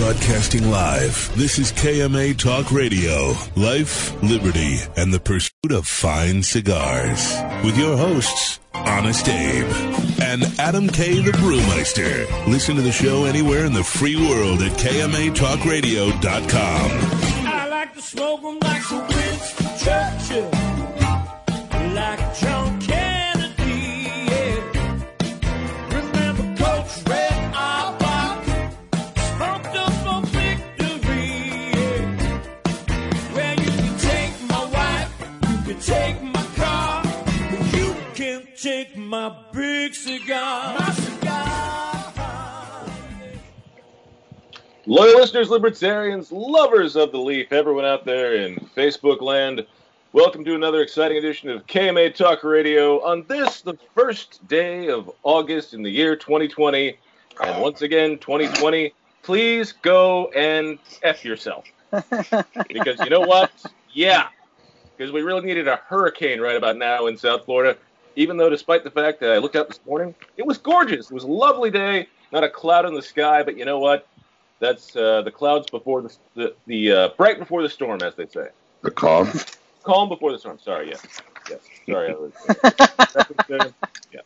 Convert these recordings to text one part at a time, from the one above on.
Broadcasting live, this is KMA Talk Radio, Life, Liberty, and the Pursuit of Fine Cigars. With your hosts, Honest Abe and Adam K. the Brewmeister. Listen to the show anywhere in the free world at KMATalkRadio.com. I like to smoke 'em like Winston Churchill, like my big cigar. My cigar. Loyal listeners, libertarians, lovers of the leaf, everyone out there in Facebook land, welcome to another exciting edition of KMA Talk Radio on this, the first day of August in the year 2020. And once again, 2020, please go and F yourself. because you know what? Yeah. Because we really needed a hurricane right about now in South Florida. Even though, despite the fact that I looked out this morning, it was gorgeous. It was a lovely day, not a cloud in the sky, but you know what? That's uh, the clouds before the the, the uh, bright before the storm, as they say. The calm. Calm before the storm. Sorry, yes, yes. Sorry, I was. uh, yeah.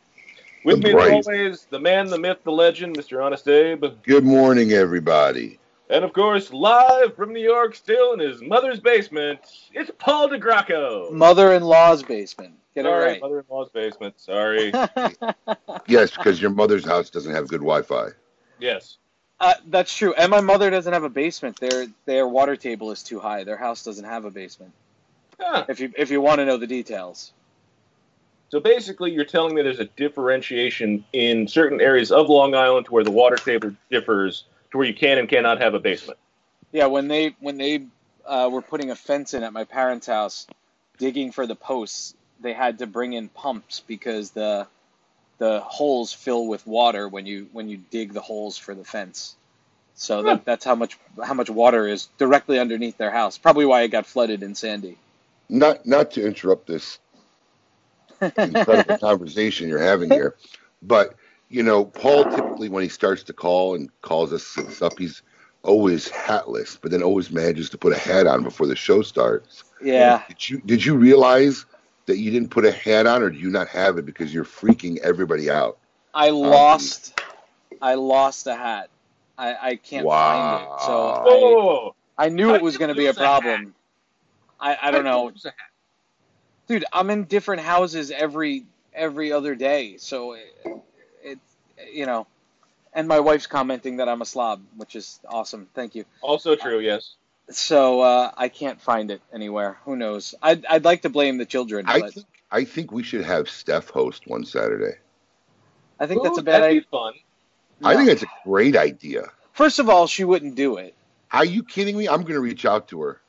With The me, bright. as always, the man, the myth, the legend, Mr. Honest Abe, Good morning, everybody. and of course, live from New York, still in his mother's basement, it's Paul DeGracco. Mother-in-law's basement. Get Sorry, it mother-in-law's basement. Sorry. Yes, because your mother's house doesn't have good Wi-Fi. yes. uh, that's true. And my mother doesn't have a basement. Their their water table is too high. Their house doesn't have a basement. Ah, If you if you want to know the details. So basically, you're telling me there's a differentiation in certain areas of Long Island to where the water table differs to where you can and cannot have a basement. Yeah, when they when they uh, were putting a fence in at my parents' house, digging for the posts, they had to bring in pumps because the the holes fill with water when you when you dig the holes for the fence. So that, that's how much how much water is directly underneath their house. Probably why it got flooded in Sandy. Not not to interrupt this incredible conversation you're having here, but you know, Paul typically when he starts to call and calls us and stuff, he's always hatless, but then always manages to put a hat on before the show starts. Yeah. Did you did you realize that you didn't put a hat on, or do you not have it because you're freaking everybody out? I um, lost I lost a hat. I, I can't find it. So Oh, I, I knew How it was going to be a lose a hat? problem. I, I don't know. Dude, I'm in different houses every every other day. So it, it you know, and my wife's commenting that I'm a slob, which is awesome. Thank you. Also true, yes. So uh, I can't find it anywhere. Who knows? I'd, I'd like to blame the children, I but think I think we should have Steph host one Saturday. I think that's a bad that'd idea. be fun. I think that's a great idea. First of all, she wouldn't do it. Are you kidding me? I'm going to reach out to her.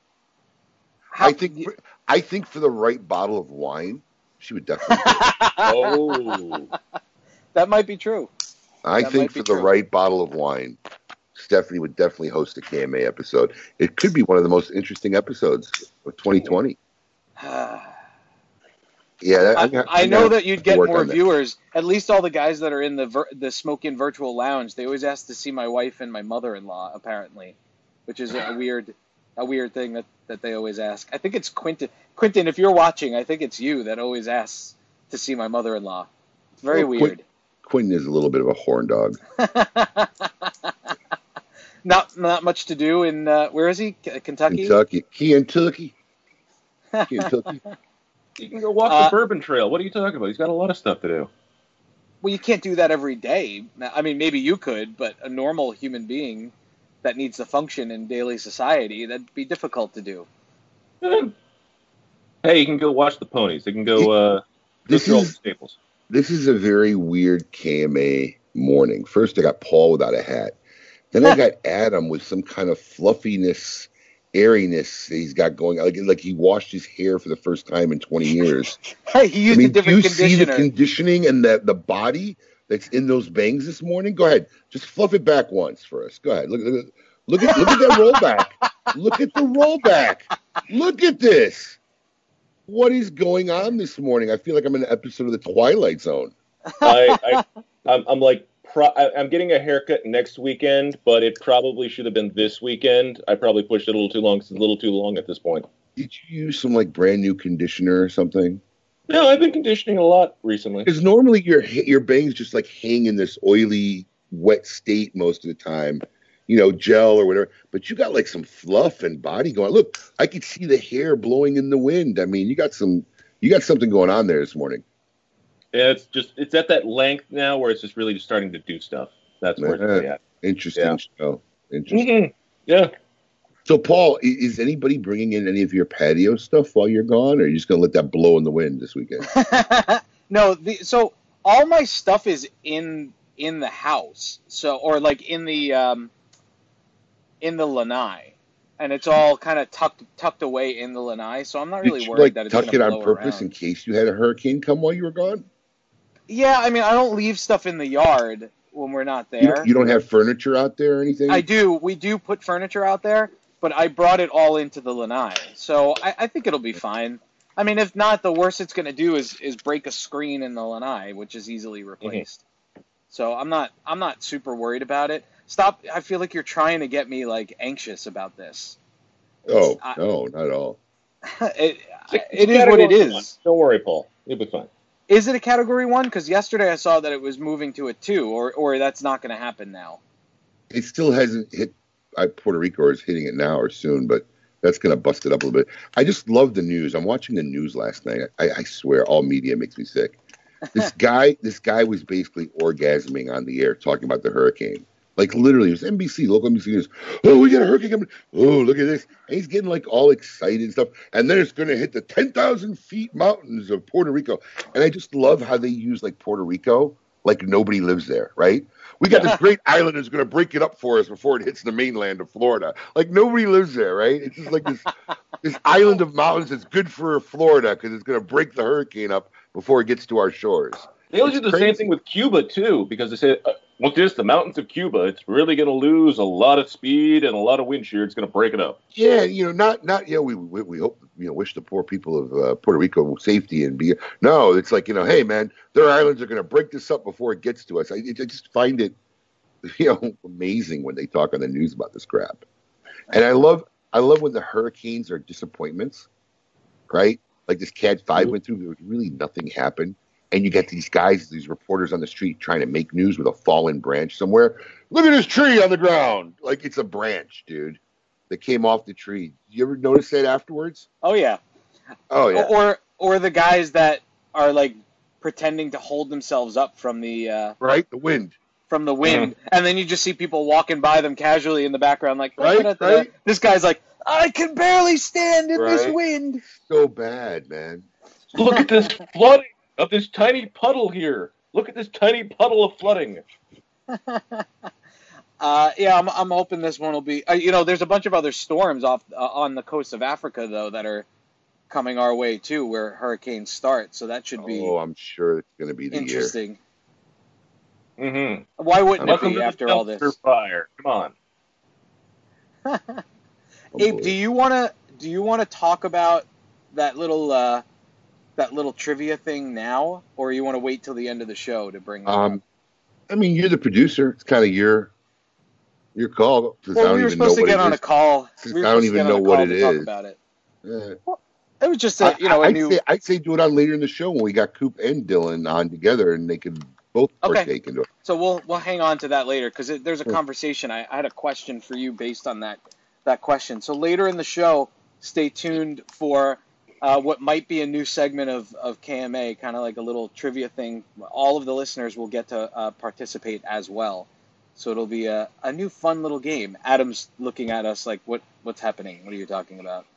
How, I think for, I think for the right bottle of wine, she would definitely. Oh, that might be true. I That think for the true. right bottle of wine, Stephanie would definitely host a KMA episode. It could be one of the most interesting episodes of 2020. Yeah, that- I, I'm I know that you'd get more on that. viewers. At least all the guys that are in the vir- the smoking virtual lounge, they always ask to see my wife and my mother-in-law, apparently, which is a weird a weird thing that, that they always ask. I think it's Quentin. Quentin, if you're watching, I think it's you that always asks to see my mother-in-law. It's very Well, weird. Quentin is a little bit of a horn dog. not not much to do in uh, where is he? K- Kentucky. Kentucky, Kentucky, Kentucky. you can go walk Uh, the Bourbon Trail. What are you talking about? He's got a lot of stuff to do. Well, you can't do that every day. I mean, maybe you could, but a normal human being that needs to function in daily society, that'd be difficult to do. Hey, you can go watch the ponies. You can go uh, go This through is staples. this is a very weird KMA morning. First, I got Paul without a hat. Then I got Adam with some kind of fluffiness, airiness that he's got going. Like like he washed his hair for the first time in 20 years. Hey, he used I mean, a do you different see the conditioning and the the body that's in those bangs this morning? Go ahead, just fluff it back once for us. Go ahead. Look look, look at look at that rollback. Look at the rollback. Look at this. What is going on this morning? I feel like I'm in an episode of the Twilight Zone. I, I I'm, I'm like pro- I, I'm getting a haircut next weekend, but it probably should have been this weekend. I probably pushed it a little too long. It's a little too long at this point. Did you use some like brand new conditioner or something? No, I've been conditioning a lot recently. Because normally your your bangs just like hang in this oily, wet state most of the time, you know, gel or whatever. But you got like some fluff and body going. Look, I could see the hair blowing in the wind. I mean, you got some, you got something going on there this morning. Yeah, it's just it's at that length now where it's just really just starting to do stuff. That's where it's really at. Interesting Yeah. show. Interesting. Mhm. Yeah. So, Paul, is anybody bringing in any of your patio stuff while you're gone, or are you just gonna let that blow in the wind this weekend? no, the, so all my stuff is in in the house. So or like in the um in the lanai. And it's all kind of tucked tucked away in the lanai, so I'm not really Did you worried like that it's tuck gonna it on blow purpose around. in case you had a hurricane come while you were gone? Yeah, I mean, I don't leave stuff in the yard when we're not You there. don't, you don't have furniture out there or anything? I do. We do put furniture out there, but I brought it all into the lanai, so I, I think it'll be fine. I mean, if not, the worst it's going to do is is break a screen in the lanai, which is easily mm-hmm. replaced. So I'm not I'm not super worried about it. Stop! I feel like you're trying to get me like anxious about this. Oh I- no, not at all. it It's it is what it is. category Don't worry, Paul. You'll be fine. Is it a category one? Because yesterday I saw that it was moving to a two, or or that's not going to happen now. It still hasn't hit. I, Puerto Rico is hitting it now or soon, but that's going to bust it up a little bit. I just love the news. I'm watching the news last night. I, I swear, all media makes me sick. This guy, this guy was basically orgasming on the air talking about the hurricane. Like literally, it was NBC, local NBC News. Oh, we got a hurricane coming. Oh, look at this. And he's getting like all excited and stuff. And then it's going to hit the 10,000 feet mountains of Puerto Rico. And I just love how they use like Puerto Rico like nobody lives there, right? We got this great island that's going to break it up for us before it hits the mainland of Florida. Like nobody lives there, right? It's just like this this island of mountains that's good for Florida because it's going to break the hurricane up before it gets to our shores. They always It's do the same thing with Cuba too, because they say, uh, "Look, this the mountains of Cuba. It's really going to lose a lot of speed and a lot of wind shear. It's going to break it up." Yeah, you know, not not yeah. We we, we hope you know wish the poor people of uh, Puerto Rico safety and be no. It's like you know, hey man, their islands are going to break this up before it gets to us. I, I just find it you know amazing when they talk on the news about this crap. And I love I love when the hurricanes are disappointments, right? Like this Cat 5 went through, there was really nothing happened. And you get these guys, these reporters on the street trying to make news with a fallen branch somewhere. Look at this tree on the ground. Like it's a branch, dude, that came off the tree. You ever notice that afterwards? Oh yeah. Oh, yeah. Or or the guys that are like pretending to hold themselves up from the uh, Right? The wind. from the wind, and then you just see people walking by them casually in the background, like Right, right. This guy's like, I can barely stand in this wind. So bad, man. Look at this flooding of this tiny puddle here. Look at this tiny puddle of flooding. Uh, yeah, I'm, I'm hoping this one will be. Uh, you know, there's a bunch of other storms off uh, on the coast of Africa though that are coming our way too, where hurricanes start. So that should be Oh, I'm sure it's going to be the year. interesting. Mm-hmm. Why wouldn't Welcome it be after all this? fire. Come on. Abe, do you want to do you want to talk about that little uh, that little trivia thing now, or you want to wait till the end of the show to bring? Um, I mean, you're the producer. It's kind of your your call. I well, we were supposed to get on a call. We I don't even know what it is. it to talk is. about it. Yeah. It was just a you know a I'd new. say I'd say do it on later in the show when we got Coop and Dylan on together, and they could both Okay. partake into it. So we'll we'll hang on to that later because there's a conversation. I, I had a question for you based on that that question. So later in the show, stay tuned for uh, what might be a new segment of, of KMA, kind of like a little trivia thing. All of the listeners will get to uh, participate as well. So it'll be a, a new fun little game. Adam's looking at us like, what what's happening? What are you talking about?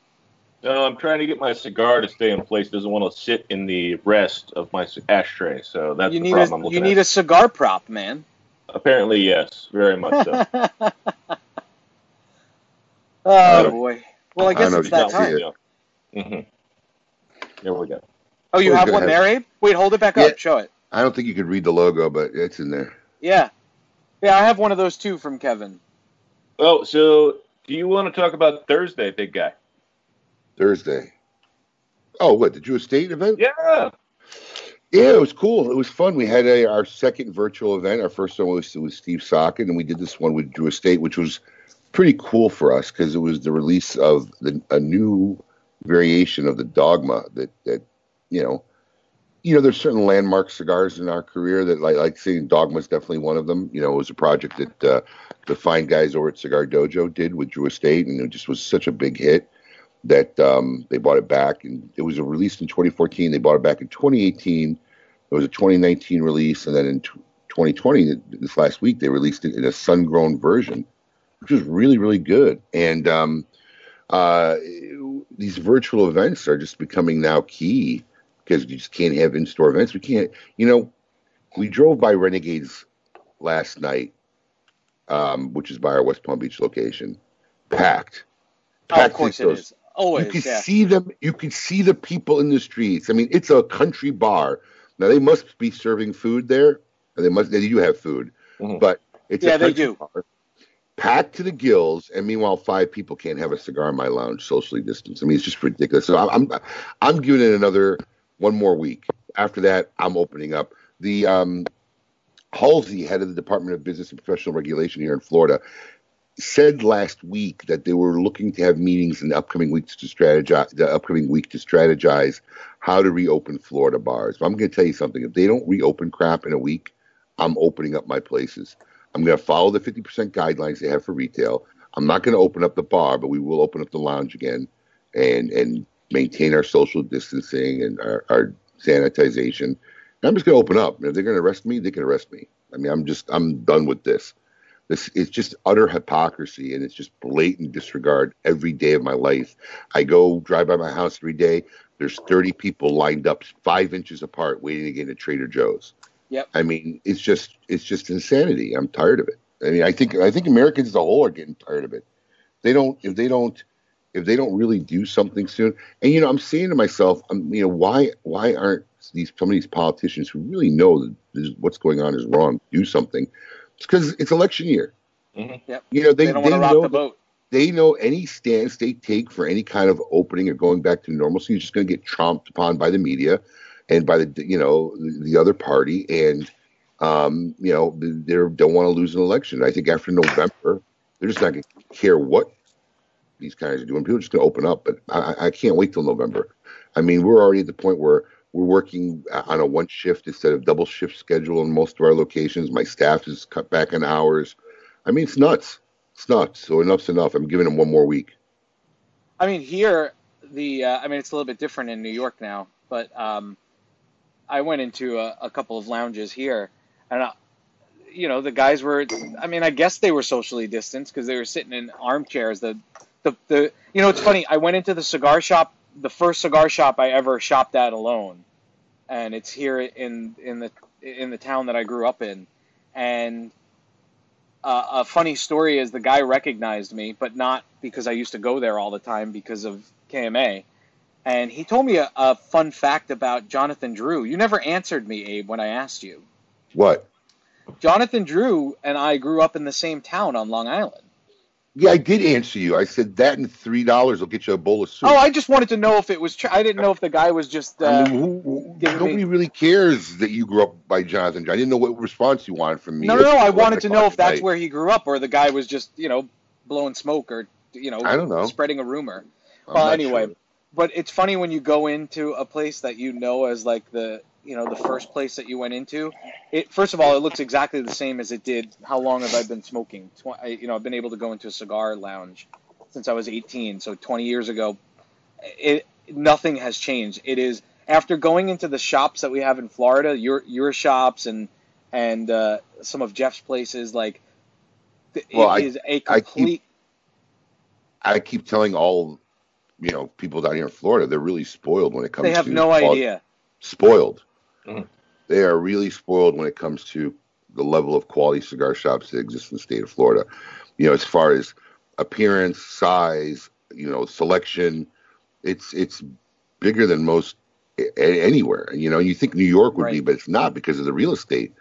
No, I'm trying to get my cigar to stay in place. It doesn't want to sit in the rest of my ashtray, so that's you the need problem I'm a looking you need at. a cigar prop, man. Apparently, yes, very much so. oh boy. Well, I I guess know it's that time. it. Mm-hmm. There we go. Oh, you Always have one have- there, Abe? Wait, hold it back Yeah. up. Show it. I don't think you could read the logo, but it's in there. Yeah. Yeah, I have one of those too from Kevin. Oh, so do you want to talk about Thursday, big guy? Thursday. Oh, what the Drew Estate event? Yeah. Yeah, it was cool. It was fun. We had a, our second virtual event. Our first one was with Steve Saka, and we did this one with Drew Estate, which was pretty cool for us because it was the release of the, a new variation of the Dogma that that you know, you know, there's certain landmark cigars in our career that like like saying Dogma is definitely one of them. You know, it was a project that uh, the fine guys over at Cigar Dojo did with Drew Estate, and it just was such a big hit that um, they bought it back. And it was released in 2014. They bought it back in 2018. It was a 2019 release, and then in t- 2020, this last week, they released it in a sun-grown version, which was really, really good. And um, uh, these virtual events are just becoming now key because you just can't have in-store events. We can't, you know, we drove by Renegades last night, um, which is by our West Palm Beach location, packed. Oh, of Packed course it is. Always, you can yeah. see them. You can see the people in the streets. I mean, it's a country bar. Now they must be serving food there. They must. They do have food, Mhm. but it's Yeah, a they do. bar, packed to the gills. And meanwhile, five people can't have a cigar in my lounge, socially distanced. I mean, it's just ridiculous. So I'm, I'm, giving it another one more week. After that, I'm opening up the um, Halsey, head of the Department of Business and Professional Regulation here in Florida, said last week that they were looking to have meetings in the upcoming weeks to strategize the upcoming week to strategize how to reopen Florida bars. But I'm going to tell you something: if they don't reopen crap in a week, I'm opening up my places. I'm going to follow the 50% guidelines they have for retail. I'm not going to open up the bar, but we will open up the lounge again and and maintain our social distancing and our, our sanitization. I'm just going to open up. If they're going to arrest me, they can arrest me. I mean, I'm just I'm done with this. This is just utter hypocrisy and it's just blatant disregard every day of my life. I go drive by my house every day. There's 30 people lined up five inches apart waiting to get into Trader Joe's. Yep. I mean, it's just it's just insanity. I'm tired of it. I mean, I think I think Americans as a whole are getting tired of it. They don't if they don't if they don't really do something soon. And you know, I'm saying to myself, I'm you know, why why aren't these some of these politicians who really know that this, what's going on is wrong do something? It's because it's election year. Mhm. Yep. You know, they, They don't they to rock know the boat. they know any stance they take for any kind of opening or going back to normalcy is just going to get tromped upon by the media and by the you know the, the other party and um, you know they don't want to lose an election. I think after November they're just not going to care what these guys are doing. People are just going to open up, but I, I- can't wait till November. I mean, we're already at the point where we're working on a one shift instead of double shift schedule in most of our locations. My staff is cut back on hours. I mean, it's nuts. It's nuts. So enough's enough. I'm giving them one more week. I mean, here the uh, I mean it's a little bit different in New York now, but um, I went into a, a couple of lounges here, and uh, you know the guys were. I mean, I guess they were socially distanced because they were sitting in armchairs. The, the the you know it's funny. I went into the cigar shop, the first cigar shop I ever shopped at alone, and it's here in in the in the town that I grew up in, and uh, a funny story is the guy recognized me, but not because I used to go there all the time because of KMA. And he told me a, a fun fact about Jonathan Drew. You never answered me, Abe, when I asked you. What? Jonathan Drew and I grew up in the same town on Long Island. Yeah, I did answer you. I said that and three dollars will get you a bowl of soup. Oh, I just wanted to know if it was true. I didn't know if the guy was just. I Uh, mean, who, who, give me- nobody really cares that you grew up by Jonathan. I didn't know what response you wanted from me. no, no, no. I wanted to know if that's tonight. where he grew up, or the guy was just, you know, blowing smoke, or you know, I don't know. spreading a rumor. I'm well, anyway, sure. But it's funny when you go into a place that you know as like the you know the first place that you went into. It first of all, it looks exactly the same as it did. How long have I been smoking? Tw- I, you know, I've been able to go into a cigar lounge since I was 18, so 20 years ago. It nothing has changed. It is after going into the shops that we have in Florida, your your shops and and uh, some of Jeff's places, like th- Well, I- it is a I keep- I keep telling all, you know, people down here in Florida, they're really spoiled when it comes They have to no quality- idea. Spoiled. Mhm. They are really spoiled when it comes to the level of quality cigar shops that exist in the state of Florida. You know, as far as appearance, size, you know, selection, it's it's bigger than most a- anywhere. You know, you think New York would be, but it's not because of the real estate.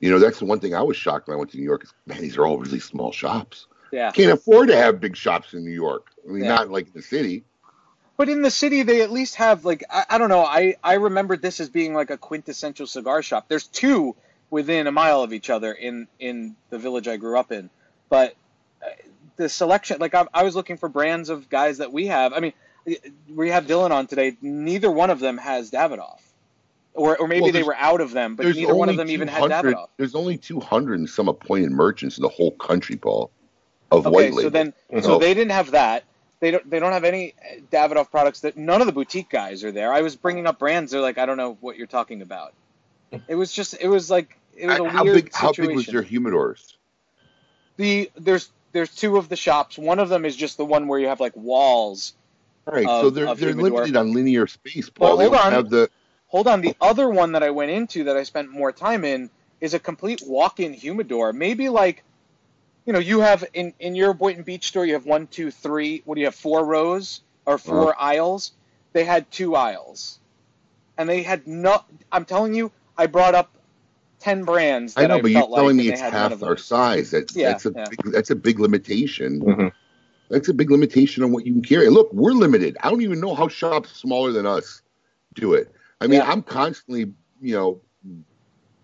You know, that's the one thing I was shocked when I went to New York. Is, man, these are all really small shops. Yeah. Can't afford to have big shops in New York. I mean, Yeah. not like the city. But in the city they at least have like I, I don't know. I I remembered this as being like a quintessential cigar shop. There's two within a mile of each other in in the village I grew up in, but uh, the selection like I, I was looking for brands of guys that we have. I mean, we have Dylan on today. Neither one of them has Davidoff. Or, or maybe Well, they were out of them, but There's neither one of only them even had 200 Davidoff. There's only 200 and some appointed merchants in the whole country, Paul, of Okay, white so label. then Mhm. so they didn't have that. They don't they don't have any eh, Davidoff products that none of the boutique guys are there. I was bringing up brands. They're like, I don't know what you're talking about. It was just it was like it was a how weird big? How big was your humidors? the there's there's two of the shops. One of them is just the one where you have like walls. All right, Of- so they're they're humidor. limited on linear space, Paul. Well, hold on. have the Hold on, the other one that I went into that I spent more time in is a complete walk-in humidor. Maybe like, you know, you have in in your Boynton Beach store, you have one, two, three. What do you have? Four rows or 4 aisles? They had two aisles, and they had no. I'm telling you, I brought up ten brands. That I know, but you're telling like, me it's they had none half our size. That's Yeah, that's a yeah. big, that's a big limitation. Mhm. That's a big limitation on what you can carry. Look, we're limited. I don't even know how shops smaller than us do it. I mean, Yeah. I'm constantly, you know,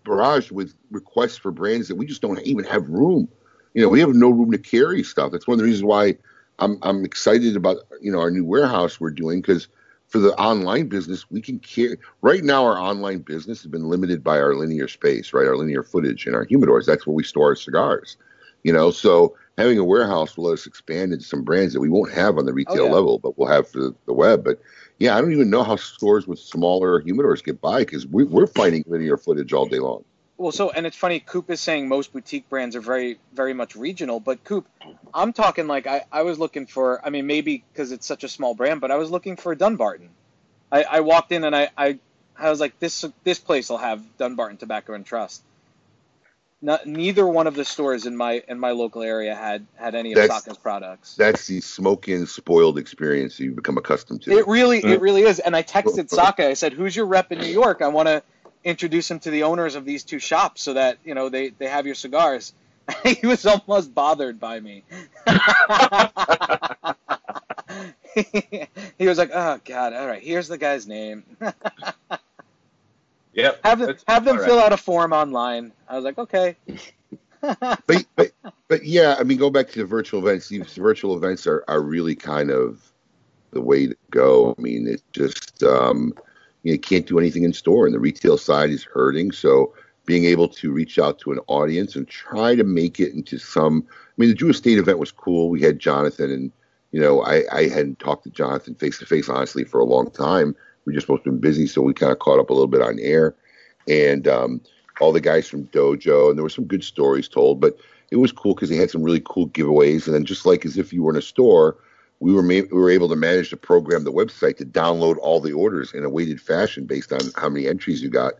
barraged with requests for brands that we just don't even have room. You know, we have no room to carry stuff. That's one of the reasons why I'm I'm excited about you know our new warehouse we're doing because for the online business we can carry. Right now, our online business has been limited by our linear space, right? Our linear footage and our humidors. That's where we store our cigars. You know, so having a warehouse will let us expand into some brands that we won't have on the oh, retail Oh, yeah. level, but we'll have for the, the web. But yeah, I don't even know how stores with smaller humidors get by because we, we're fighting linear footage all day long. Well, so and it's funny. Coop is saying most boutique brands are very, very much regional, but Coop, I'm talking like I, I was looking for. I mean, maybe because it's such a small brand, but I was looking for Dunbarton. I, I walked in and I, I, I was like, this this place will have Dunbarton Tobacco and Trust. Not, neither one of the stores in my in my local area had had any of That's- Saka's products. That's the smoke-in spoiled experience you become accustomed to. It really, it really is. And I texted Saka. I said, "Who's your rep in New York? I want to introduce him to the owners of these two shops so that you know they they have your cigars." he was almost bothered by me. he was like, "Oh God, all right. Here's the guy's name. Yep. have them have them all right. fill out a form online." I was like, "Okay." but, but but yeah, I mean, go back to the virtual events. These virtual events are, are really kind of the way to go. I mean, it just um, you, know, can't do anything in store, and the retail side is hurting. So being able to reach out to an audience and try to make it into some. I mean, the Drew Estate event was cool. We had Jonathan, and you know, I, I hadn't talked to Jonathan face to face honestly for a long time. We just both been busy, so we kind of caught up a little bit on air, and um, all the guys from Dojo, and there were some good stories told, but it was cool because they had some really cool giveaways, and then just like as if you were in a store, we were ma- we were able to manage to program the website to download all the orders in a weighted fashion based on how many entries you got,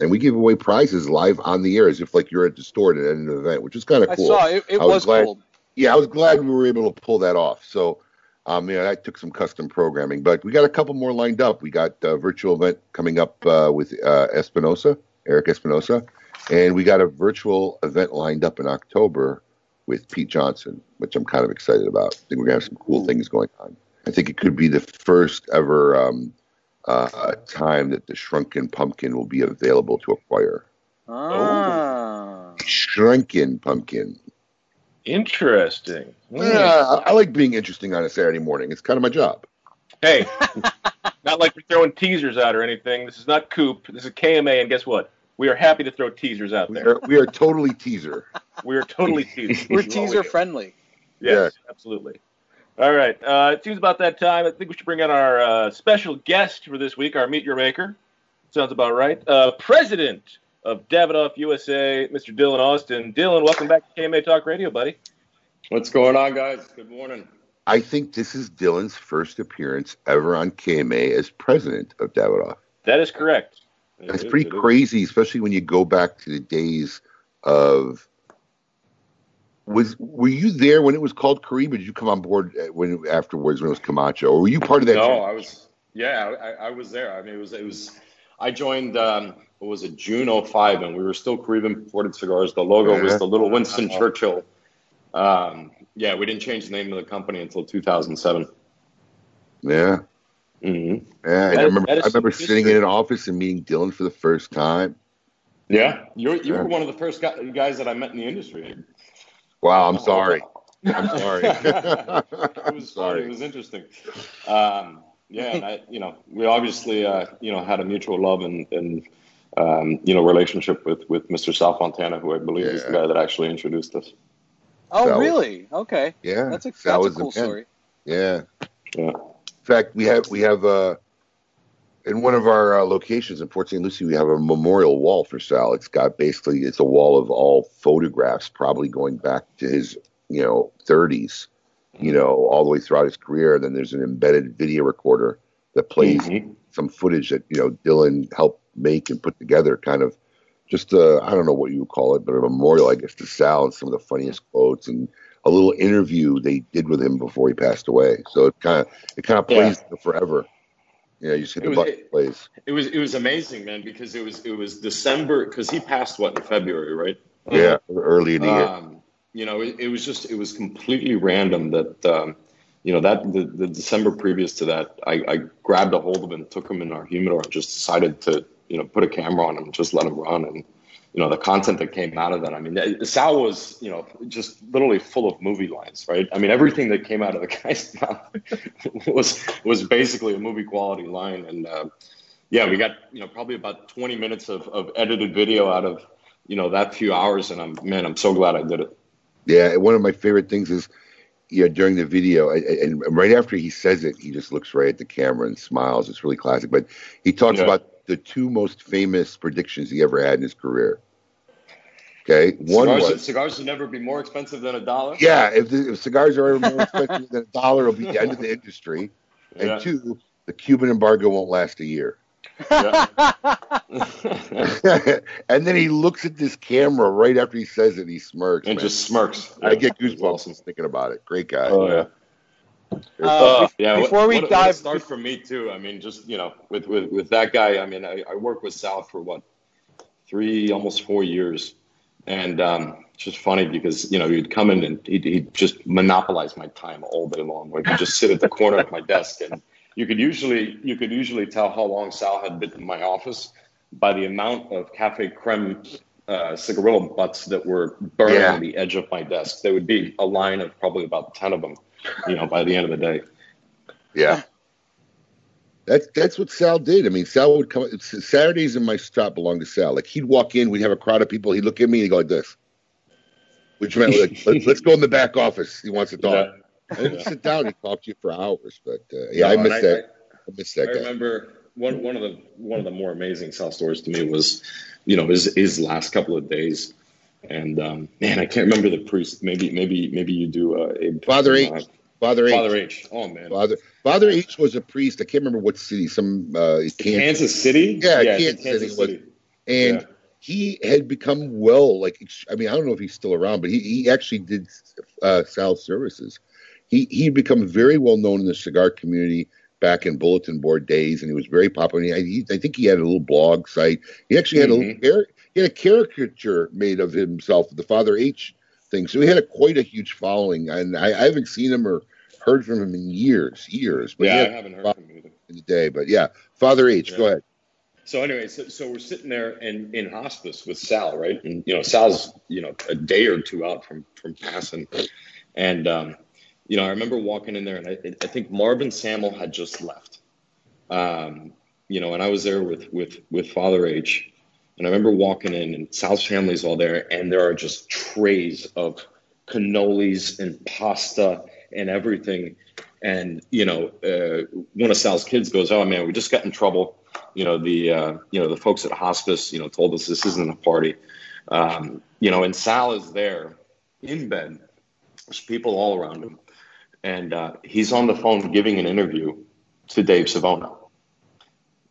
and we give away prizes live on the air as if like you're at the store at an event, which is kind of cool. I saw it. It I was was glad- cool. Yeah, I was glad we were able to pull that off. So, um, yeah, that took some custom programming, but we got a couple more lined up. We got a virtual event coming up uh, with uh, Espinosa, Eric Espinosa, and we got a virtual event lined up in October with Pete Johnson, which I'm kind of excited about. I think we're gonna have some cool things going on. I think it could be the first ever um, uh, time that the shrunken pumpkin will be available to acquire. Ah. Shrunken pumpkin. Interesting. Yeah, I, I like being interesting on a Saturday morning. It's kind of my job. Hey, not like we're throwing teasers out or anything. This is not Coop. This is KMA, and guess what? We are happy to throw teasers out We there. are, we are totally teaser. We are totally teasers. We're This is all we teaser friendly. Yes, absolutely. All right. Uh, it seems about that time. I think we should bring on our uh, special guest for this week, our Meet Your Maker. Sounds about right. Uh, President of Davidoff USA, Mr. Dylan Austin. Dylan, welcome back to KMA Talk Radio, buddy. What's going on, guys? Good morning. I think this is Dylan's first appearance ever on KMA as president of Davidoff. That is correct. It That's is- pretty it is. crazy, especially when you go back to the days of. Was were you there when it was called Caribe? Or did you come on board uh, when afterwards when it was Camacho? Or were you part of that? No, journey? I was. Yeah, I, I was there. I mean, it was. It was. I joined. Um, what was it? June 05, and we were still Caribbean imported cigars. The logo was the little Winston Churchill. Um, yeah, we didn't change the name of the company until 2007. Yeah. hmm Yeah, That- I remember, I remember sitting in an office and meeting Dylan for the first time. Yeah, you you Yeah. were one of the first guys that I met in the industry. Wow, I'm sorry. I'm sorry. it I'm was fun. sorry. It was interesting. Um, yeah, and I, you know, we obviously, uh, you know, had a mutual love and, and um, you know, relationship with, with Mr. Sal Fontana, who I believe is the guy that actually introduced us. Oh, Sal was- really? Okay. Yeah, That's a Sal that's a was the cool story. Yeah. Yeah. In fact, we have we have uh, in one of our uh, locations in Port St. Lucie, we have a memorial wall for Sal. It's got basically it's a wall of all photographs, probably going back to his you know 30s, you know, all the way throughout his career. And then there's an embedded video recorder that plays Mhm. some footage that you know Dylan helped make and put together, kind of just uh, I don't know what you would call it, but a memorial, I guess, to Sal and some of the funniest quotes and a little interview they did with him before he passed away. So it kind of it kind of Yeah. plays forever. Yeah, you It the was- it- it plays. It was it was amazing, man, because it was it was December because he passed what in February, right? Yeah, early in the year. Um, you know, it, it was just it was completely random that um, you know that the, the December previous to that, I, I grabbed a hold of him, and took him in our humidor, and just decided to you know put a camera on him, just let him run, and you know the content that came out of that. I mean, Sal was you know just literally full of movie lines, right? I mean, everything that came out of the guy's mouth was was basically a movie quality line, and uh, yeah, we got you know probably about 20 minutes of, of edited video out of you know that few hours, and I'm man, I'm so glad I did it. Yeah, one of my favorite things is, yeah, during the video, and, and right after he says it, he just looks right at the camera and smiles. It's really classic. But he talks Yeah. about the two most famous predictions he ever had in his career. Okay, one cigars, was cigars should never be more expensive than a dollar. yeah, if, the, if cigars are ever more expensive than a dollar, it'll be the end of the industry. And Yeah. two, the Cuban embargo won't last a year. Yeah. and then he looks at this camera right after he says it. He smirks. and man. just smirks. I get goosebumps awesome. thinking about it. Great guy. Oh yeah. Uh, Yeah, before what, we what, what a dive, start for me too. I mean, just you know, with with, with that guy. I mean, I, I worked with Sal for what three, almost four years, and um, it's just funny because you know he'd come in and he'd, he'd just monopolize my time all day long. Like he'd just sit at the corner of my desk, and you could usually you could usually tell how long Sal had been in my office by the amount of cafe creme. Uh, cigarillo butts that were burning Yeah. on the edge of my desk. There would be a line of probably about ten of them, you know, by the end of the day. Yeah. That's that's what Sal did. I mean, Sal would come. Saturdays in my shop belonged to Sal. Like he'd walk in, we'd have a crowd of people. He'd look at me and he'd go like this, which meant like, let's, let's go in the back office. He wants to talk. And he'd sit down and talk to you for hours. But uh, yeah, I No, miss that. I, miss I that guy. I remember one one of the one of the more amazing Sal stories to me was, you know, his his last couple of days, and um, man, I can't remember the priest. Maybe maybe maybe you do. Uh. Father H. Father H. Father H. Oh man, Father Father H was a priest. I can't remember what city. Some uh, Kansas. Kansas City. Yeah, yeah, Kansas Kansas City City. and Yeah. he had become well like i mean i don't know if he's still around but he, he actually did uh sal's services he he had become very well known in the cigar community back in bulletin board days and he was very popular he, he, i think he had a little blog site he actually had a little he had a caricature made of himself the father h thing so he had a quite a huge following and i, I haven't seen him or heard from him in years years but Yeah, I haven't heard from him either. in the day but yeah father h Yeah. go ahead So anyway, so, so we're sitting there in, in hospice with Sal, right? And you know, Sal's you know a day or two out from from passing, and um, you know, I remember walking in there, and I, I think Marvin Samuel had just left, um, you know, and I was there with with with Father H, and I remember walking in, and Sal's family's all there, and there are just trays of cannolis and pasta and everything. And you know, uh, one of Sal's kids goes, "Oh man, we just got in trouble." You know, the uh, you know the folks at hospice, you know, told us this isn't a party. Um, you know, and Sal is there in bed. There's people all around him, and uh, he's on the phone giving an interview to Dave Savona.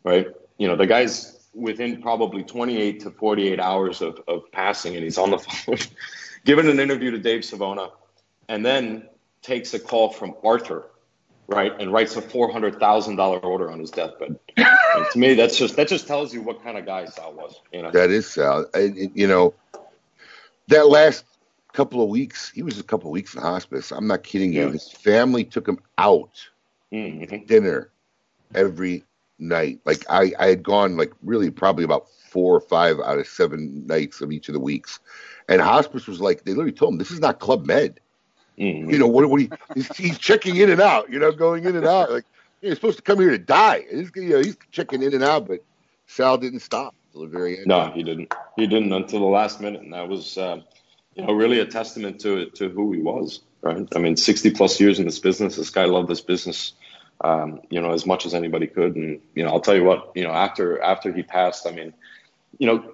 Right? You know, the guy's within probably 28 to 48 hours of, of passing, and he's on the phone giving an interview to Dave Savona, and then takes a call from Arthur, right, and writes a four hundred thousand dollar order on his deathbed. and to me, that's just that just tells you what kind of guy Sal was. You know, That is Sal. And, you know, that last couple of weeks, he was a couple of weeks in hospice. I'm not kidding you. Yeah. His family took him out Mhm. dinner every night. Like I, I had gone like really probably about four or five out of seven nights of each of the weeks. And hospice was like, they literally told him, this is not Club Med. Mhm. You know, what, what he, he's, he's checking in and out, you know, going in and out. Like, you're supposed to come here to die. He's, you know, he's checking in and out, but Sal didn't stop till the very end. No, he didn't. He didn't until the last minute, and that was, uh, you know, really a testament to to who he was. Right. I mean, sixty plus years in this business. This guy loved this business, um, you know, as much as anybody could. And you know, I'll tell you what, you know, after after he passed, I mean, you know,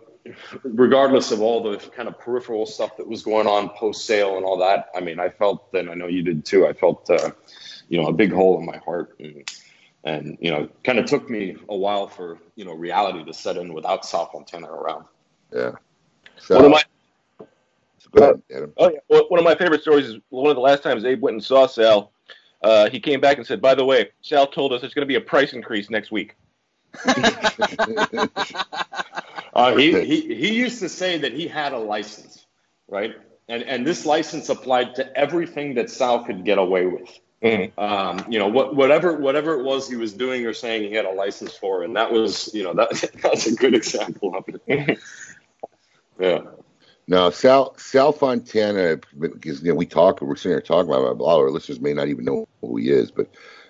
regardless of all the kind of peripheral stuff that was going on post sale and all that, I mean, I felt, and I know you did too. I felt, uh, you know, a big hole in my heart. And, and you know, kind of took me a while for you know reality to set in without Sal Fontana around. Yeah. So, One of my go ahead, Adam. oh yeah, well, one of my favorite stories is one of the last times Abe went and saw Sal. Uh, he came back and said, "By the way, Sal told us there's going to be a price increase next week." Uh, he, he he used to say that he had a license, right? And and this license applied to everything that Sal could get away with. Mhm. Um, you know, what, whatever whatever it was he was doing or saying he had a license for, and that was you know that that's a good example of it. yeah. Now, Sal Sal Fontana, because you know we talk, we're sitting here talking about him. A lot of our listeners may not even know who he is, but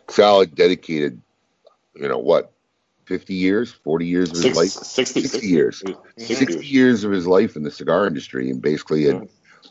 Sal dedicated, you know, what, fifty years, forty years of his Six, life, 60, 60 years. 60 sixty years. years of his life in the cigar industry, and basically had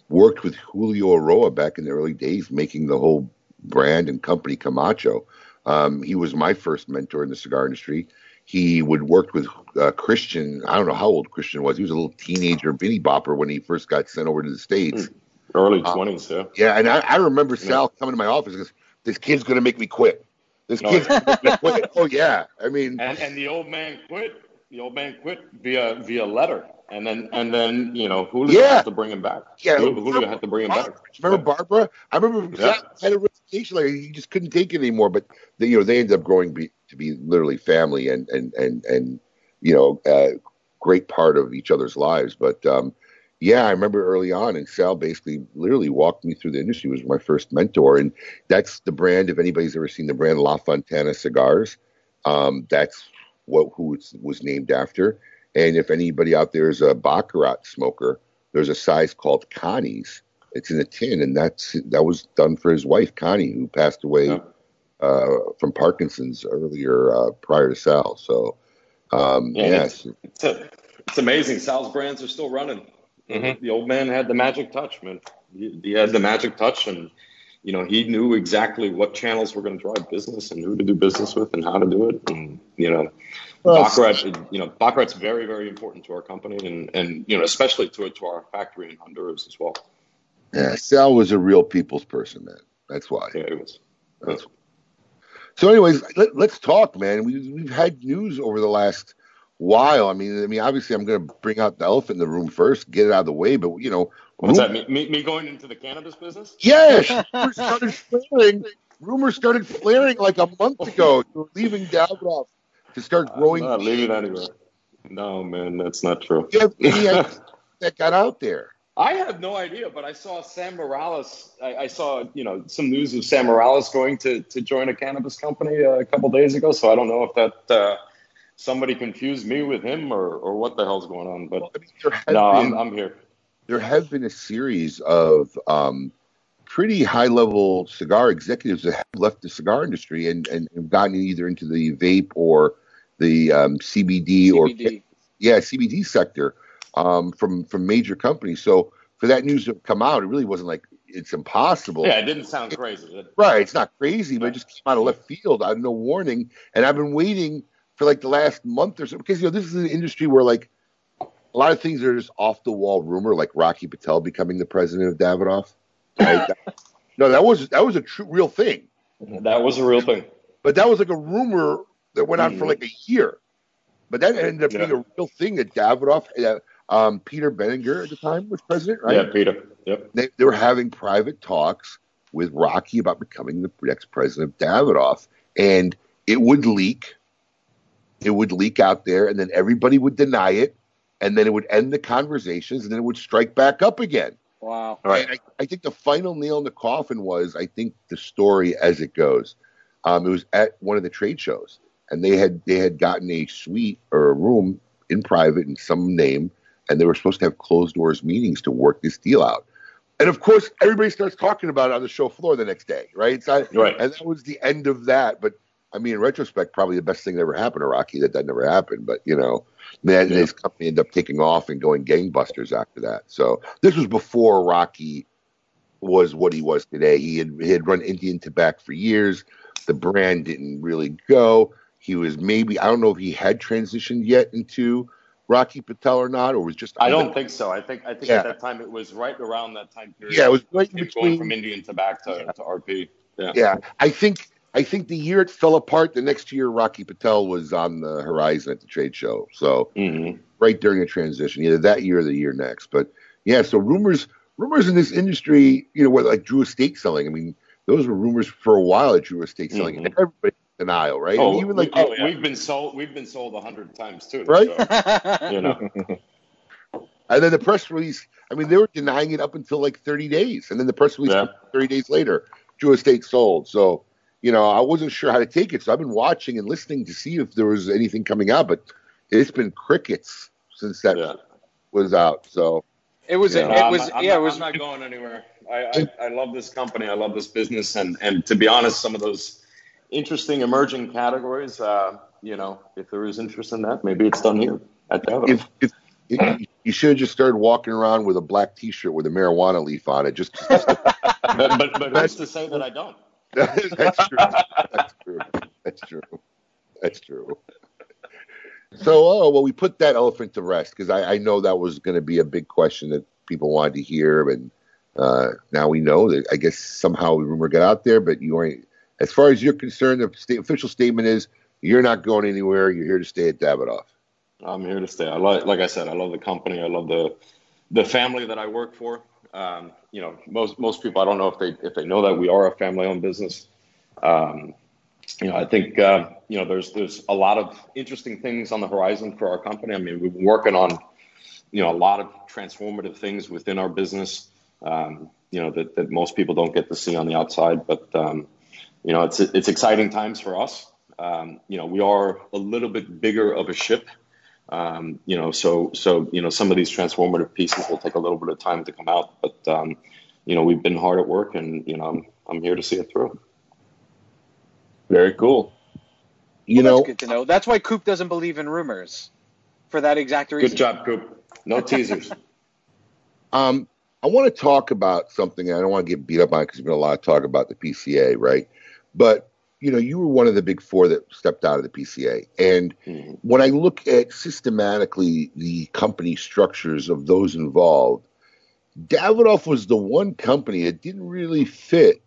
worked with Julio Eiroa back in the early days, making the whole brand and company Camacho. Um, he was my first mentor in the cigar industry. He would work with uh, Christian. I don't know how old Christian was. He was a little teenager, Vinny Bopper, when he first got sent over to the states. Early Uh, 20s, yeah. Yeah, and I, I remember Sal coming to my office and goes, "This kid's going to make me quit. This No. kid's going to make me quit." Oh yeah, I mean, And and the old man quit. The old man quit via via letter, and then and then you know Julio Yeah. had to bring him back. Yeah. Julio, Julio had to bring him back. Remember Barbara? I remember Yeah. Sal had a reputation like he just couldn't take it anymore. But they, you know, they ended up growing be, to be literally family and and and and you know, uh, great part of each other's lives. But um, yeah, I remember early on, and Sal basically literally walked me through the industry. Was my first mentor, and that's the brand. If anybody's ever seen the brand La Fontana cigars, um, that's what who it was named after. And if anybody out there is a Baccarat smoker, there's a size called Connie's. It's in a tin, and that's that was done for his wife Connie, who passed away Yeah. uh, from Parkinson's earlier uh, prior to Sal. So, um, Yeah, yes, It's, a, it's amazing. Sal's brands are still running. Mhm. The old man had the magic touch, man. He, he had the magic touch, and you know he knew exactly what channels were going to drive business and who to do business with and how to do it. And you know, Well, Baccarat, you know, Baccarat's very, very important to our company, and and you know, especially to to our factory in Honduras as well. yeah, Sal was a real people's person, man. That's why. Yeah, it was. That's So, anyways, let, let's talk, man. We, we've had news over the last while. I mean, I mean, obviously, I'm going to bring out the elephant in the room first, get it out of the way. But you know, What's rum- that? Me, me, me going into the cannabis business? Yes, rumors started flaring. Rumors started flaring like a month ago. You're leaving Davidoff to start growing. I'm not leaving anywhere. No, man, that's not true. Do you have any idea that got out there? I have no idea, but I saw Sam Morales. I, I saw, you know, some news of Sam Morales going to, to join a cannabis company uh, a couple days ago. So I don't know if that uh, somebody confused me with him or, or what the hell's going on. But I mean, no, been, I'm, I'm here. there have been a series of um, pretty high level cigar executives that have left the cigar industry and, and have gotten either into the vape or the um, CBD, or yeah CBD sector um, from from major companies. So for that news to come out, it really wasn't like it's impossible. Yeah, it didn't sound crazy. Right. It's not crazy, but it just came out of left field. I had no warning. And I've been waiting for like the last month or so because, you know, this is an industry where like a lot of things are just off the wall rumor, like Rocky Patel becoming the president of Davidoff. Right? No, that was that was a true real thing. That was a real thing. But that was like a rumor that went on for Mhm. like a year. But that ended up being a real thing that Davidoff, uh, um, Peter Benninger at the time was president, right? Yeah, Peter. Yep. they, they were having private talks with Rocky about becoming the next president of Davidoff, and it would leak. It would leak out there, and then everybody would deny it, and then it would end the conversations, and then it would strike back up again. Wow. All right. I, I think the final nail in the coffin was, I think, the story as it goes. Um, it was at one of the trade shows, and they had they had gotten a suite or a room in private in some name, and they were supposed to have closed doors meetings to work this deal out. And of course, everybody starts talking about it on the show floor the next day, right? It's not, Right. And that was the end of that. But I mean, in retrospect, probably the best thing that ever happened to Rocky that that never happened. But you know, man, Yeah. his company ended up taking off and going gangbusters after that. So this was before Rocky was what he was today. He had he had run Indian Tabac for years. The brand didn't really go. He was maybe I don't know if he had transitioned yet into Rocky Patel or not, or was just I don't think so. I think I think Yeah. at that time it was right around that time period. Yeah, it was right between. going from Indian Tabac to, to RP. Yeah. Yeah, I think I think the year it fell apart, the next year Rocky Patel was on the horizon at the trade show. So hmm right during the transition, either that year or the year next. But yeah, so rumors rumors in this industry, you know, where like Drew Estate selling. I mean, those were rumors for a while that Drew Estate selling, Mhm. and everybody denial, right? Oh, even like oh, we've been sold. We've been sold a hundred times too. Right? So, you know. and then the press release. I mean, they were denying it up until like 30 days, and then the press release Yeah. 30 days later, Drew Estate sold. So you know, I wasn't sure how to take it, so I've been watching and listening to see if there was anything coming out, but it's been crickets since that Yeah. was out. So It was. Yeah. It I'm was. I'm yeah. not, It was. I'm not going anywhere. I, I, I love this company. I love this business, and and to be honest, some of those interesting emerging categories. Uh, you know, if there is interest in that, maybe it's done here at Davidoff. if if, if you should have just started walking around with a black T-shirt with a marijuana leaf on it, just, just but, but but who's to say that I don't? that's true. That's true. That's true. That's true. So, oh well, we put that elephant to rest because I, I know that was going to be a big question that people wanted to hear, and uh, now we know that. I guess somehow the rumor got out there, but you aren't. As far as you're concerned, the state, official statement is you're not going anywhere. You're here to stay at Davidoff. I'm here to stay. I like, like I said, I love the company. I love the the family that I work for. Um, you know, most most people, I don't know if they if they know that we are a family owned business. Um, you know, I think uh, you know there's there's a lot of interesting things on the horizon for our company. I mean, we've been working on you know a lot of transformative things within our business. Um, you know that, that most people don't get to see on the outside, but um, you know it's it's exciting times for us. Um, you know, we are a little bit bigger of a ship. Um, you know, so so you know some of these transformative pieces will take a little bit of time to come out, but um, you know we've been hard at work, and you know I'm I'm here to see it through. Very cool. You That's know, good to know. That's why Coop doesn't believe in rumors, for that exact reason. Good job, Coop. No teasers. Um, I want to talk about something. and I don't want to get beat up on because there's been a lot of talk about the PCA, right? But you know, you were one of the big four that stepped out of the PCA, and Mhm. when I look at systematically the company structures of those involved, Davidoff was the one company that didn't really fit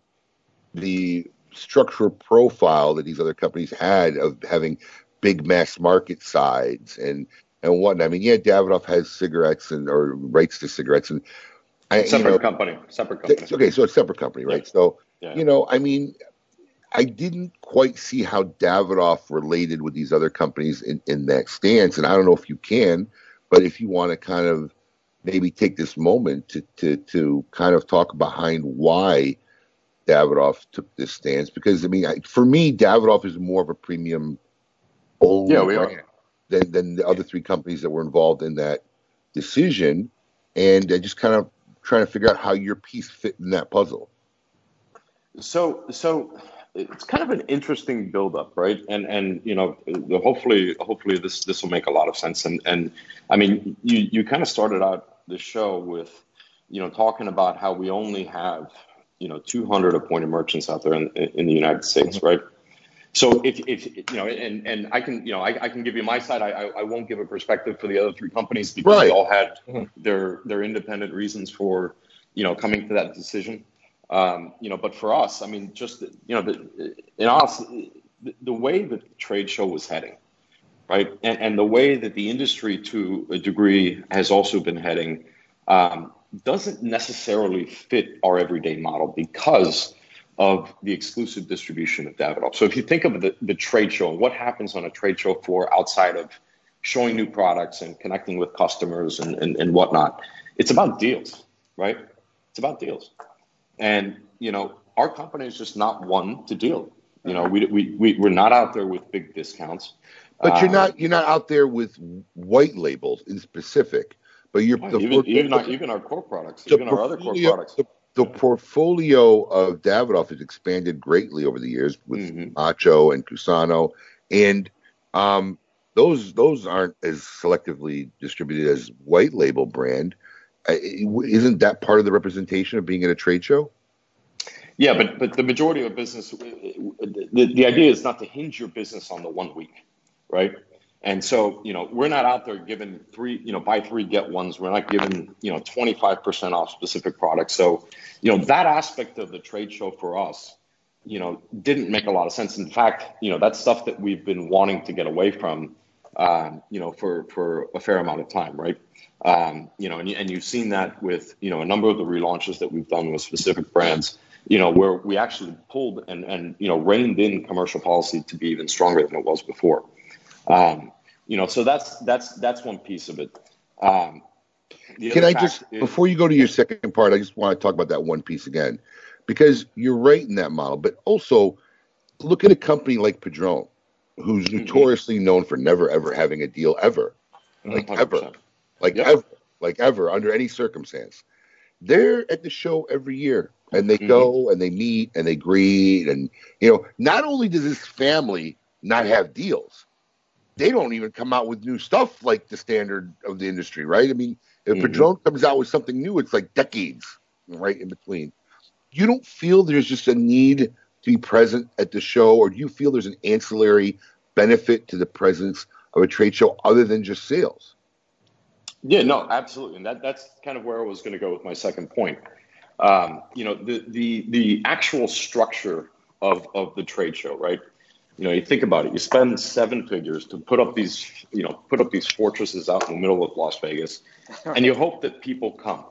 the structural profile that these other companies had of having big mass market sides and and whatnot. I mean, yeah, Davidoff has cigarettes and or rights to cigarettes, and I, you Separate know, company. Separate company. okay, so it's a separate company, right? Yeah. So Yeah. you know, I mean, I didn't quite see how Davidoff related with these other companies in, in that stance, and I don't know if you can, but if you want to kind of maybe take this moment to to to kind of talk behind why Davidoff took this stance, because I mean, I, for me, Davidoff is more of a premium only Yeah, we are. than than the other three companies that were involved in that decision, and I just kind of trying to figure out how your piece fit in that puzzle. So, so it's kind of an interesting buildup, right? And and you know, hopefully, hopefully this this will make a lot of sense. And and I mean, you you kind of started out the show with, you know, talking about how we only have you know 200 appointed merchants out there in in the United States, mm-hmm. right? So if, if you know, and, and I can you know I, I can give you my side. I, I I won't give a perspective for the other three companies because Right. they all had mm-hmm. their their independent reasons for you know coming to that decision. Um, you know, but for us, I mean, just you know, the, in us, the, the way that the trade show was heading, right, and, and the way that the industry, to a degree, has also been heading, um, doesn't necessarily fit our everyday model because of the exclusive distribution of Davidoff. So if you think of the, the trade show and what happens on a trade show floor outside of showing new products and connecting with customers and, and, and whatnot, it's about deals, right? It's about deals. And, you know, our company is just not one to deal. You know, we we we we're not out there with big discounts. But you're Um, not you're not out there with white labels in specific. But you're the, even even our, even our core products, the even our other core products. The, the portfolio of Davidoff has expanded greatly over the years with Mhm. Macho and Cusano, and um, those those aren't as selectively distributed as white label brand. Isn't that part of the representation of being at a trade show? Yeah, but but the majority of business, the, the idea is not to hinge your business on the one week, right? And so, you know, we're not out there giving three, you know, buy three get ones. We're not giving, you know, 25% off specific products. So, you know, that aspect of the trade show for us, you know, didn't make a lot of sense. In fact, you know, that's stuff that we've been wanting to get away from, um, you know, for for a fair amount of time, right? Um, you know, and, and you've seen that with, you know, a number of the relaunches that we've done with specific brands, you know, where we actually pulled and, and you know, reined in commercial policy to be even stronger than it was before. Um, you know, so that's that's that's one piece of it. Um, Can I just, is- before you go to your second part, I just want to talk about that one piece again, because you're right in that model. But also, look at a company like Padron, who's Mm-hmm. notoriously known for never ever having a deal ever, like 100%. ever, like Yep. ever, like ever, under any circumstance. They're at the show every year, and they Mhm. go and they meet and they greet, and you know, not only does this family not have deals, they don't even come out with new stuff like the standard of the industry, right? I mean, if Mhm. Padron comes out with something new, it's like decades right in between. You don't feel there's just a need to be present at the show, or do you feel there's an ancillary benefit to the presence of a trade show other than just sales? Yeah, no, absolutely, and that that's kind of where I was going to go with my second point. Um, you know, the the the actual structure of of the trade show, right? You know, you think about it. You spend seven figures to put up these, you know, put up these fortresses out in the middle of Las Vegas, and you hope that people come,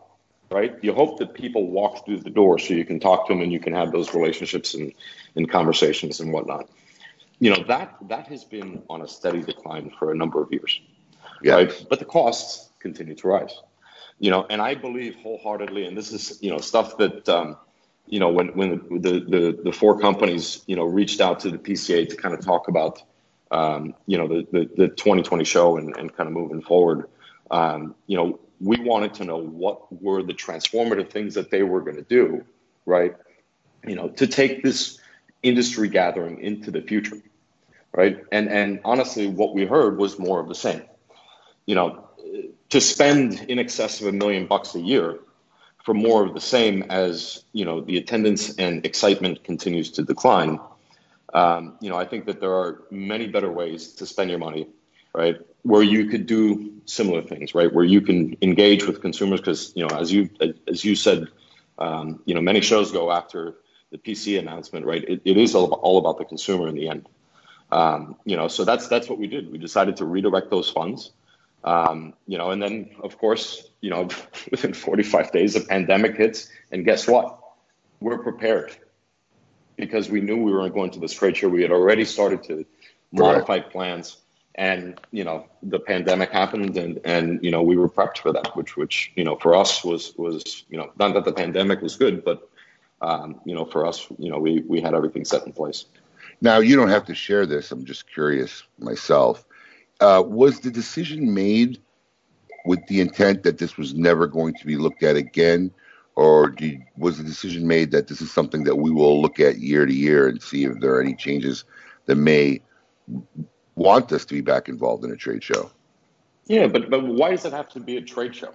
right? You hope that people walk through the door so you can talk to them and you can have those relationships and, and conversations and whatnot. You know, that that has been on a steady decline for a number of years Yeah. right? But the costs continue to rise. You know, and I believe wholeheartedly, and this is you know stuff that um, you know when when the, the the four companies you know reached out to the PCA to kind of talk about um, you know the, the the 2020 show and, and kind of moving forward. Um, you know, we wanted to know what were the transformative things that they were going to do, right? You know, to take this industry gathering into the future, right? And and honestly, what we heard was more of the same you know, to spend in excess of a million bucks a year for more of the same as you know the attendance and excitement continues to decline. Um, you know, I think that there are many better ways to spend your money, right? Where you could do similar things, right? Where you can engage with consumers, because you know, as you as you said, um, you know, many shows go after the PCA announcement, right? It, it is all, all about the consumer in the end. Um, you know, so that's that's what we did. We decided to redirect those funds. Um, you know, and then of course, you know, within 45 days, the pandemic hits, and guess what? We're prepared because we knew we weren't going to this trade show. We had already started to modify plans, and you know, the pandemic happened, and and you know, we were prepped for that, which which you know, for us was was you know, not that the pandemic was good, but um, you know, for us, you know, we we had everything set in place. Now, you don't have to share this. I'm just curious myself. Uh, was the decision made with the intent that this was never going to be looked at again? Or did, was the decision made that this is something that we will look at year to year and see if there are any changes that may want us to be back involved in a trade show? Yeah, but but why does it have to be a trade show?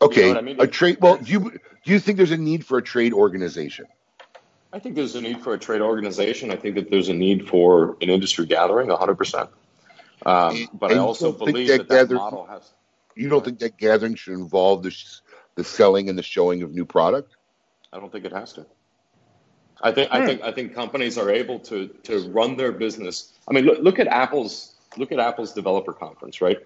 Okay, what I mean? a trade. Well, do you do you think there's a need for a trade organization? I think there's a need for a trade organization. I think that there's a need for an industry gathering, 100%. Um, but I you also think believe that that that gather- model has. You don't think that gathering should involve the sh- the selling and the showing of new product? I don't think it has to. I think I hmm. think I think companies are able to to run their business. I mean, look, look at Apple's look at Apple's developer conference, right?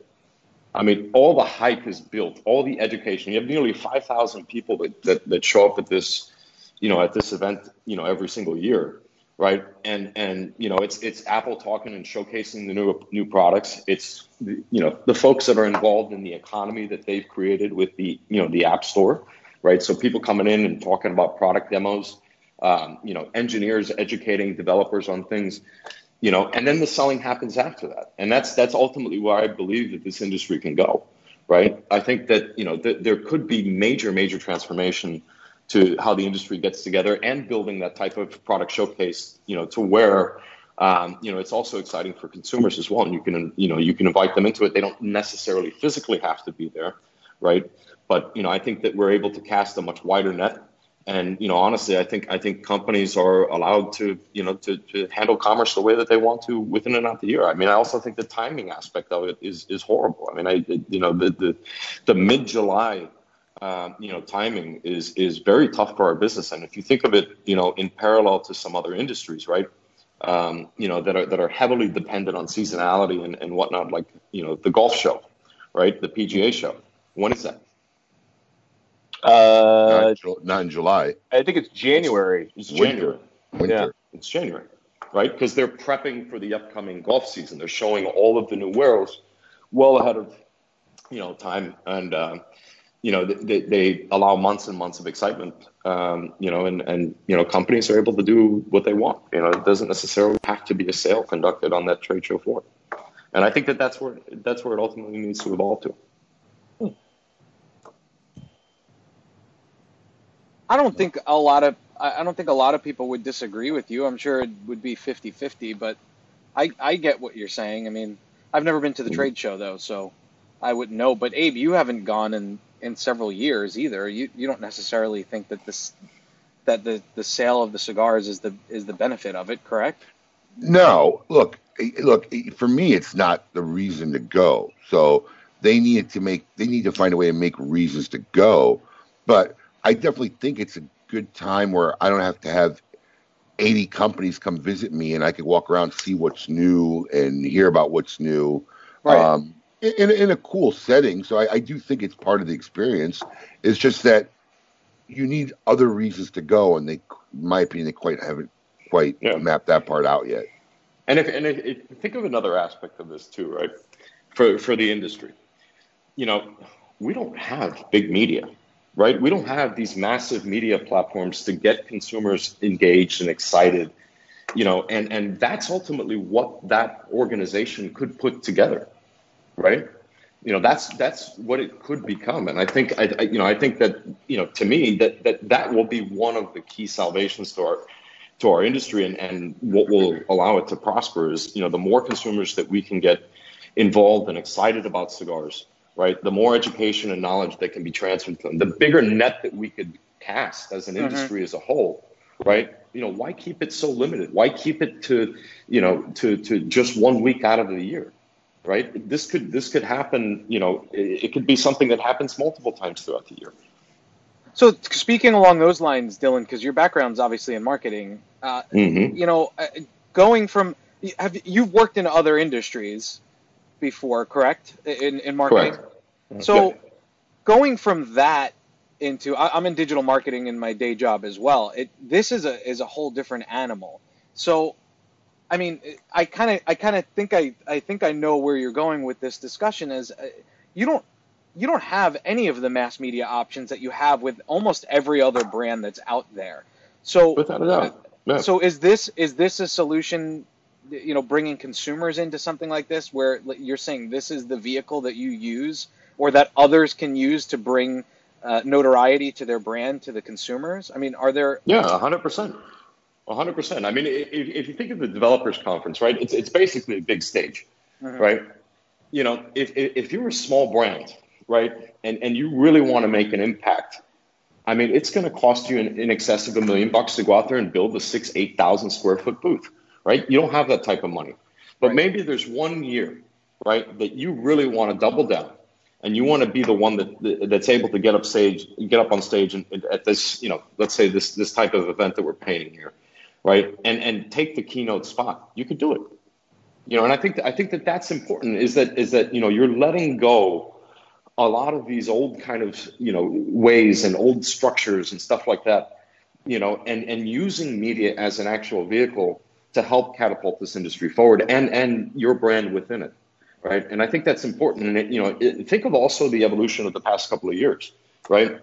I mean, all the hype is built, all the education. You have nearly five thousand people that, that that show up at this, you know, at this event, you know, every single year, right? And and you know, it's it's Apple talking and showcasing the new new products. It's you know the folks that are involved in the economy that they've created with the you know the App Store, right? So people coming in and talking about product demos. Um, you know, engineers educating developers on things, you know, and then the selling happens after that. And that's that's ultimately where I believe that this industry can go, right? I think that you know th- there could be major major transformation to how the industry gets together and building that type of product showcase, you know, to where um, you know it's also exciting for consumers as well, and you can you know you can invite them into it. They don't necessarily physically have to be there, right? But you know, I think that we're able to cast a much wider net and you know, honestly, I think I think companies are allowed to you know to, to handle commerce the way that they want to within and out the year. I mean, I also think the timing aspect of it is is horrible. I mean, I you know the the, the mid July. Um, you know, timing is is very tough for our business, and if you think of it, you know, in parallel to some other industries, right? Um, you know, that are that are heavily dependent on seasonality and, and whatnot, like you know, the golf show, right? The PGA show. When is that? Uh, not, Ju- not in July. I think it's January. It's Winter. January. Winter. Yeah. It's January, right? Because they're prepping for the upcoming golf season. They're showing all of the new wearables well ahead of you know time, and um, you know they, they allow months and months of excitement. Um, you know, and and you know companies are able to do what they want. You know, it doesn't necessarily have to be a sale conducted on that trade show floor. And I think that that's where that's where it ultimately needs to evolve to. I don't think a lot of I don't think a lot of people would disagree with you. I'm sure it would be 50-50, but I I get what you're saying. I mean, I've never been to the trade show though, so I wouldn't know. But Abe, you haven't gone in in several years either. You you don't necessarily think that this that the the sale of the cigars is the is the benefit of it, correct? No, look, eh, look. eh, For me, it's not the reason to go. So they needed to make. They need to find a way to make reasons to go. But I definitely think it's a good time where I don't have to have 80 companies come visit me, and I could walk around, see what's new, and hear about what's new. Right. Um, in in a cool setting. So I, I do think it's part of the experience. It's just that you need other reasons to go, and they, in my opinion, they quite haven't quite Yeah. mapped that part out yet. And if and if, if think of another aspect of this too, right? For for the industry, you know, we don't have big media, right? We don't have these massive media platforms to get consumers engaged and excited, you know, and and that's ultimately what that organization could put together, right? You know, that's that's what it could become, and I think I, I you know I think that you know to me that that that will be one of the key salvations to our to our industry and, and what will allow it to prosper is you know the more consumers that we can get involved and excited about cigars right? The more education and knowledge that can be transferred to them the bigger net that we could cast as an industry as a whole right? You know why keep it so limited? Why keep it to you know to to just one week out of the year right? This could this could happen you know it, it could be something that happens multiple times throughout the year. So speaking along those lines, Dylan, because your background's obviously in marketing, uh, mm-hmm. you know, uh, going from have you've worked in other industries before, correct? In in marketing. correct So Yeah. going from that into I, I'm in digital marketing in my day job as well. It this is a is a whole different animal. So I mean, I kind of I kind of think I I think I know where you're going with this discussion is uh, you don't you don't have any of the mass media options that you have with almost every other brand that's out there. So without a doubt yeah. so is this is this a solution? You know, bringing consumers into something like this, where you're saying this is the vehicle that you use, or that others can use to bring uh, notoriety to their brand to the consumers. I mean, are there? Yeah, hundred percent, hundred percent. I mean, if, if you think of the developers conference, right? It's it's basically a big stage, Mhm. right? You know, if if if you're a small brand, right, and and you really want to make an impact, I mean, it's going to cost you in, in excess of a million bucks to go out there and build a six eight thousand square foot booth, right? You don't have that type of money, but Right. maybe there's one year, right, that you really want to double down. And you want to be the one that that's able to get up stage, get up on stage, and, and at this, you know, let's say this this type of event that we're painting here, right? And and take the keynote spot. You could do it, you know. And I think I think that that's important. Is that is that you know you're letting go a lot of these old kind of you know ways and old structures and stuff like that, you know, and and using media as an actual vehicle to help catapult this industry forward and and your brand within it, right? And I think that's important. And it, you know, it, think of also the evolution of the past couple of years, right?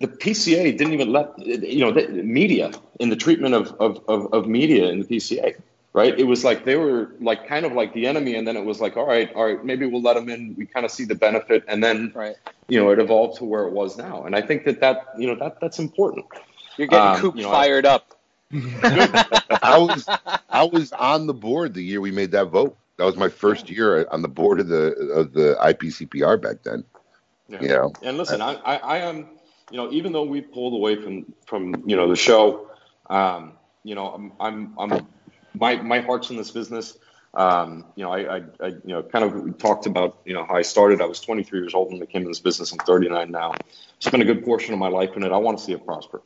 the PCA didn't even let you know the media in the treatment of, of, of, of media in the PCA, right? It was like they were like kind of like the enemy, and then it was like, all right, all right, maybe we'll let them in. We kind of see the benefit, and then Right. you know it evolved to where it was now. And I think that that you know that that's important. You're getting Um, Coop you know, fired up. I was I was on the board the year we made that vote. That was my first year on the board of the of the IPCPR back then. Yeah. You know, And listen, I, I, I am, you know, even though we pulled away from, from, you know, the show, um, you know, I'm, I'm, I'm, my, my heart's in this business. Um, you know, I, I, I, you know, kind of talked about, you know, how I started. I was 23 years old when I came in this business. I'm 39 now. Spent a good portion of my life in it. I want to see it prosper.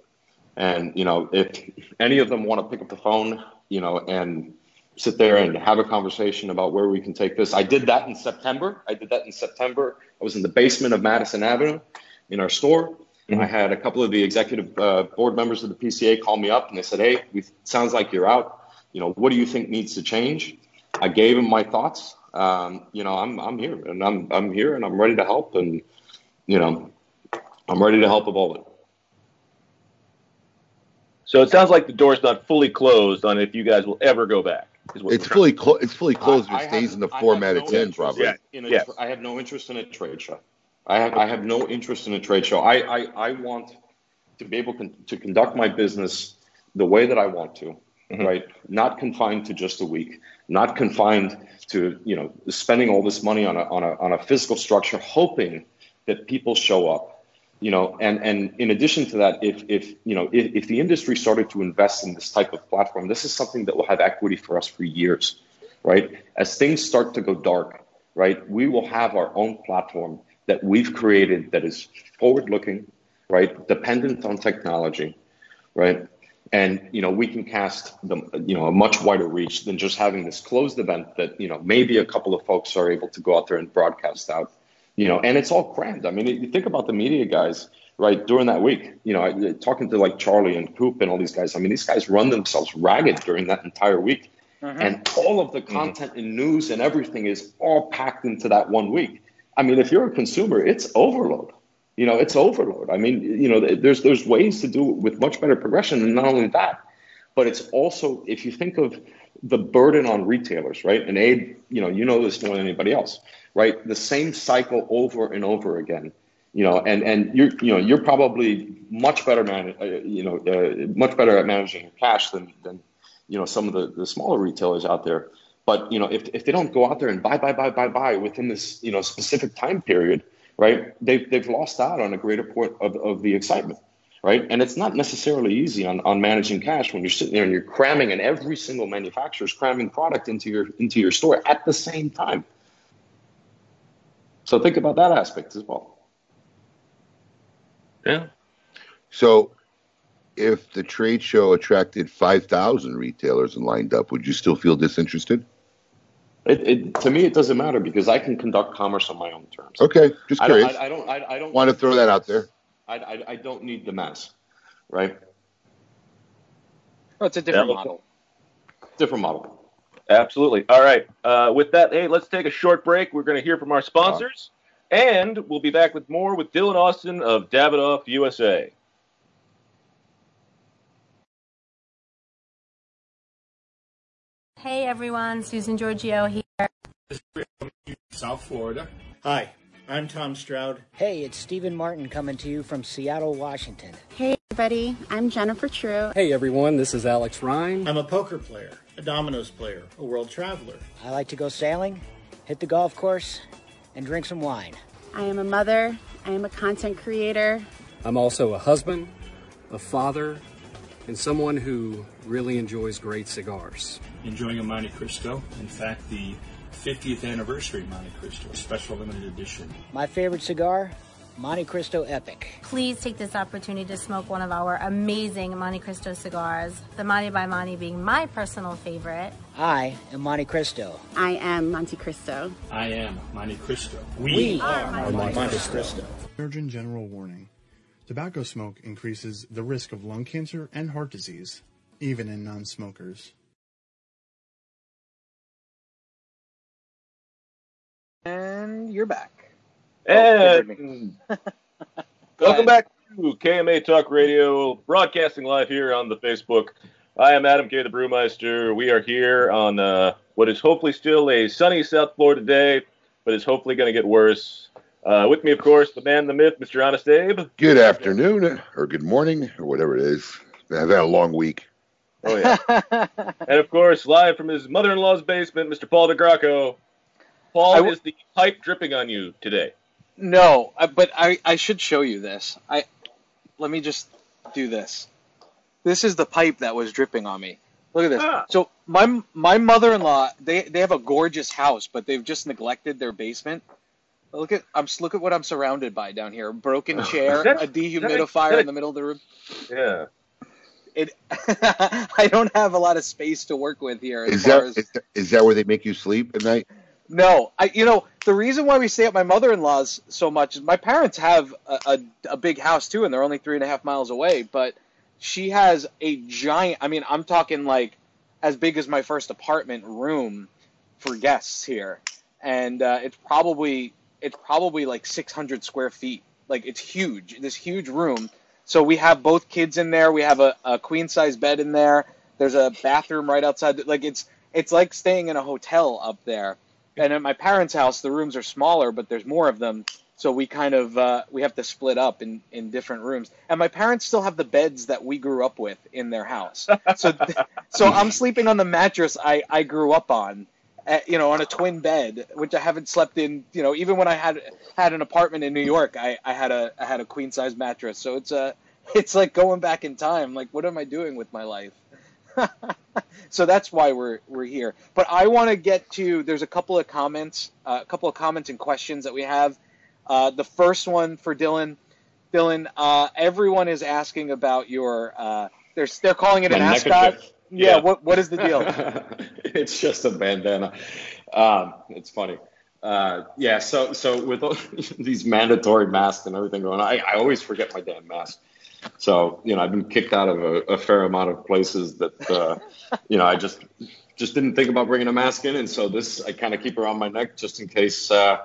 And, you know, if any of them want to pick up the phone, you know, and sit there and have a conversation about where we can take this. I did that in September. I did that in September. I was in the basement of Madison Avenue in our store. I had a couple of the executive uh, board members of the PCA call me up and they said, "Hey, we, sounds like you're out. You know, what do you think needs to change?" I gave them my thoughts. Um, you know, I'm I'm here and I'm I'm here and I'm ready to help and you know, I'm ready to help evolve it. So it sounds like the door's not fully closed on if you guys will ever go back. Is what it's fully clo- it's fully closed. I- It stays in the I format no it's in, probably. Yeah. in a Yes. tr- I have no interest in a trade show. I have I have no interest in a trade show. I I, I want to be able con- to conduct my business the way that I want to, Mhm. right? Not confined to just a week, not confined to you know spending all this money on a on a on a physical structure, hoping that people show up. You know, and and in addition to that, if if you know if, if the industry started to invest in this type of platform, this is something that will have equity for us for years, right? As things start to go dark, right, we will have our own platform that we've created that is forward looking, right, dependent on technology, right? And you know we can cast the you know a much wider reach than just having this closed event that you know maybe a couple of folks are able to go out there and broadcast out, you know, and it's all crammed. I mean, you think about the media guys, right? During that week, you know, I, talking to like Charlie and Coop and all these guys. I mean, these guys run themselves ragged during that entire week, mm-hmm. and all of the mm-hmm. content and news and everything is all packed into that one week. I mean, if you're a consumer, it's overload. You know, it's overload. I mean, you know, there's there's ways to do it with much better progression, and not only that, but it's also if you think of the burden on retailers, right? And Abe, you know, you know this more than anybody else, right? The same cycle over and over again. You know, and and you're you know you're probably much better man, uh, you know, uh, much better at managing your cash than than you know some of the, the smaller retailers out there. But you know, if if they don't go out there and buy buy buy buy buy within this you know specific time period, right? They've they've lost out on a greater part of, of the excitement, right? And it's not necessarily easy on, on managing cash when you're sitting there and you're cramming, and every single manufacturer is cramming product into your into your store at the same time. So think about that aspect as well. Yeah. So, if the trade show attracted five thousand retailers and lined up, would you still feel disinterested? It, it, to me, it doesn't matter because I can conduct commerce on my own terms. Okay, just I don't, curious. I, I don't, I, I don't Want to throw that out there? I, I, I don't need the mass, right? Oh, it's a different Yeah. model. Different model. Absolutely. All right. Uh, with that, hey, let's take a short break. We're going to hear from our sponsors, and we'll be back with more with Dylan Austin of Davidoff USA. Hey everyone, Susan Giorgio here. South Florida. Hi, I'm Tom Stroud. Hey, it's Stephen Martin coming to you from Seattle, Washington. Hey everybody, I'm Jennifer True. Hey everyone, this is Alex Ryan. I'm a poker player, a dominoes player, a world traveler. I like to go sailing, hit the golf course, and drink some wine. I am a mother, I am a content creator. I'm also a husband, a father, and someone who really enjoys great cigars. Enjoying a Montecristo. In fact, the 50th anniversary Monte Cristo, a special limited edition. My favorite cigar, Montecristo Epic. Please take this opportunity to smoke one of our amazing Montecristo cigars, the Monte by Monte being my personal favorite. I am Montecristo. I am Montecristo. I am Montecristo. We are Montecristo. Surgeon General warning. Tobacco smoke increases the risk of lung cancer and heart disease, even in non smokers. And you're back. And welcome back to to KMA Talk Radio, broadcasting live here on the Facebook. I am Adam K. the Brewmeister. We are here on uh, what is hopefully still a sunny South Florida day, but is hopefully going to get worse. Uh, with me, of course, the man, the myth, Mr. Honest Abe. Good afternoon or good morning or whatever it is. I've had a long week. Oh yeah. and of course, live from his mother-in-law's basement, Mr. Paul DeGracco. Paul, I w- is the pipe dripping on you today? No, but I, I should show you this. I let me just do this. This is the pipe that was dripping on me. Look at this. Ah. So my my mother-in-law, they they have a gorgeous house, but they've just neglected their basement. Look at I'm look at what I'm surrounded by down here. A broken chair, that- a is that dehumidifier that in the middle of the room. Yeah. It I don't have a lot of space to work with here. Is that, as, is that is that where they make you sleep at night? No, I you know the reason why we stay at my mother-in-law's so much is my parents have a, a, a big house too, and they're only three and a half miles away. But she has a giant. I mean, I'm talking like as big as my first apartment room for guests here, and uh, it's probably it's probably like 600 square feet. Like it's huge. This huge room. So we have both kids in there. We have a, a queen size bed in there. There's a bathroom right outside. Like it's it's like staying in a hotel up there. And at my parents' house, the rooms are smaller, but there's more of them. So we kind of uh, we have to split up in, in different rooms. And my parents still have the beds that we grew up with in their house. So so I'm sleeping on the mattress I, I grew up on, uh, you know, on a twin bed, which I haven't slept in. You know, even when I had had an apartment in New York, I, I had a I had a queen size mattress. So it's a it's like going back in time. Like, what am I doing with my life? so that's why we're we're here. But I want to get to. There's a couple of comments, uh, a couple of comments and questions that we have. Uh, the first one for Dylan. Dylan, uh, everyone is asking about your. Uh, they're they're calling it an ascot. Yeah, Yeah. What what is the deal? it's just a bandana. Um, it's funny. Uh, yeah, so so with all these mandatory masks and everything going on, I, I always forget my damn mask. So you know, I've been kicked out of a, a fair amount of places that uh, you know I just just didn't think about bringing a mask in, and so this I kind of keep around my neck just in case uh,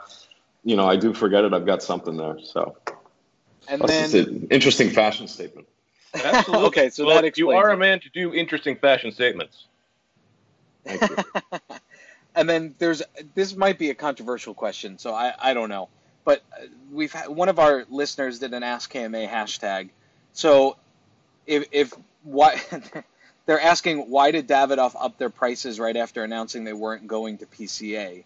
you know I do forget it. I've got something there. So And Plus, then it's an interesting fashion statement. Absolutely. Okay, so well, that you are it. a man to do interesting fashion statements. and then there's this might be a controversial question, so I, I don't know. But uh, we've had, one of our listeners did an Ask KMA hashtag. So if if why they're asking why did Davidoff up their prices right after announcing they weren't going to PCA?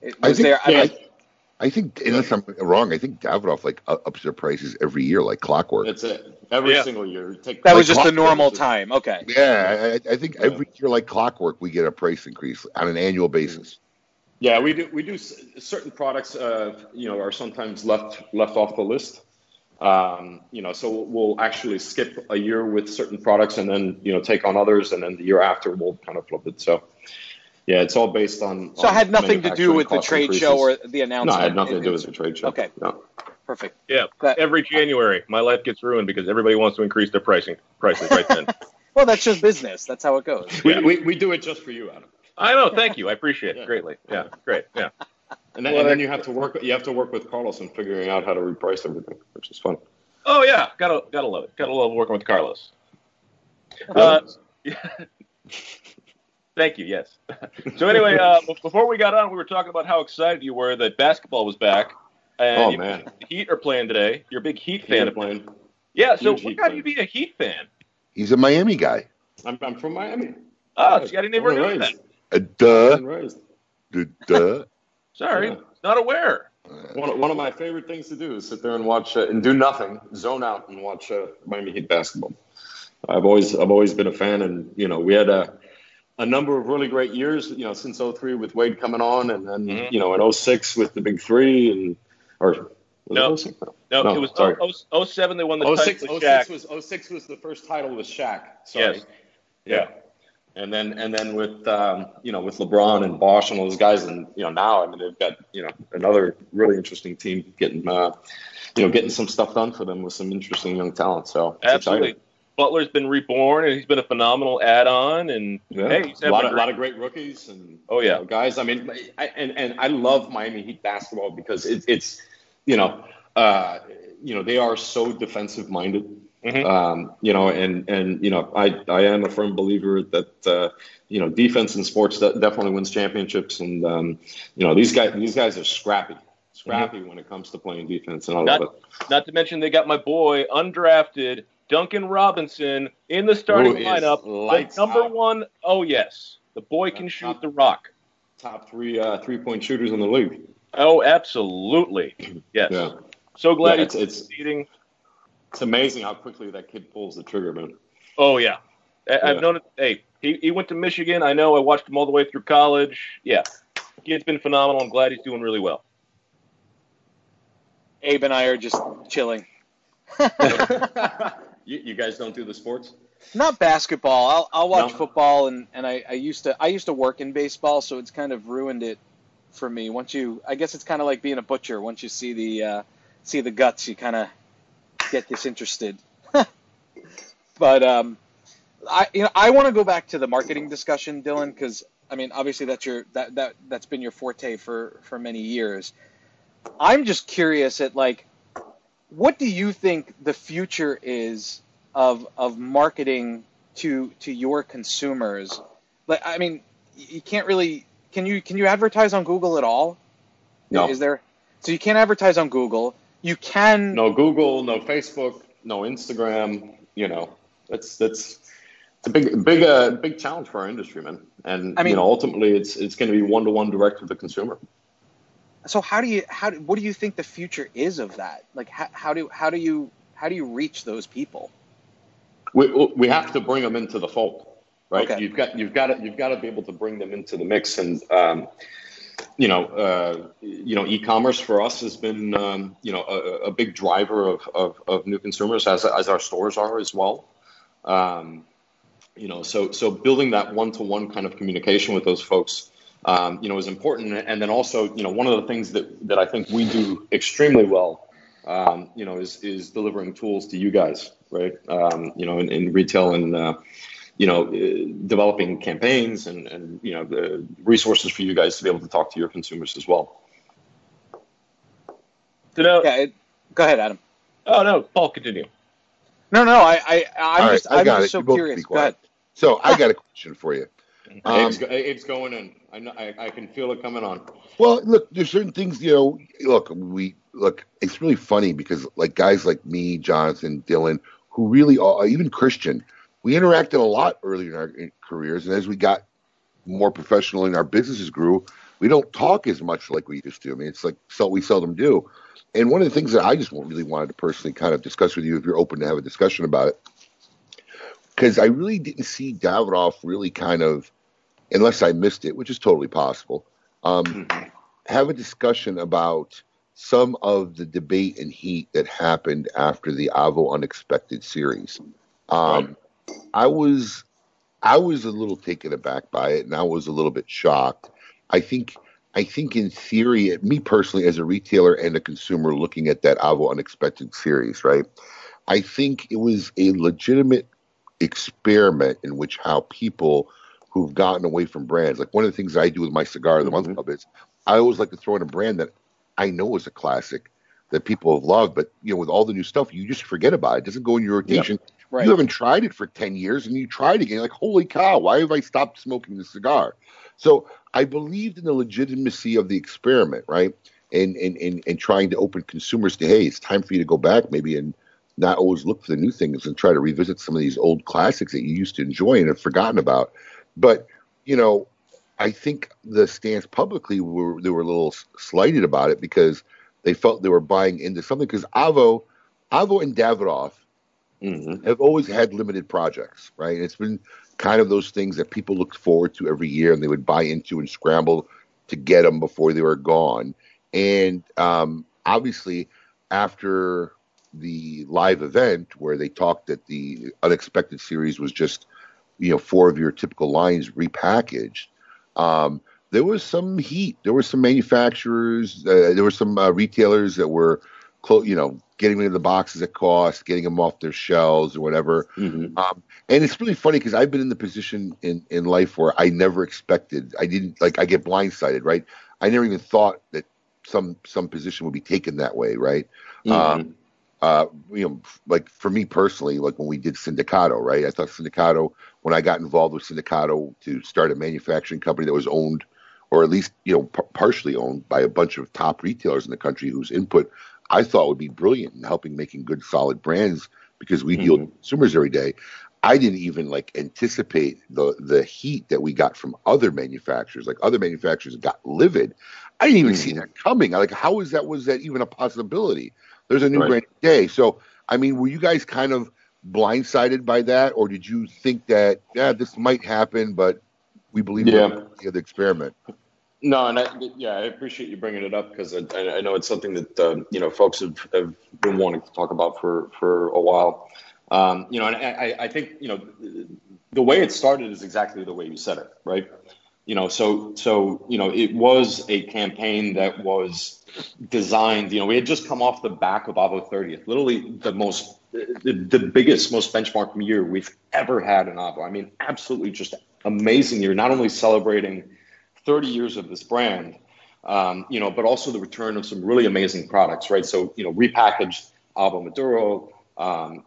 It, I think, there? I mean, I, I think unless I'm wrong, I think Davidoff like ups their prices every year like clockwork. That's it. Every Yeah. single year. Take that was just the clockwork. normal time. Okay. Yeah, I, I think every year like clockwork we get a price increase on an annual basis. Yeah, we do. We do certain products. Uh, you know, are sometimes left left off the list. Um, you know, so we'll actually skip a year with certain products, and then you know take on others, and then the year after we'll kind of flip it. So, yeah, it's all based on. So it on had nothing to do with the cost trade show or increases. the No, announcement. it had nothing to do with the trade show. Okay. No. Perfect. Yeah. That- Every January, my life gets ruined because everybody wants to increase their pricing prices right then. Well, that's just business. That's how it goes. We, we, we do it just for you, Adam. I know. Thank you. I appreciate it Yeah. greatly. Yeah. Great. Yeah. And then, Well, and then you have to work. You have to work with Carlos on figuring out how to reprice everything, which is fun. Oh yeah. Gotta gotta love it. Gotta love working with Carlos. Uh, yeah. Thank you. Yes. So anyway, uh, before we got on, we were talking about how excited you were that basketball was back. And Oh, you- man. Heat are playing today. You're a big Heat fan. Fan of playing. Yeah. So Huge what Heat got you fan. be a Heat fan? He's a Miami guy. I'm, I'm from Miami. Oh, see, I didn't even Born know that. Uh, Born duh, and raised. duh, duh. Sorry, Yeah. not aware. One, of- one of my favorite things to do is sit there and watch uh, and do nothing, zone out and watch uh, Miami Heat basketball. I've always I've always been a fan, and you know we had a a number of really great years. You know since 03 with Wade coming on, and then Mhm. you know in 06 with the big three, and or was No. it 06? No, No, it was sorry. oh- oh- 07 They won the 06, title with Shaq. 06 was 06 was the first title with Shaq. Sorry. Yes. Yeah. And then and then with um, you know with LeBron and Bosh and all those guys and you know now I mean they've got you know another really interesting team getting uh, you know getting some stuff done for them with some interesting young talent. So Absolutely. exciting. Butler's been reborn, and he's been a phenomenal add-on. And Yeah. hey, a lot of, great- lot of great rookies and Oh, yeah. you know, guys. I mean, I, and and I love Miami Heat basketball because it, it's you know uh, you know, they are so defensive minded. Mhm. Um, you know, and and you know, I I am a firm believer that uh, you know defense in sports de- definitely wins championships, and um, you know these guys these guys are scrappy, scrappy when it comes to playing defense, and I love Not, it. not to mention they got my boy undrafted Duncan Robinson in the starting lineup. The number out. one, oh yes, the boy can shoot the rock. Top three uh, three point shooters in the league. Oh, absolutely. Yes. Yeah. So glad Yeah, it's- it's- succeeding. It's amazing how quickly that kid pulls the trigger, man. Oh yeah. I, I've Yeah. known it. Hey, he, he went to Michigan. I know. I watched him all the way through college. Yeah, kid's been phenomenal. I'm glad he's doing really well. Abe and I are just chilling. You, you guys don't do the sports? Not basketball. I'll I'll watch No? football and and I, I used to I used to work in baseball, so it's kind of ruined it for me. Once you, I guess it's kind of like being a butcher. Once you see the uh, see the guts, you kind of get disinterested. but um, I you know I want to go back to the marketing discussion, Dylan, because I mean obviously that's your that that that's been your forte for for many years. I'm just curious at like what do you think the future is of of marketing to to your consumers? Like, I mean, you can't really can you can you advertise on Google at all? No. Is there? So you can't advertise on Google. You can. No Google, no Facebook, no Instagram. You know, that's that's it's a big big uh, big challenge for our industry, man. And I mean- you know, ultimately, it's it's going to be one to one direct to the consumer. So how do you how do, what do you think the future is of that? Like how, how do how do you how do you reach those people? We we have to bring them into the fold, right? Okay. You've got you've got to you've got to be able to bring them into the mix, and um, you know, uh, you know, e-commerce for us has been um, you know a, a big driver of, of, of new consumers, as as our stores are as well. Um, you know, so so building that one-to-one kind of communication with those folks, um, you know, is important. And then also, you know, one of the things that that I think we do extremely well, um, you know, is is delivering tools to you guys, right? Um, you know, in, in retail and uh, you know, uh, developing campaigns and and you know the resources for you guys to be able to talk to your consumers as well. To know, Yeah. It, go ahead, Adam. oh no, Paul, continue. No, no. I I I'm All right, just I I'm just so You curious. Go ahead. So I got a question for you. Um, Abe's, go- Abe's going in. I know. I, I can feel it coming on. Well, look, there's certain things, you know. Look, we look. It's really funny because like guys like me, Jonathan, Dylan, who really are even Christian, we interacted a lot earlier in our careers, and as we got more professional and our businesses grew, we don't talk as much like we used to. I mean, it's like so we seldom do. And one of the things that I just really wanted to personally kind of discuss with you, if you're open to have a discussion about it, because I really didn't see Davidoff really kind of, unless I missed it, which is totally possible, um, have a discussion about some of the debate and heat that happened after the Avo Unexpected series. Um, I was, I was a little taken aback by it, and I was a little bit shocked. I think, I think in theory, me personally, as a retailer and a consumer looking at that Avo Unexpected series, right? I think it was a legitimate experiment in which how people who've gotten away from brands, like one of the things I do with my cigar, the month mm-hmm. club, is I always like to throw in a brand that I know is a classic that people have loved, but you know, with all the new stuff, you just forget about it. It doesn't go in your rotation. Right. You haven't tried it for ten years, and you tried again. Like, holy cow! Why have I stopped smoking the cigar? So I believed in the legitimacy of the experiment, right? And and and and trying to open consumers to, hey, it's time for you to go back, maybe, and not always look for the new things and try to revisit some of these old classics that you used to enjoy and have forgotten about. But you know, I think the stance publicly were they were a little slighted about it because they felt they were buying into something. Because Avo, Avo and Davidoff have always had limited projects, right? It's been kind of those things that people looked forward to every year and they would buy into and scramble to get them before they were gone. And um, obviously, after the live event where they talked that the unexpected series was just, you know, four of your typical lines repackaged, um, there was some heat. There were some manufacturers, uh, there were some uh, retailers that were, you know, getting rid of the boxes at cost, getting them off their shelves or whatever. Um, and it's really funny because I've been in the position in, in life where I never expected, I didn't like, I get blindsided, right? I never even thought that some some position would be taken that way, right? Mhm. Um, uh, you know, like for me personally, like when we did Sindicato, right? I thought Sindicato, when I got involved with Sindicato to start a manufacturing company that was owned, or at least you know par- partially owned by a bunch of top retailers in the country whose input I thought would be brilliant in helping making good solid brands because we deal with mm-hmm. consumers every day. I didn't even like anticipate the the heat that we got from other manufacturers. Like other manufacturers got livid. I didn't even see mm-hmm. that coming. Like, how is that? Was that even a possibility? There's a new Right. brand day. So, I mean, were you guys kind of blindsided by that, or did you think that yeah, this might happen, but we believe Yeah. we're the experiment? No, and I, yeah, I appreciate you bringing it up because I, I know it's something that uh, you know folks have, have been wanting to talk about for for a while. Um, you know, and I, I- I think you know the way it started is exactly the way you said it, right? You know, so so you know it was a campaign that was designed. You know, we had just come off the back of Avo 30th, literally the most the, the biggest, most benchmark year we've ever had in Avo. I mean, absolutely just amazing year. Not only celebrating 30 years of this brand, um, you know, but also the return of some really amazing products, right? So, you know, repackaged Avo Maduro, um,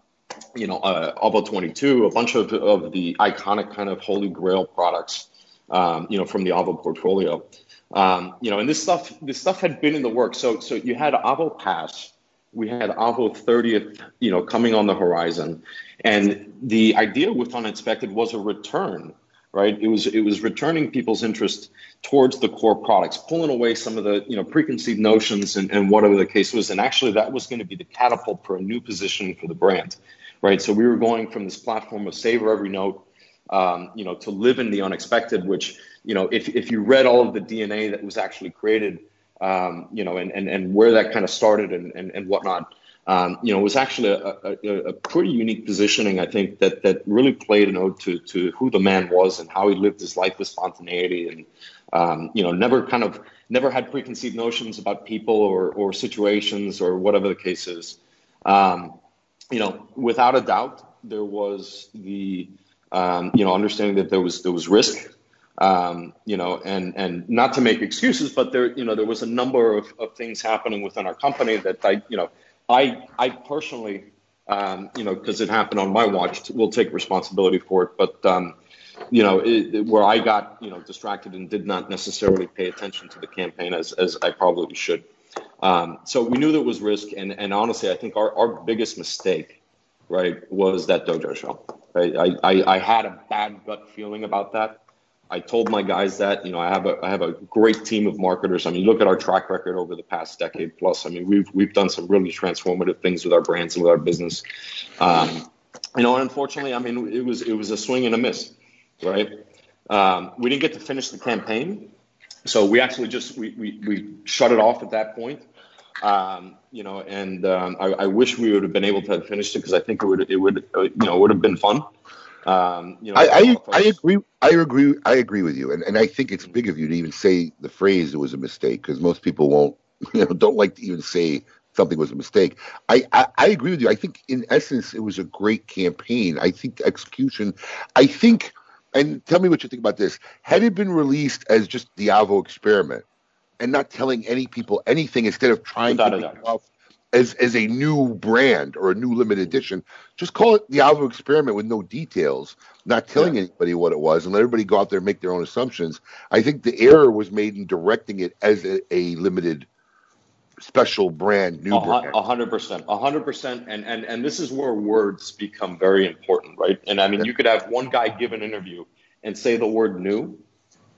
you know, uh, Avo 22, a bunch of, of the iconic kind of holy grail products, um, you know, from the Avo portfolio. Um, you know, and this stuff, this stuff had been in the works. So, so you had Avo Pass, we had Avo 30th, you know, coming on the horizon, and the idea with Unexpected was a return, right? It was it was returning people's interest towards the core products, pulling away some of the you know preconceived notions and, and whatever the case was, and actually that was going to be the catapult for a new position for the brand, right? So we were going from this platform of savor every note, um, you know, to live in the unexpected, which you know, if if you read all of the DNA that was actually created um, you know, and, and, and where that kind of started and, and, and whatnot. Um, you know, it was actually a, a, a pretty unique positioning, I think, that, that really played an ode to, to who the man was and how he lived his life with spontaneity and, um, you know, never kind of, never had preconceived notions about people or, or situations or whatever the case is. Um, you know, without a doubt, there was the, um, you know, understanding that there was, there was risk um, you know, and and not to make excuses, but there, you know, there was a number of, of things happening within our company that I, you know, I I personally, um, you know, because it happened on my watch, will take responsibility for it. But um, you know, it, it- where I got you know distracted and did not necessarily pay attention to the campaign as as I probably should. Um, so we knew there was risk, and and honestly, I think our our biggest mistake, right, was that dojo show. I, I I had a bad gut feeling about that. I told my guys that you know I have a I have a great team of marketers. I mean, look at our track record over the past decade plus. I mean, we've we've done some really transformative things with our brands and with our business. Um, you know, and unfortunately, I mean, it was it was a swing and a miss, right? Um, we didn't get to finish the campaign, so we actually just we we, we shut it off at that point. Um, you know, and um, I, I wish we would have been able to have finished it because I think it would it would uh, you know would have been fun. Um, you know, I, I I agree. I agree. I agree with you, and and I think it's big of you to even say the phrase "it was a mistake" because most people won't, you know, don't like to even say something was a mistake. I, I I agree with you. I think in essence it was a great campaign. I think execution. I think, and tell me what you think about this. Had it been released as just the Avo experiment and not telling any people anything, instead of trying Without to a make doubt. it off as as a new brand or a new limited mm-hmm. edition. Just call it the album experiment with no details, not telling anybody what it was, and let everybody go out there and make their own assumptions. I think the error was made in directing it as a, a limited special brand, new a hundred percent, a hundred percent, and and and this is where words become very important, right? And I mean, you could have one guy give an interview and say the word "new,"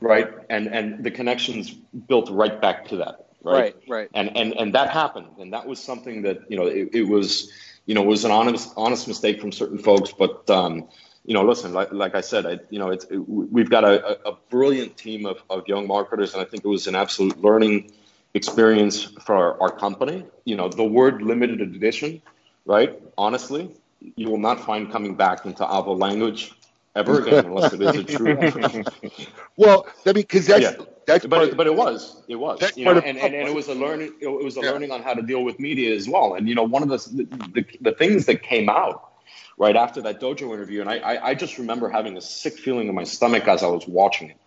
right, and and the connections built right back to that, right? Right, right. And and and that happened, and that was something that you know it, it was you know it was an honest honest mistake from certain folks, but um, you know, listen, like, like I said, I, you know, it's, it, we've got a, a a brilliant team of, of young marketers, and I think it was an absolute learning experience for our, our company. You know, the word limited edition, right? Honestly, you will not find coming back into Avo language ever again unless it is a true. well, I mean, because that's Yeah. That's but part it, but it was it was you know, and, and, and it was a learning it was a learning on how to deal with media as well. And you know, one of the the, the things that came out right after that dojo interview, and I, I I just remember having a sick feeling in my stomach as I was watching it.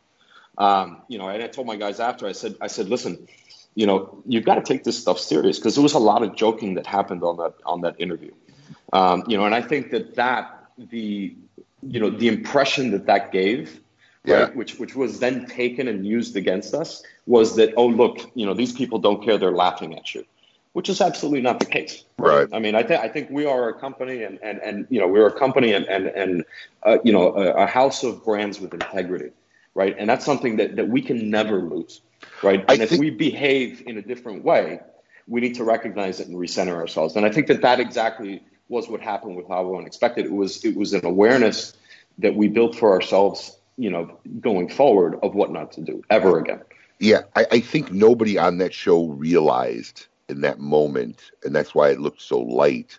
Um, you know, and I told my guys after I said I said listen. you know, you've got to take this stuff serious because there was a lot of joking that happened on that on that interview. Um, you know, and I think that that the you know the impression that that gave, Yeah. right, which which was then taken and used against us, was that oh look, you know, these people don't care, they're laughing at you, which is absolutely not the case. Right. I mean, I think I think we are a company, and and and you know, we're a company, and and and uh, you know, a, a house of brands with integrity, right? And that's something that that we can never lose, right? I And if think- we behave in a different way, we need to recognize it and recenter ourselves. And I think that that exactly was what happened with Avo Unexpected. It was it was an awareness that we built for ourselves, you know, going forward of what not to do ever again. Yeah, I, I think nobody on that show realized in that moment, and that's why it looked so light,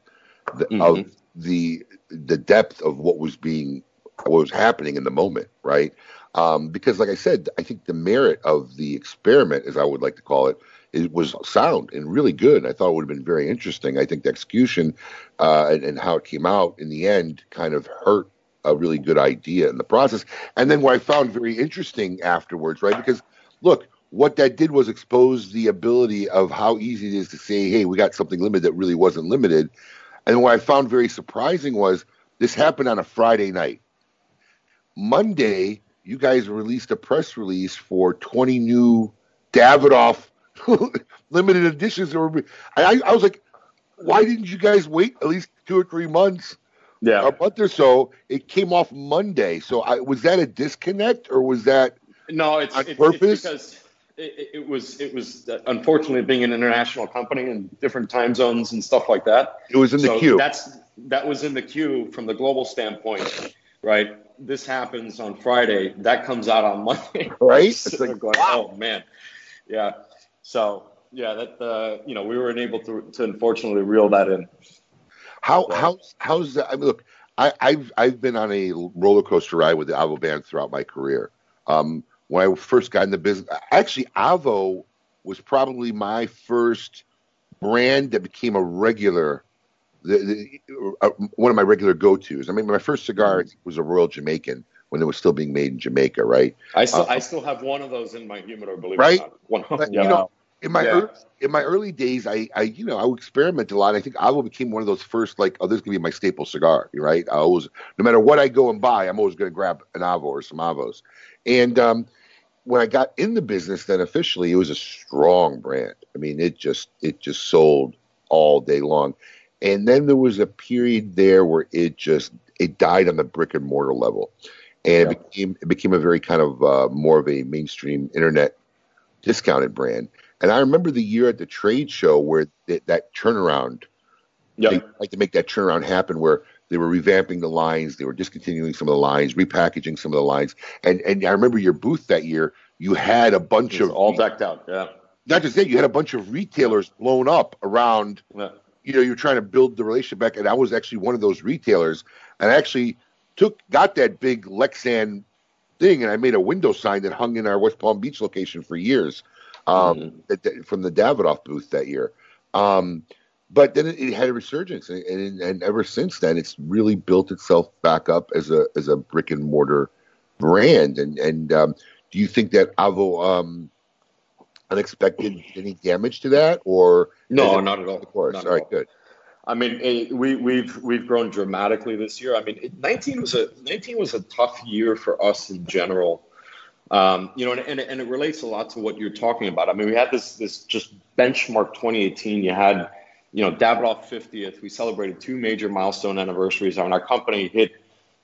the, of the the depth of what was being what was happening in the moment, right? Um, because, like I said, I think the merit of the experiment, as I would like to call it, it was sound and really good. I thought it would have been very interesting. I think the execution uh, and, and how it came out in the end kind of hurt a really good idea in the process. And then what I found very interesting afterwards, right? Because look, what that did was expose the ability of how easy it is to say, hey, we got something limited that really wasn't limited. And what I found very surprising was this happened on a Friday night. Monday, you guys released a press release for 20 new Davidoff limited editions. I, I was like, why didn't you guys wait at least two or three months? Yeah. A month or so. It came off Monday. So I, was that a disconnect or was that No, it's, on it's, purpose? it's because it, it- it was it was unfortunately being an international company and different time zones and stuff like that. It was in the So queue. That's that was in the queue from the global standpoint, right? This happens on Friday. That comes out on Monday. Right? So It's like, we're going, oh man, yeah. So yeah, that uh, you know we weren't able to to unfortunately reel that in. How how's how's that? I mean, look, I, I've I've been on a roller coaster ride with the Avo band throughout my career. Um, when I first got in the business, actually, Avo was probably my first brand that became a regular, the, the, uh, one of my regular go tos. I mean, my first cigar was a Royal Jamaican when it was still being made in Jamaica, right? I still Uh, I still have one of those in my humidor. Believe Right? it or not. One, But, yeah. you know, in my Yeah. early, in my early days, I, I you know I would experiment a lot. I think Avo became one of those first like, oh, this is gonna be my staple cigar, right? I always, no matter what I go and buy, I'm always gonna grab an Avo or some Avos. And um, when I got in the business, then officially, it was a strong brand. I mean, it just it just sold all day long. And then there was a period there where it just it died on the brick and mortar level, and it became it became a very kind of uh, more of a mainstream internet discounted brand. And I remember the year at the trade show where th- that turnaround, they like to make that turnaround happen where they were revamping the lines, they were discontinuing some of the lines, repackaging some of the lines. And and I remember your booth that year, you had a bunch of all decked out. Yeah. not just that, you had a bunch of retailers blown up around. Yeah. You know, you're trying to build the relationship back, and I was actually one of those retailers, and I actually took got that big Lexan thing, and I made a window sign that hung in our West Palm Beach location for years, um, that, that- from the Davidoff booth that year. Um, but then it, it had a resurgence, and, and, and ever since then, it's really built itself back up as a as a brick and mortar brand. And and um, do you think that Avo um, unexpected any damage to that, or No, not at all. Of course, Not all right, all. good. I mean, eh, we we've we've grown dramatically this year. I mean, it- 19 was a 19 was a tough year for us in general. Um, you know, and, and, and it relates a lot to what you're talking about. I mean, we had this this just benchmark 2018. You had, you know, Davidoff 50th. We celebrated two major milestone anniversaries. I mean, our company hit,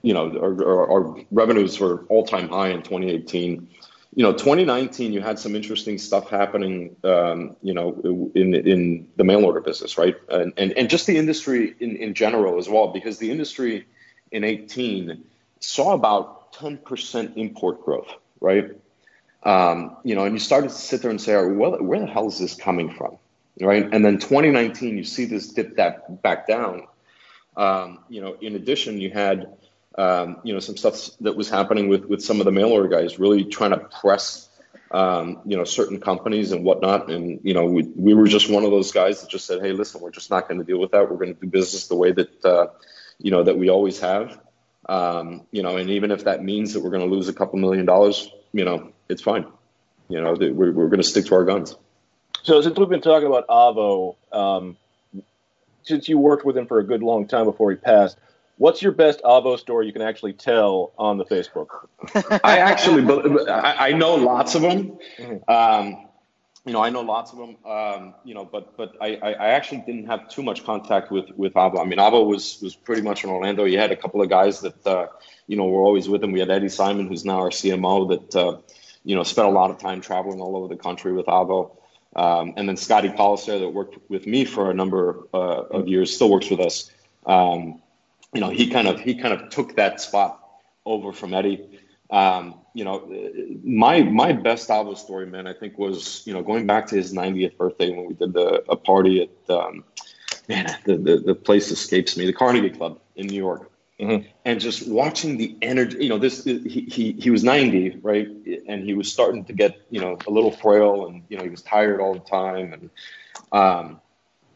you know, our, our, our revenues were all time high in 2018. You know, 2019, you had some interesting stuff happening. Um, you know, in in the mail order business, right, and and, and just the industry in, in general as well, because the industry in 18 saw about 10% import growth, right? Um, you know, and you started to sit there and say, well, where the hell is this coming from, right? And then 2019, you see this dip that back down. Um, you know, in addition, you had um, you know some stuff that was happening with with some of the mail order guys really trying to press um, you know certain companies and whatnot. And you know, we we were just one of those guys that just said, hey, listen, we're just not going to deal with that. We're going to do business the way that uh, you know that we always have. Um, you know, and even if that means that we're going to lose a couple million dollars, you know, it's fine. You know, we're, we're going to stick to our guns. So since we've been talking about Avo, um, since you worked with him for a good long time before he passed, what's your best Avo story you can actually tell on the Facebook? I actually, I, I know lots of them. Um, you know, I know lots of them. Um, you know, but but I, I actually didn't have too much contact with with Avo. I mean, Avo was was pretty much in Orlando. He had a couple of guys that uh, you know were always with him. We had Eddie Simon, who's now our CMO, that uh, you know spent a lot of time traveling all over the country with Avo. Um, and then Scotty Polister, that worked with me for a number uh, of years, still works with us. Um, you know, he kind of he kind of took that spot over from Eddie. Um, you know, my my best Avo story, man, I think was you know going back to his 90th birthday when we did the, a party at um, man the, the the place escapes me, the Carnegie Club in New York, and just watching the energy. You know, this he, he he was 90, right, and he was starting to get you know a little frail, and you know he was tired all the time, and um,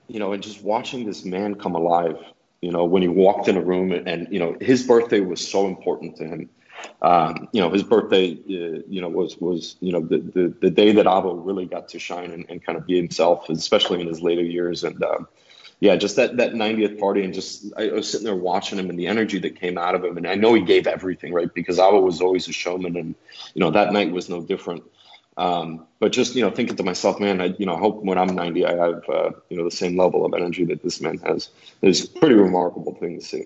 you know, and just watching this man come alive. You know, when he walked in a room, and, and you know his birthday was so important to him. Um, you know, his birthday, uh, you know, was was you know the, the the day that Avo really got to shine and, and kind of be himself, especially in his later years. And um, yeah, just that that 90th party, and just I was sitting there watching him and the energy that came out of him, and I know he gave everything, right? Because Avo was always a showman, and you know that night was no different. Um, but just you know, thinking to myself, man, I you know, I hope when I'm 90, I have uh, you know the same level of energy that this man has. It's a pretty remarkable thing to see.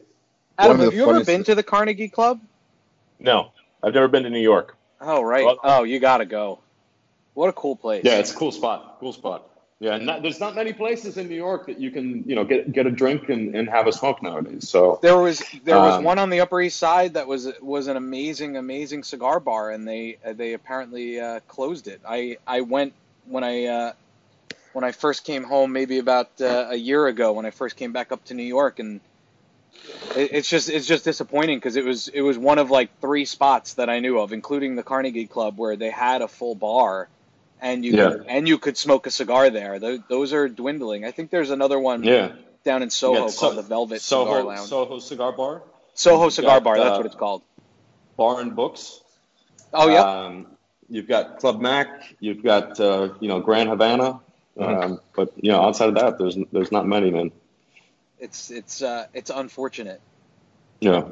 Adam, have you ever been to the Carnegie Club? No, I've never been to New York. Oh right. Well- oh, you gotta go. What a cool place. Yeah, it's a cool spot. Cool spot. Yeah, not, there's not many places in New York that you can, you know, get get a drink and, and have a smoke nowadays. So There was there was Um, one on the Upper East Side that was was an amazing amazing cigar bar, and they they apparently uh, closed it. I I went when I uh, when I first came home, maybe about uh, a year ago, when I first came back up to New York, and it, it's just it's just disappointing because it was it was one of like three spots that I knew of, including the Carnegie Club, where they had a full bar. And you Yeah. could, and you could smoke a cigar there. Those, those are dwindling. I think there's another one Yeah. down in Soho You called So- the Velvet Cigar Soho Lounge. Soho Cigar Bar, Soho Cigar got, Bar, that's uh, what it's called. Bar and Books. Oh, yeah. Um, you've got Club Mac. You've got uh, you know Grand Havana. Mm-hmm. Um, but you know outside of that, there's there's not many, man. It's it's uh, it's unfortunate. Yeah.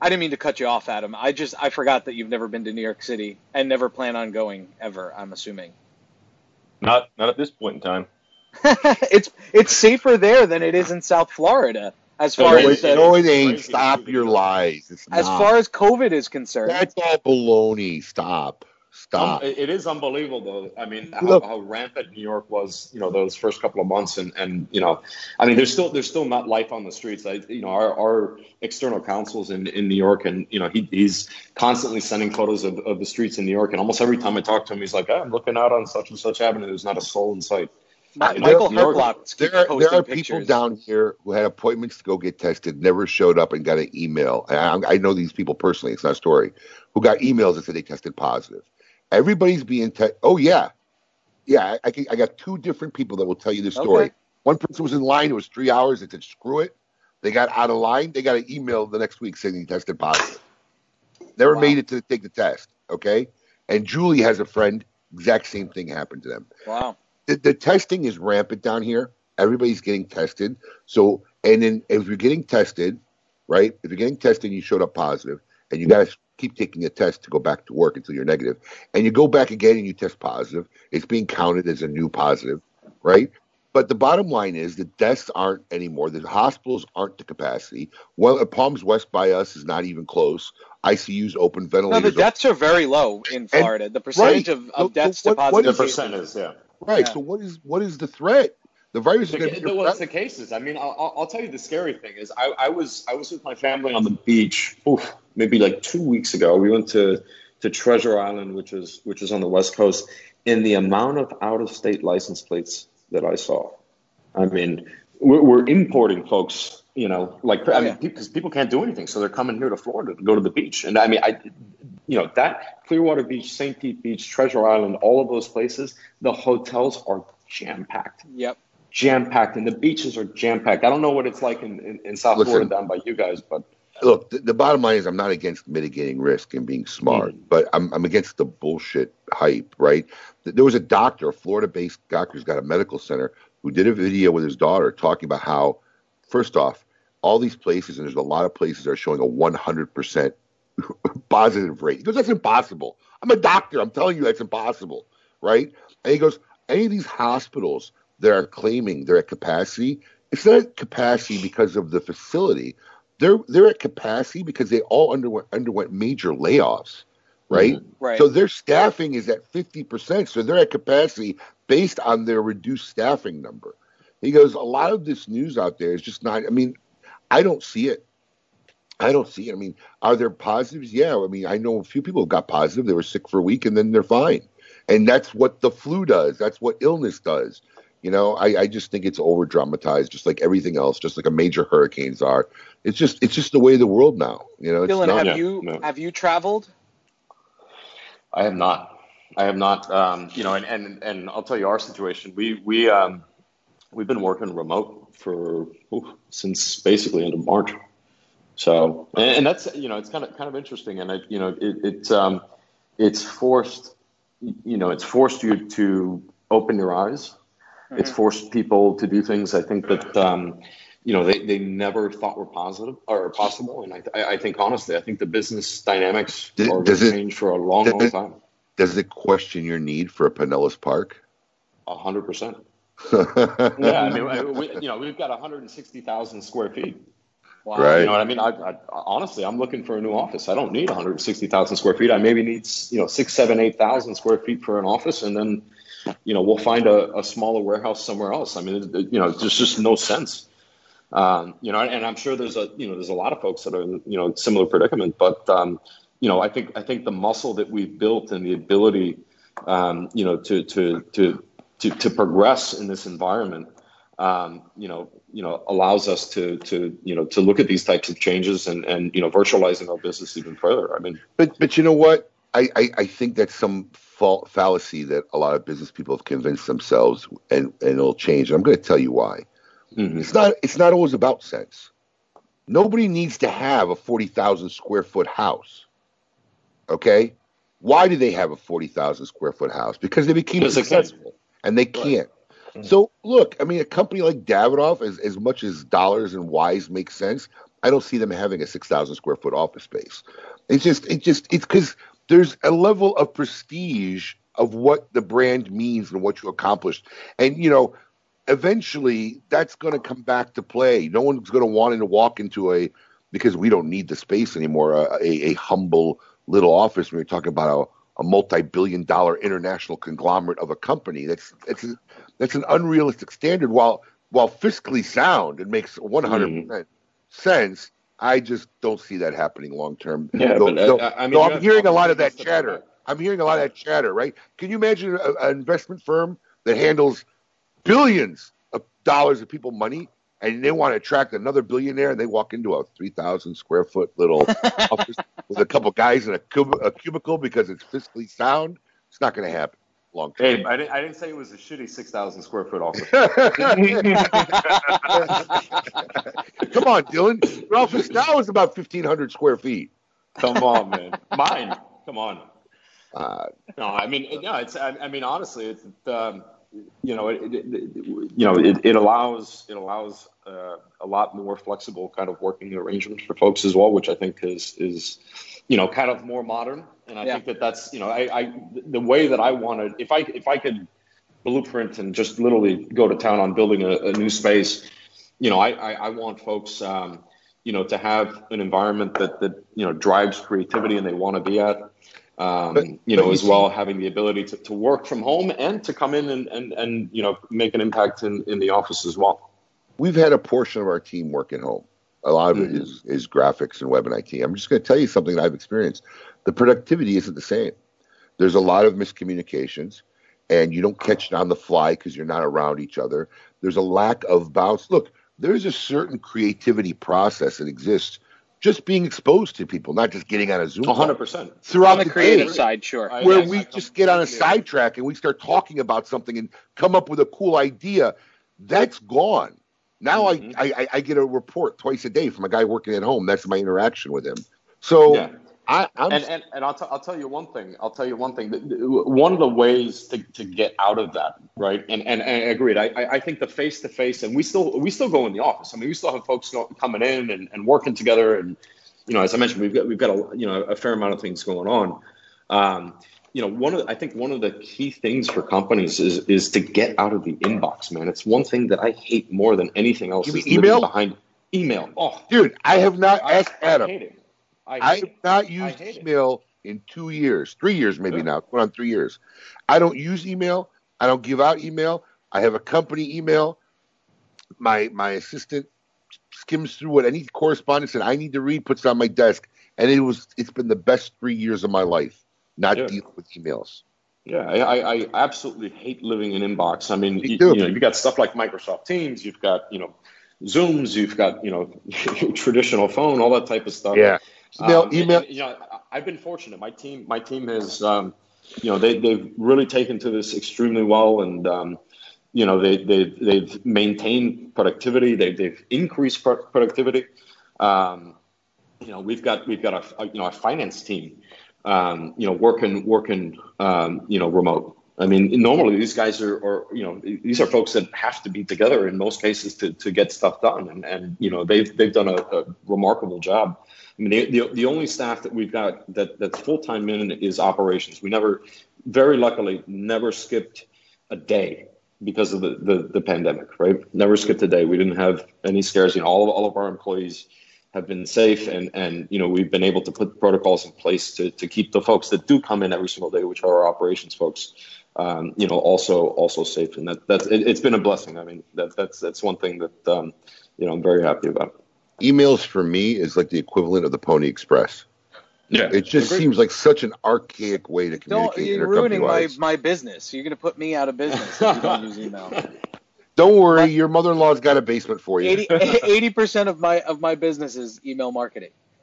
I didn't mean to cut you off, Adam. I just I forgot that you've never been to New York City and never plan on going ever. I'm assuming Not not at this point in time. it's it's safer there than it is in South Florida as far no, as it, uh, no, it ain't. Stop your lies. It's as not. far as COVID is concerned. That's all baloney. Stop. Stop. Um, it- it is unbelievable, though. I mean, how, Look. how rampant New York was, you know, those first couple of months, and and you know, I mean, there's still there's still not life on the streets. I, you know, our, our external counsels in, in New York, and you know, he, he's constantly sending photos of, of the streets in New York, and almost every time I talk to him, he's like, "Ah, I'm looking out on such and such avenue. There's not a soul in sight. Mi- Michael New York- Herklock keeps There, there are people pictures. down here who had appointments to go get tested, never showed up and got an email. And I, I know these people personally. It's not a story. Who got emails that said they tested positive. Everybody's being tested. Oh yeah, yeah. I, I, can- I got two different people that will tell you this story. Okay. One person was in line. It was three hours. They said screw it. They got out of line. They got an email the next week saying he tested positive. Never Wow. made it to take the test. Okay. And Julie has a friend. Exact same thing happened to them Wow. the, the testing is rampant down here. Everybody's getting tested. So, and then if you're getting tested, right? If you're getting tested, and you showed up positive, and you got to keep taking a test to go back to work until you're negative, and you go back again and you test positive, it's being counted as a new positive, right? But the bottom line is the deaths aren't anymore. The hospitals aren't the capacity. Well, Palms West by us is not even close. ICU's open, ventilators. No, ventilators. the deaths are very low in Florida. The percentage right. of, So- of deaths so to what- what positive The is- cases- percent is, yeah. right. Yeah. So what is what is the threat? The virus is going to be well, it's the cases. I mean, I'll, I'll- I'll tell you the scary thing is I, I was I was with my family on the beach, oof, maybe like two weeks ago. We went to to Treasure Island, which is which is on the west coast, and the amount of out of state license plates that I saw. I mean, we're, we're importing folks. You know, like I oh, mean, because people can't do anything, so they're coming here to Florida to go to the beach. And I mean, I, you know, that Clearwater Beach, St. Pete Beach, Treasure Island, all of those places, the hotels are jam packed Yep. Jam packed, and the beaches are jam packed. I don't know what it's like in, in, in South Listen. Florida down by you guys, but look, the, the bottom line is I'm not against mitigating risk and being smart, Mm. but I'm, I'm against the bullshit hype, right? There was a doctor, a Florida-based doctor who's got a medical center, who did a video with his daughter talking about how, first off, all these places, and there's a lot of places that are showing a 100% positive rate. He goes, that's impossible. I'm a doctor. I'm telling you that's impossible, right? And he goes, any of these hospitals that are claiming they're at capacity, it's not at capacity because of the facility. They're they're at capacity because they all underwent underwent major layoffs, right? Mm-hmm. Right. So their staffing is at 50%. So they're at capacity based on their reduced staffing number. He goes, a lot of this news out there is just not, I mean, I don't see it. I don't see it. I mean, are there positives? Yeah. I mean, I know a few people who got positive. They were sick for a week and then they're fine. And that's what the flu does. That's what illness does. You know, I, I just think it's over dramatized, just like everything else, just like a major hurricanes are. It's just it's just the way of the world now. You know, it's Dylan, not, have you have you traveled? I have not. I have not. Um, you know, and, and and I'll tell you our situation. We we um, we've been working remote for ooh, since basically end of March. So, and, and that's you know, it's kind of kind of interesting, and it, you know, it, it's um, it's forced, you know, it's forced you to open your eyes. It's forced people to do things I think that um, you know they, they never thought were positive or possible. And I, I I think honestly, I think the business dynamics Does- are going does to it- change for a long, long time. does it question your need for a Pinellas Park? A hundred percent. Yeah, I mean, I- we, you know, we've got 160,000 square feet. Wow. Right. You know what I mean? I, I honestly, I'm looking for a new office. I don't need 160,000 square feet. I maybe need you know six, seven, eight thousand square feet for an office, and then you know we'll find a, a smaller warehouse somewhere else. I mean, it- you know, there's just no sense. Um, you know, and I'm sure there's a you know there's a lot of folks that are in you know similar predicament, but um, you know, I think I think the muscle that we've built and the ability, um, you know, to to to to to progress in this environment, um, you know, you know, allows us to to you know to look at these types of changes and and you know virtualizing our business even further. I mean, But but you know what? I, I, I think that's some fa- fallacy that a lot of business people have convinced themselves, and, and it'll change. I'm going to tell you why. mhm. It's not it's not always about sense. Nobody needs to have a forty thousand square foot house. Okay, why do they have a forty thousand square foot house? Because they became Because they can. successful, and they can't. So look, I mean, a company like Davidoff, as as much as dollars and wise make sense, I don't see them having a six thousand square foot office space. It's just it just it's because there's a level of prestige of what the brand means and what you accomplished, and you know eventually that's going to come back to play. No one's going to want to walk into a because we don't need the space anymore. A, a, a humble little office when you're talking about a, a multi-billion-dollar international conglomerate of a company. That's that's a, that's an unrealistic standard. While while fiscally sound, it makes 100 percent mm-hmm. sense. I just don't see that happening long term. Yeah, Though- but, uh, though- I- I mean, I'm hearing a lot of that chatter. I'm hearing a lot of that chatter, right? Can you imagine a- an investment firm that handles billions of dollars of people money and they want to attract another billionaire and they walk into a 3,000 square foot little office with a couple guys in a, cub- a cubicle because it's fiscally sound? It's not going to happen long term. Hey, I didn't, I didn't say it was a shitty 6,000 square foot office. Come on, Dylan. Your office now is about 1,500 square feet. Come on, man. Mine. Come on. Uh, No, I mean, no, it's. I, I mean, honestly, it's. Um, you know, it, it, it- you know, it, it allows it allows uh, a lot more flexible kind of working arrangements for folks as well, which I think is is, you know, kind of more modern. And I Yeah. think that that's you know, I, I the way that I wanted, if I if I could blueprint and just literally go to town on building a, a new space, you know, I I, I want folks. Um, you know, to have an environment that that you know drives creativity and they want to be at, um, But- you know, you as see- well having the ability to, to work from home and to come in and, and, and you know make an impact in, in the office as well. we've had a portion of our team work at home. A lot of it is, is graphics and web and IT. I'm just going to tell you something that I've experienced. The productivity isn't the same. There's a lot of miscommunications, and you don't catch it on the fly because you're not around each other. There's a lack of bounce. Look, there's a certain creativity process that exists just being exposed to people, not just getting on a Zoom hundred percent. throughout On the the creative day side, sure. Where I- we I just get on a completely agree. sidetrack and we start talking about something and come up with a cool idea. That's gone. Now Mhm. I, I I get a report twice a day from a guy working at home. That's my interaction with him. So Yeah. I, I'm and and, and I'll, t- I'll tell you one thing. I'll tell you one thing. One of the ways to, to get out of that, right? And and, and I agreed. I, I think the face to face, and we still we still go in the office. I mean, we still have folks coming in and, and working together. And you know, as I mentioned, we've got we've got a you know a fair amount of things going on. Um, you know, one of the, I think one of the key things for companies is is to get out of the inbox, man. It's one thing that I hate more than anything else. You is email? behind email. Oh, dude, I have not asked I Adam. I, have not used hate it. email in two years, three years maybe Yeah. now, going on three years. I don't use email. I don't give out email. I have a company email. My my assistant skims through what any correspondence that I need to read, puts on my desk, and it was it's been the best three years of my life not Yeah. dealing with emails. Yeah, I, I, absolutely hate living in inbox. I mean, you, you know, you've got stuff like Microsoft Teams, you've got, you know, Zooms, you've got, you know, traditional phone, all that type of stuff. Yeah. Email- Um, and- email- and, you know, I've been fortunate. My team, my team has, um, you know, they, they've really taken to this extremely well, and um, you know, they, they've they've maintained productivity. They've they've increased pro- productivity. Um, you know, we've got we've got a, a you know a finance team, um, you know, working working um, you know remote. I mean, normally these guys are, are, you know, these are folks that have to be together in most cases to, to get stuff done, and, and you know they've they've done a, a remarkable job. I mean, the, the the only staff that we've got that that's full time in is operations. We never, very luckily, never skipped a day because of the, the, the pandemic, right? Never skipped a day. We didn't have any scares. You know, all of all of our employees have been safe, and and you know we've been able to put protocols in place to to keep the folks that do come in every single day, which are our operations folks, um, you know, also also safe. And that that's it, it's been a blessing. I mean, that that's that's one thing that um, you know I'm very happy about. Emails for me is like the equivalent of the Pony Express. Yeah, It just Agreed. seems like such an archaic way to Don't communicate you're ruining my, my business. You're gonna put me out of business if you don't use email. Don't worry, your mother-in-law's got a basement for you. 80 percent of my of my business is email marketing.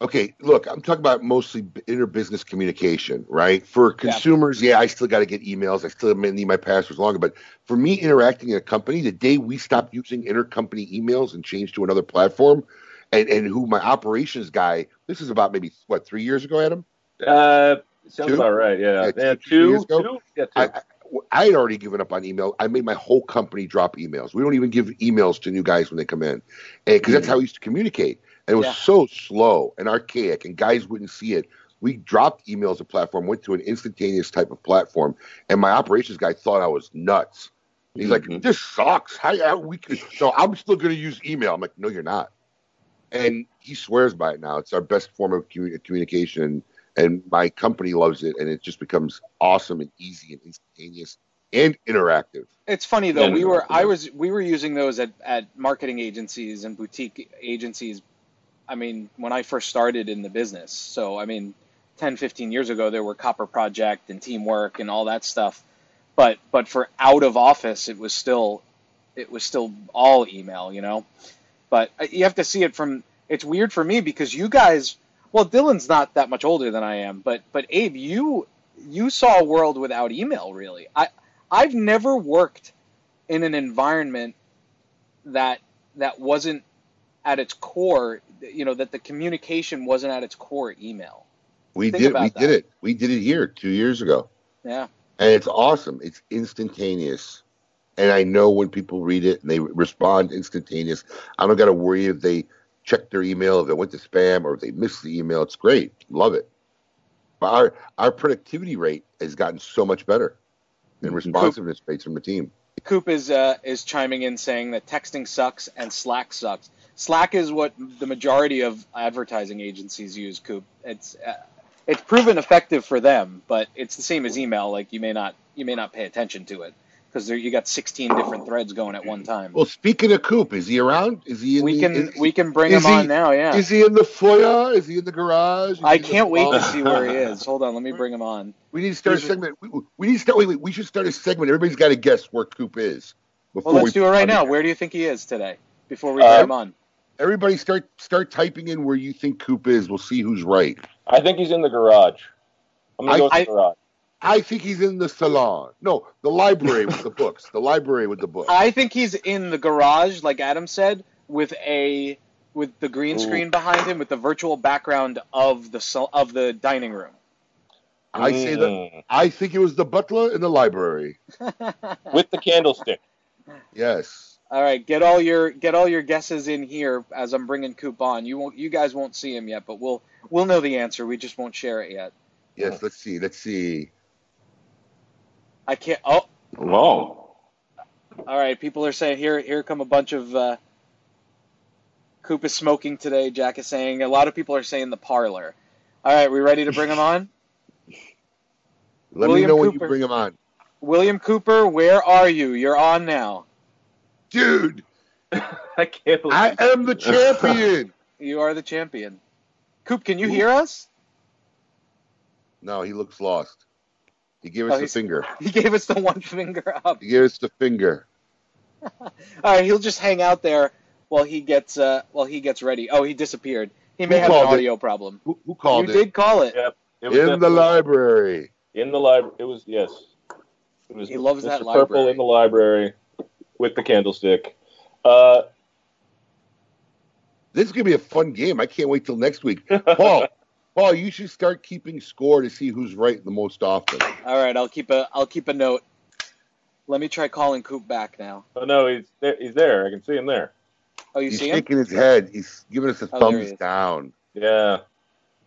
Okay, look, I'm talking about mostly interbusiness communication, right? For consumers, yeah, I still got to get emails. I still need my passwords longer. But for me, interacting in a company, the day we stop using intercompany emails and change to another platform, and, and who my operations guy, this is about maybe, what, three years ago, Adam? Uh, sounds Two? about right. Yeah. Yeah, Yeah, two- two two? Yeah, two. I, I, I had already given up on email. I made my whole company drop emails. We don't even give emails to new guys when they come in, because that's how we used to communicate. And it was Yeah. so slow and archaic, and guys wouldn't see it. We dropped emails. a platform went to an instantaneous type of platform, and my operations guy thought I was nuts. He's like, mm-hmm. "This sucks. How, how we could?" No, I'm still going to use email. I'm like, "No, you're not." And he swears by it now. It's our best form of communication, and my company loves it, and it just becomes awesome and easy and instantaneous and interactive. It's funny though. Yeah, we were. I was we were using those at, at marketing agencies and boutique agencies. I mean, when I first started in the business. So I mean, 10, 15 years ago, there were Copper Project and Teamwork and all that stuff. But but for out of office, it was still it was still all email, you know. But uh, you have to see it from. It's weird for me because you guys. Well, Dylan's not that much older than I am, but but Abe, you you saw a world without email, really. I I've never worked in an environment that that wasn't at its core, you know, that the communication wasn't at its core email. We Think did. We that. did it. We did it here two years ago, Yeah. and it's awesome. It's instantaneous, and I know when people read it and they respond instantaneous. I don't got to worry if they check their email, if it went to spam, or if they missed the email. It's great. Love it. But our our productivity rate has gotten so much better, and responsiveness rates from the team. Coop is uh, is chiming in saying that texting sucks and Slack sucks. Slack is what the majority of advertising agencies use. Coop, it's uh, it's proven effective for them, but it's the same as email. Like you may not you may not pay attention to it because you got 16 different threads going at one time. Well, speaking of Coop, is he around? Is he in We the? can is- we can bring him he- on now. Yeah. Is he in the foyer? Is he in the garage? Is I he in the can't wait to see where he is. Hold on, let me bring him on. We need to start a segment. We, we need to start. Wait, wait. We should start a segment. Everybody's got to guess where Coop is. Well, let's we do it right now. Where do you think he is today? Before we Uh, bring him on. Everybody start start typing in where you think Coop is. We'll see who's right. I think he's in the garage. I'm gonna I- go with I- the garage. I think he's in the salon. No, the library with the books. The library with the books. I think he's in the garage, like Adam said, with a with the green Ooh. screen behind him with the virtual background of the of the dining room. I say that Mm. I think it was the butler in the library. with the candlestick. Yes. All right, get all your get all your guesses in here as I'm bringing Coop on. You won't, you guys won't see him yet, but we'll we'll know the answer. We just won't share it yet. Yes. Let's see. Let's see. I can't. Oh, Whoa. all right. People are saying here here come a bunch of. Uh, Coop is smoking today. Jack is saying a lot of people are saying the parlor. All right, we ready to bring him on? Let William me know when you bring him on, William Cooper, where are you? You're on now. Dude. I can't believe I am the champion. You are the champion. Coop, can you hear us? no, he looks lost. He gave Oh, us the finger. He gave us the one finger up. He gave us the finger. All right, he'll just hang out there while he gets uh while he gets ready. Oh, he disappeared. He may Who have an called it? audio problem. Who, who called you it? You did call it. Yep. It was in the library. In the library. It was yes. It was He loves Mr. that Purple in the library with the candlestick. Uh, This is gonna be a fun game. I can't wait till next week. Paul, Paul, you should start keeping score to see who's right the most often. All right, I'll keep a I'll keep a note. Let me try calling Coop back now. oh no, he's there. He's there. I can see him there. Oh, you He's see him? He's shaking his head. He's giving us a Oh, thumbs down. Yeah.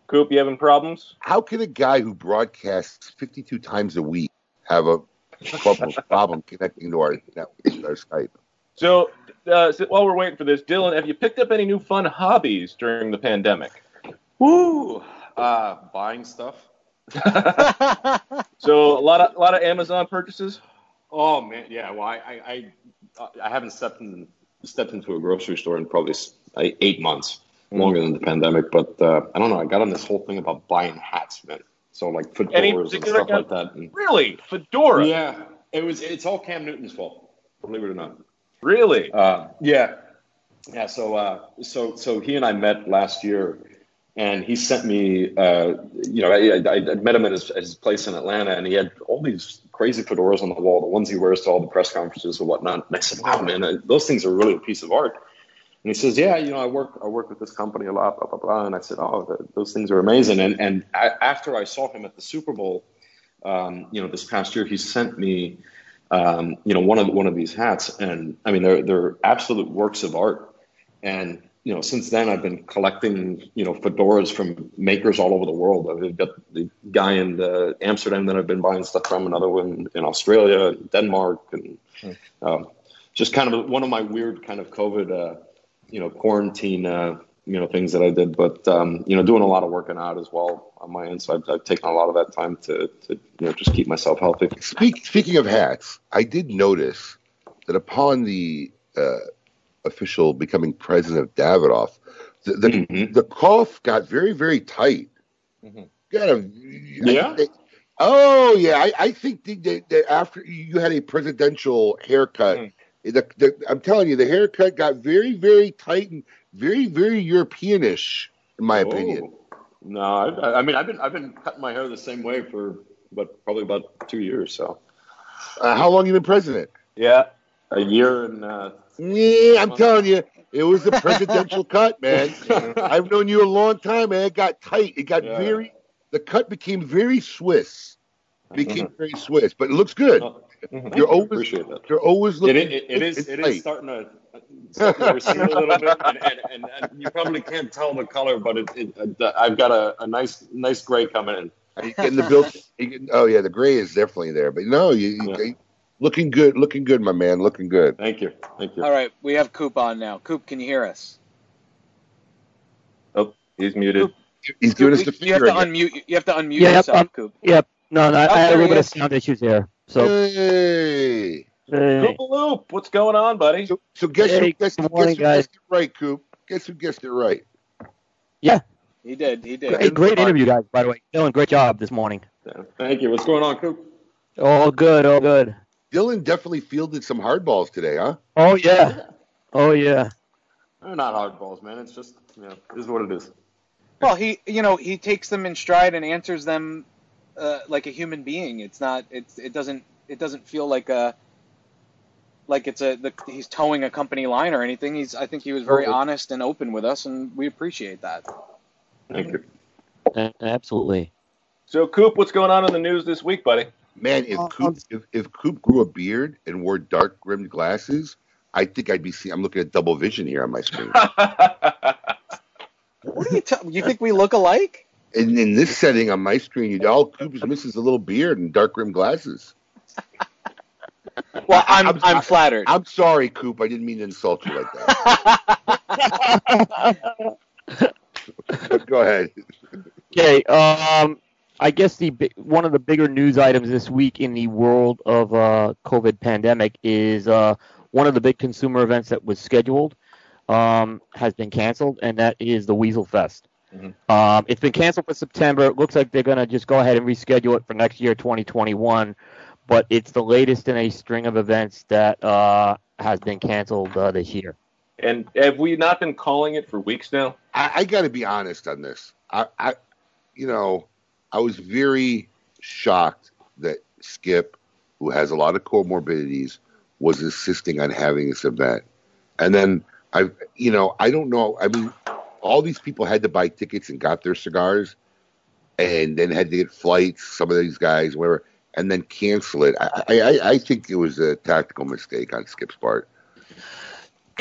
Coop, you having problems? How can a guy who broadcasts 52 times a week have a problem- problem connecting to our network, our Skype? So, uh, so while we're waiting for this, Dylan, have you picked up any new fun hobbies during the pandemic? Woo. Uh, buying stuff. So a lot of a lot of Amazon purchases. Oh man, yeah. Well, I I I, I haven't stepped in stepped into a grocery store in probably s- like, eight months, longer than the pandemic. But uh, I don't know. I got on this whole thing about buying hats, man. So like fedoras and stuff kind- like that. And, Really, fedora. yeah, it was. It's all Cam Newton's fault. Believe it or not. Really? Uh, yeah, yeah. So, uh, so, so he and I met last year, and he sent me. Uh, you know, I, I, I met him at his, at his place in Atlanta, and he had all these crazy fedoras on the wall, the ones he wears to all the press conferences and whatnot. And I said, "Wow, man, uh, those things are really a piece of art." And he says, "Yeah, you know, I work, I work with this company a lot, blah blah blah." And I said, "Oh, th those things are amazing." And and I, after I saw him at the Super Bowl, um, you know, this past year, he sent me um, you know, one of one of these hats, and I mean, they're they're absolute works of art. And you know, since then, I've been collecting, you know, fedoras from makers all over the world. I've got the guy in uh, Amsterdam that I've been buying stuff from, another one in Australia, Denmark, and um, just kind of one of my weird kind of COVID, uh, you know, quarantine, uh, you know, things that I did. But um, you know, doing a lot of working out as well on my end. So I've, I've taken a lot of that time to, to you know, just keep myself healthy. Speak, speaking of hats, I did notice that upon the uh, official becoming president of Davidoff, the the, Mhm. the cough got very very tight. Mhm. Got a Yeah? Oh yeah, I, I think the, the after you had a presidential haircut, Mm. The, the, I'm telling you, the haircut got very very tight and very very Europeanish, in my opinion. Oh. No, I, I mean I've been I've been cutting my hair the same way for but probably about two years. So Uh, how long you been president? Yeah. a year and uh, Yeah, I'm telling you, it was a presidential cut, man. I've known you a long time, and It got tight. It got Yeah. very. The cut became very Swiss. Became very Swiss, but it looks good. Mhm. You're always appreciate that. you're always looking. it, it, it is it's it tight. is starting to, starting to recede a little bit, and, and, and, and you probably can't tell the color, but it, it, uh, I've got a, a nice nice gray coming in. Are you getting the build? you oh yeah, the gray is definitely there, but no, you, you Yeah. looking good, looking good, my man, looking good. Thank you, thank you. All right, we have Coop on now. Coop, can you hear us? Oh, he's muted. He's giving us Coop, the you have finger to again. unmute. You have to unmute Yep, yourself, um, Coop. Yep. No, no, I, Oh, I had a little bit of sound issues here. So, Hey. hey. Coop, what's going on, buddy? So, so guess who Hey, guess, good morning, guess who guys. guessed it right, Coop? Guess who guessed it right? Yeah, he did. He did. Hey, great interview, guys, by the way. Dylan, great job this morning. Thank you. What's going on, Coop? All good, all good. Dylan definitely fielded some hardballs today, huh? Oh, yeah. Oh, yeah. They're not hard balls, man. It's just you know, it is what it is. Well, he, you know, he takes them in stride and answers them uh, like a human being. It's not. It's. It doesn't. It doesn't feel like a. like it's a the, he's towing a company line or anything. He's I think he was very Totally. honest and open with us, and we appreciate that. Thank you. A- Absolutely. So, Coop, what's going on in the news this week, buddy? Man, if Coop if, if Coop grew a beard and wore dark rimmed glasses, I think I'd be seeing. I'm looking at double vision here on my screen. What do you t- you think we look alike? And in this setting on my screen, you all Coop is misses a little beard and dark rim glasses. Well, I'm I'm, flattered. I'm sorry, Coop. I didn't mean to insult you like that. Go ahead. Okay. Um, I guess the one of the bigger news items this week in the world of uh, COVID pandemic is uh, one of the big consumer events that was scheduled um, has been canceled, and that is the Weasel Fest. Um, it's been canceled for September. It looks like they're going to just go ahead and reschedule it for next year, 2021. But it's the latest in a string of events that uh, has been canceled uh, this year. And have we not been calling it for weeks now? I, I got to be honest on this. I, I, you know, I was very shocked that Skip, who has a lot of comorbidities, was insisting on having this event. And then I, you know, I don't know. I mean, all these people had to buy tickets and got their cigars, and then had to get flights. Some of these guys, whatever, and then cancel it. I, I, I- think it was a tactical mistake on Skip's part.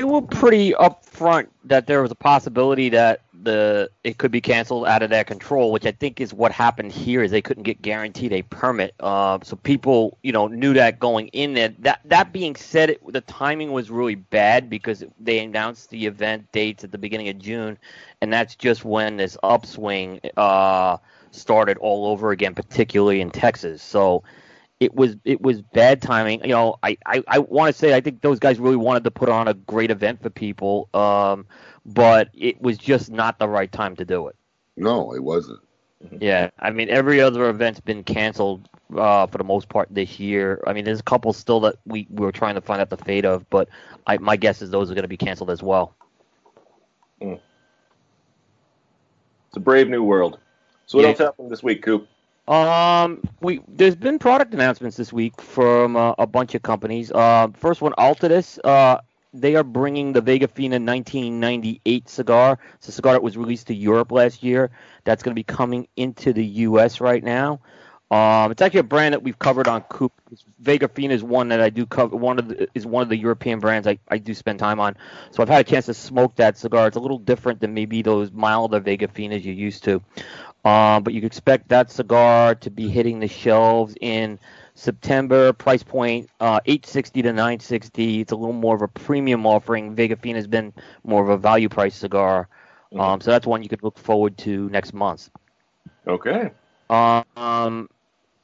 They were pretty upfront that there was a possibility that the it could be canceled out of their control, which I think is what happened here. Is they couldn't get guaranteed a permit, uh, so people you know knew that going in there. That that being said, it, the timing was really bad because they announced the event dates at the beginning of June, and that's just when this upswing uh, started all over again, particularly in Texas. So it was it was bad timing. You know, I I, I want to say I think those guys really wanted to put on a great event for people, um, but it was just not the right time to do it. No, it wasn't. Yeah, I mean every other event's been canceled uh, for the most part this year. I mean, there's a couple still that we, we were trying to find out the fate of, but I, my guess is those are going to be canceled as well. It's a brave new world. So, what Yeah. else happened this week, Coop? Um, we there's been product announcements this week from uh, a bunch of companies. Uh, first one, Altadis. Uh, they are bringing the Vega Fina 1998 cigar. It's a cigar that was released to Europe last year. That's going to be coming into the U.S. right now. Um, it's actually a brand that we've covered on Coop. Vega Fina is one that I do cover. One of the, is one of the European brands I, I do spend time on. So I've had a chance to smoke that cigar. It's a little different than maybe those milder Vega Finas you're used to. Um, but you can expect that cigar to be hitting the shelves in September. Price point uh, 860 to 960. It's a little more of a premium offering. Vega Fina has been more of a value price cigar. Um, so that's one you could look forward to next month. Okay. Um,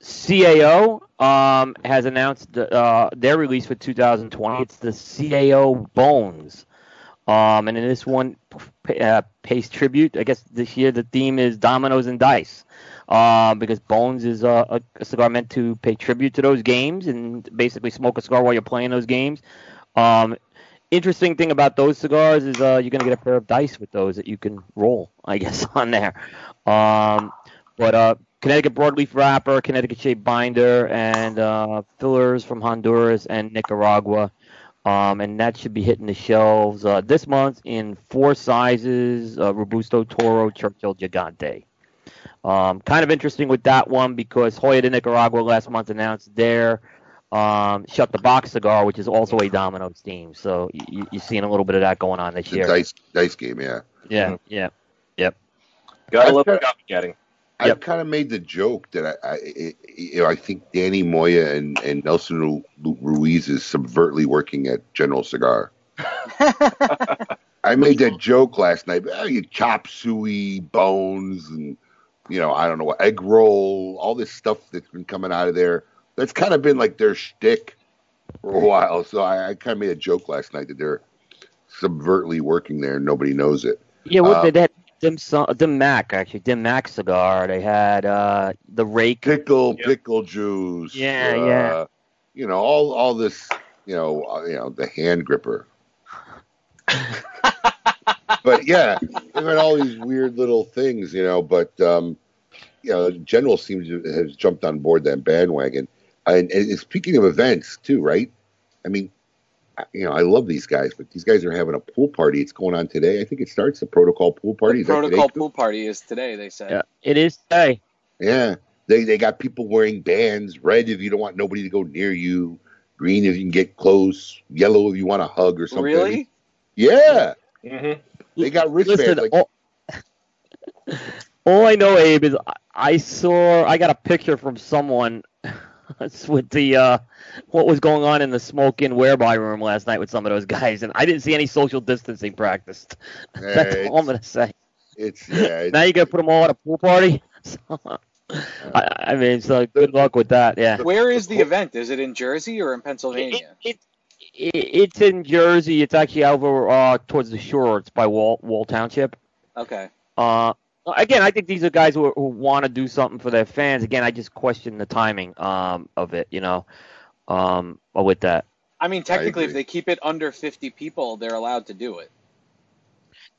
CAO um, has announced uh, their release for 2020. It's the CAO Bones. Um, and in this one, uh, pays tribute. I guess this year the theme is dominoes and dice, uh, because Bones is a, a, a cigar meant to pay tribute to those games and basically smoke a cigar while you're playing those games. Um, interesting thing about those cigars is uh, you're gonna get a pair of dice with those that you can roll, I guess, on there. Um, but uh, Connecticut broadleaf wrapper, Connecticut shade binder, and uh, fillers from Honduras and Nicaragua. Um, and that should be hitting the shelves uh, this month in four sizes: uh, Robusto, Toro, Churchill, Gigante. Um, kind of interesting with that one because Joya de Nicaragua last month announced their um, shut the box cigar, which is also a Domino's theme. So you, you're seeing a little bit of that going on this The year. dice dice game, yeah. Yeah, yeah, yep. Gotta I've love the got- copycatting. I kind of made the joke that I, I, I, you know, I think Danny Moya and, and Nelson Ru- Ruiz is subvertly working at General Cigar. I made that joke last night. Oh, you chop suey, bones, and you know, I don't know what egg roll, all this stuff that's been coming out of there. That's kind of been like their shtick for a while. So I, I kind of made a joke last night that they're subvertly working there and nobody knows it. Yeah, what uh, they had Dim, Su- Dim Mak actually, Dim Mak cigar. They had uh, the rake. pickle pickle juice. Yeah, uh, yeah. You know all all this. You know, uh, you know the hand gripper. but yeah, they had all these weird little things. You know, but um, you know, General seems to has jumped on board that bandwagon. And, and speaking of events too, right? I mean, you know, I love these guys, but these guys are having a pool party. It's going on today. I think it starts the protocol pool party. Is that today, Protocol pool party is today. They said. Yeah, it is today. Yeah, they they got people wearing bands. Red if you don't want nobody to go near you. Green if you can get close. Yellow if you want a hug or something. Really? Yeah. Mm-hmm. They got wristbands. Listen, like, all, all I know, Abe, is I- I saw I got a picture from someone with the uh, what was going on in the smoke-in whereby room last night with some of those guys, and I didn't see any social distancing practiced. That's all I'm gonna say. it's yeah. It's, Now you gotta put them all at a pool party. So, I, I mean, so good luck with that. Yeah. Where is the event? Is it in Jersey or in Pennsylvania? It, it, it's in Jersey. It's actually over uh, towards the shore. It's by Wall Wall Township. Okay. Uh, again, I think these are guys who, who want to do something for their fans. Again, I just question the timing um, of it. You know, um, with that. I mean, technically, if they keep it under 50 people, they're allowed to do it.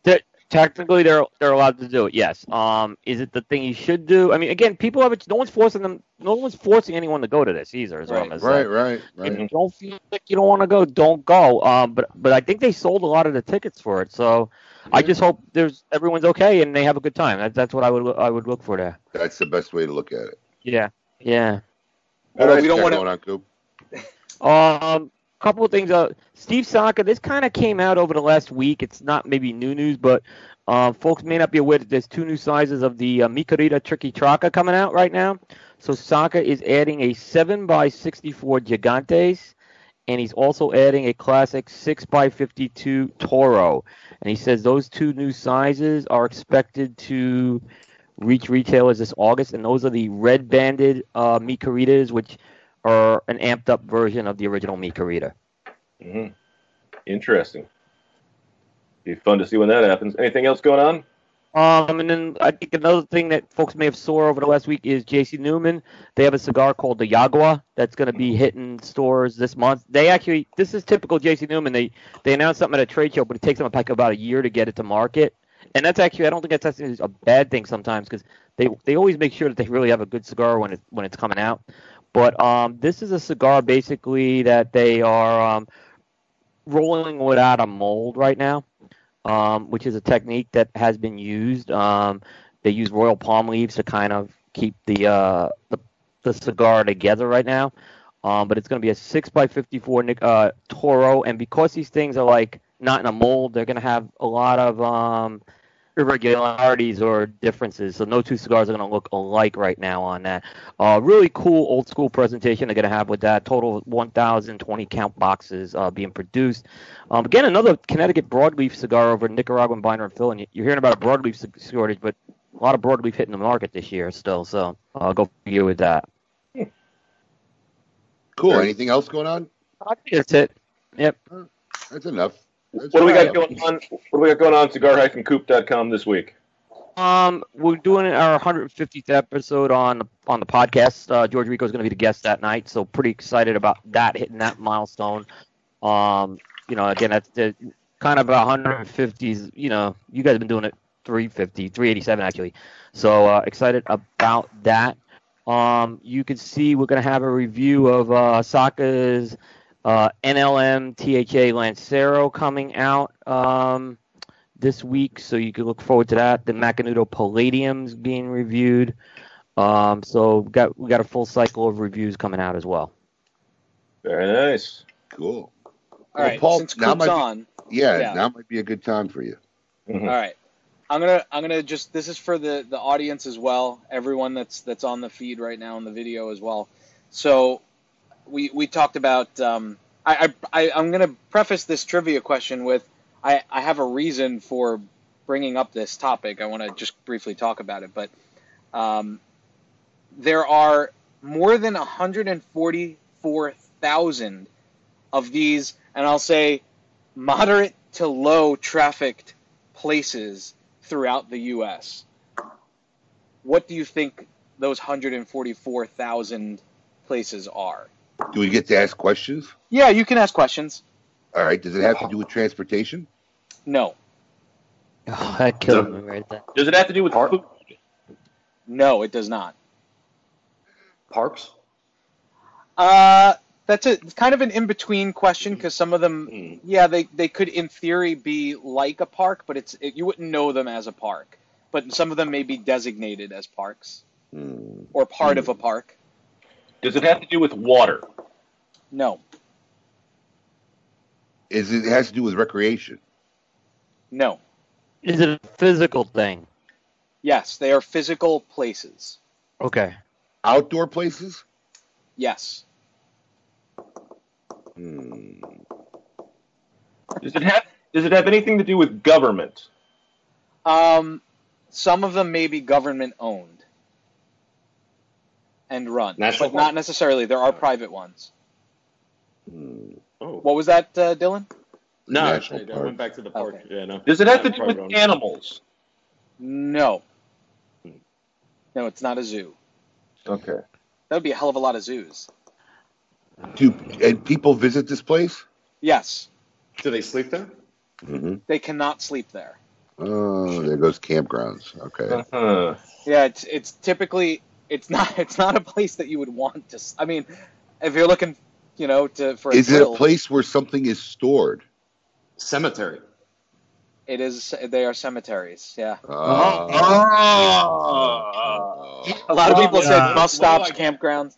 Te- technically, they're they're allowed to do it. Yes. Um, is it the thing you should do? I mean, again, people have it. No one's forcing them. No one's forcing anyone to go to this either. Is what I'm Right, gonna right, right, If right. you don't feel like you don't want to go, don't go. Um, but but I think they sold a lot of the tickets for it. So I just hope there's everyone's okay and they have a good time. That, that's what I would I would look for there. That's the best way to look at it. Yeah. Yeah. What All right, else we don't wanna- going on, Coop? Um, couple of things. Uh, Steve Saka. This kind of came out over the last week. It's not maybe new news, but uh, folks may not be aware that there's two new sizes of the uh, Mi Querida Triqui Traca coming out right now. So Saka is adding a 7 by 64 Gigantes, and he's also adding a classic 6 by 52 Toro. And he says those two new sizes are expected to reach retailers this August, and those are the red banded uh, Mi Queridas, which are an amped up version of the original Mi Querida. hmm Interesting. Be fun to see when that happens. Anything else going on? Um, and then I think another thing that folks may have saw over the last week is JC Newman. They have a cigar called the Yagua that's going to be hitting stores this month. They actually, this is typical JC Newman. They they announce something at a trade show, but it takes them like about a year to get it to market. And that's actually, I don't think that's a bad thing sometimes because they they always make sure that they really have a good cigar when it when it's coming out. But um, this is a cigar basically that they are um, rolling without a mold right now um, which is a technique that has been used. Um, they use royal palm leaves to kind of keep the uh, the, the cigar together right now. Um, but it's going to be a six by fifty four uh, Toro, and because these things are like not in a mold, they're going to have a lot of um, irregularities or differences. So no two cigars are going to look alike right now on that. Uh, really cool old school presentation they're going to have with that. Total 1,020 count boxes uh, being produced. Um, again, another Connecticut broadleaf cigar over Nicaraguan binder and fill. And you're hearing about a broadleaf shortage, but a lot of broadleaf hitting the market this year still. So I'll go for you with that. Cool. Anything else going on? I think that's it. Yep. That's enough. That's What do we got going on? What do we got going on? Cigar-coop.com this week. Um, we're doing our 150th episode on on the podcast. Uh, George Rico is going to be the guest that night, so pretty excited about that hitting that milestone. Um, you know, again, that's the, kind of a 150s. You know, you guys have been doing it 350, 387 actually. So uh, excited about that. Um, you can see we're going to have a review of uh, Saka's uh, NLM THA Lancero coming out. Um, this week, so you can look forward to that. The Macanudo Palladium's being reviewed. Um, so we got we got a full cycle of reviews coming out as well. Very nice. Cool. All Well, right, Paul, since now might on, Yeah, Yeah. now might be a good time for you. Mhm. all right. I'm gonna I'm gonna just this is for the the audience as well, everyone that's that's on the feed right now in the video as well. So we we talked about um, I, I I'm gonna preface this trivia question with I I have a reason for bringing up this topic. I want to just briefly talk about it, but um, there are more than 144,000 of these, and I'll say moderate to low trafficked places throughout the U.S. What do you think those 144,000 places are? Do we get to ask questions? Yeah, you can ask questions. All right. Does it have to do with transportation? No, Oh, that killed me right there. Does it have to do with food? no, it does not. Parks? Uh, that's a kind of an in between question because some of them, yeah, they they could in theory be like a park, but it's it, you wouldn't know them as a park. But some of them may be designated as parks Hmm. or part of a park. Does it have to do with water? No, Is it, it has to do with recreation? no, Is it a physical thing? yes, they are physical places. Okay. Outdoor places? Yes, Hmm. Does it have Does it have anything to do with government? um, some of them may be government owned and run, National but not necessarily. There are private ones. Hmm. Oh. What was that, uh, Dylan? No, National I, I went back to the park. Yeah, no. Does it have to do with owned. animals? No. No, it's not a zoo. Okay. That would be a hell of a lot of zoos. Do and people visit this place? Yes, Do they sleep there? hmm they cannot sleep there. Oh, there goes campgrounds. Okay. Uh-huh. Yeah, it's it's typically it's not it's not a place that you would want to. s- I mean, if you're looking, you know, to for a Is it a place where something is stored? Cemetery. it is. They are cemeteries. Yeah, Uh, a lot of people Yeah. said bus stops, campgrounds.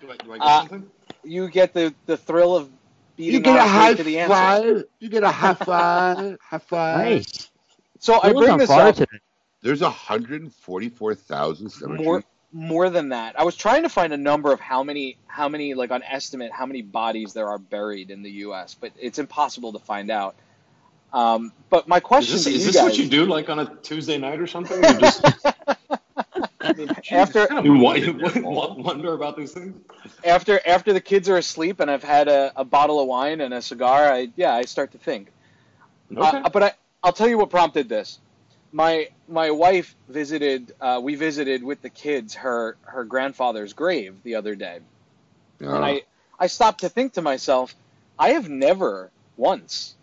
Do I, do I get Uh, something? You get the the thrill of beating you get a high to the answer. five. You get a high five. High five. Nice. So I bring this up today. There's 144,000 cemeteries. more more than that. I was trying to find a number of how many how many like on estimate how many bodies there are buried in the U.S., but it's impossible to find out. Um, but my Is question this, to is you this guys, what you do like on a Tuesday night or something? You just after you wonder, wonder about these things? after after the kids are asleep and I've had a, a bottle of wine and a cigar, I yeah I start to think. Okay. Uh, but I I'll tell you what prompted this. My my wife visited uh, we visited with the kids her her grandfather's grave the other day, and I I stopped to think to myself, I have never once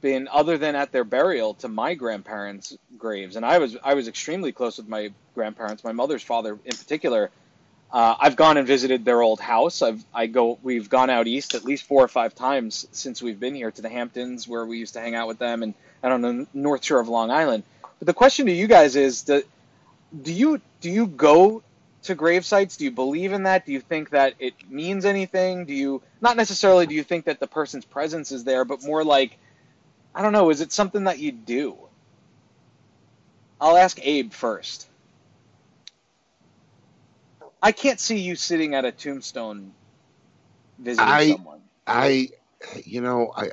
been other than at their burial to my grandparents' graves, and I was I was extremely close with my grandparents, my mother's father in particular. Uh, I've gone and visited their old house. I've I go we've gone out east at least four or five times since we've been here to the Hamptons where we used to hang out with them, and I don't know North Shore of Long Island. But the question to you guys is, do, do you do you go to grave sites? Do you believe in that? Do you think that it means anything? Do you not necessarily do you think that the person's presence is there, but more like I don't know, is it something that you do? I'll ask Abe first. I can't see you sitting at a tombstone visiting I- someone. I, you know, I,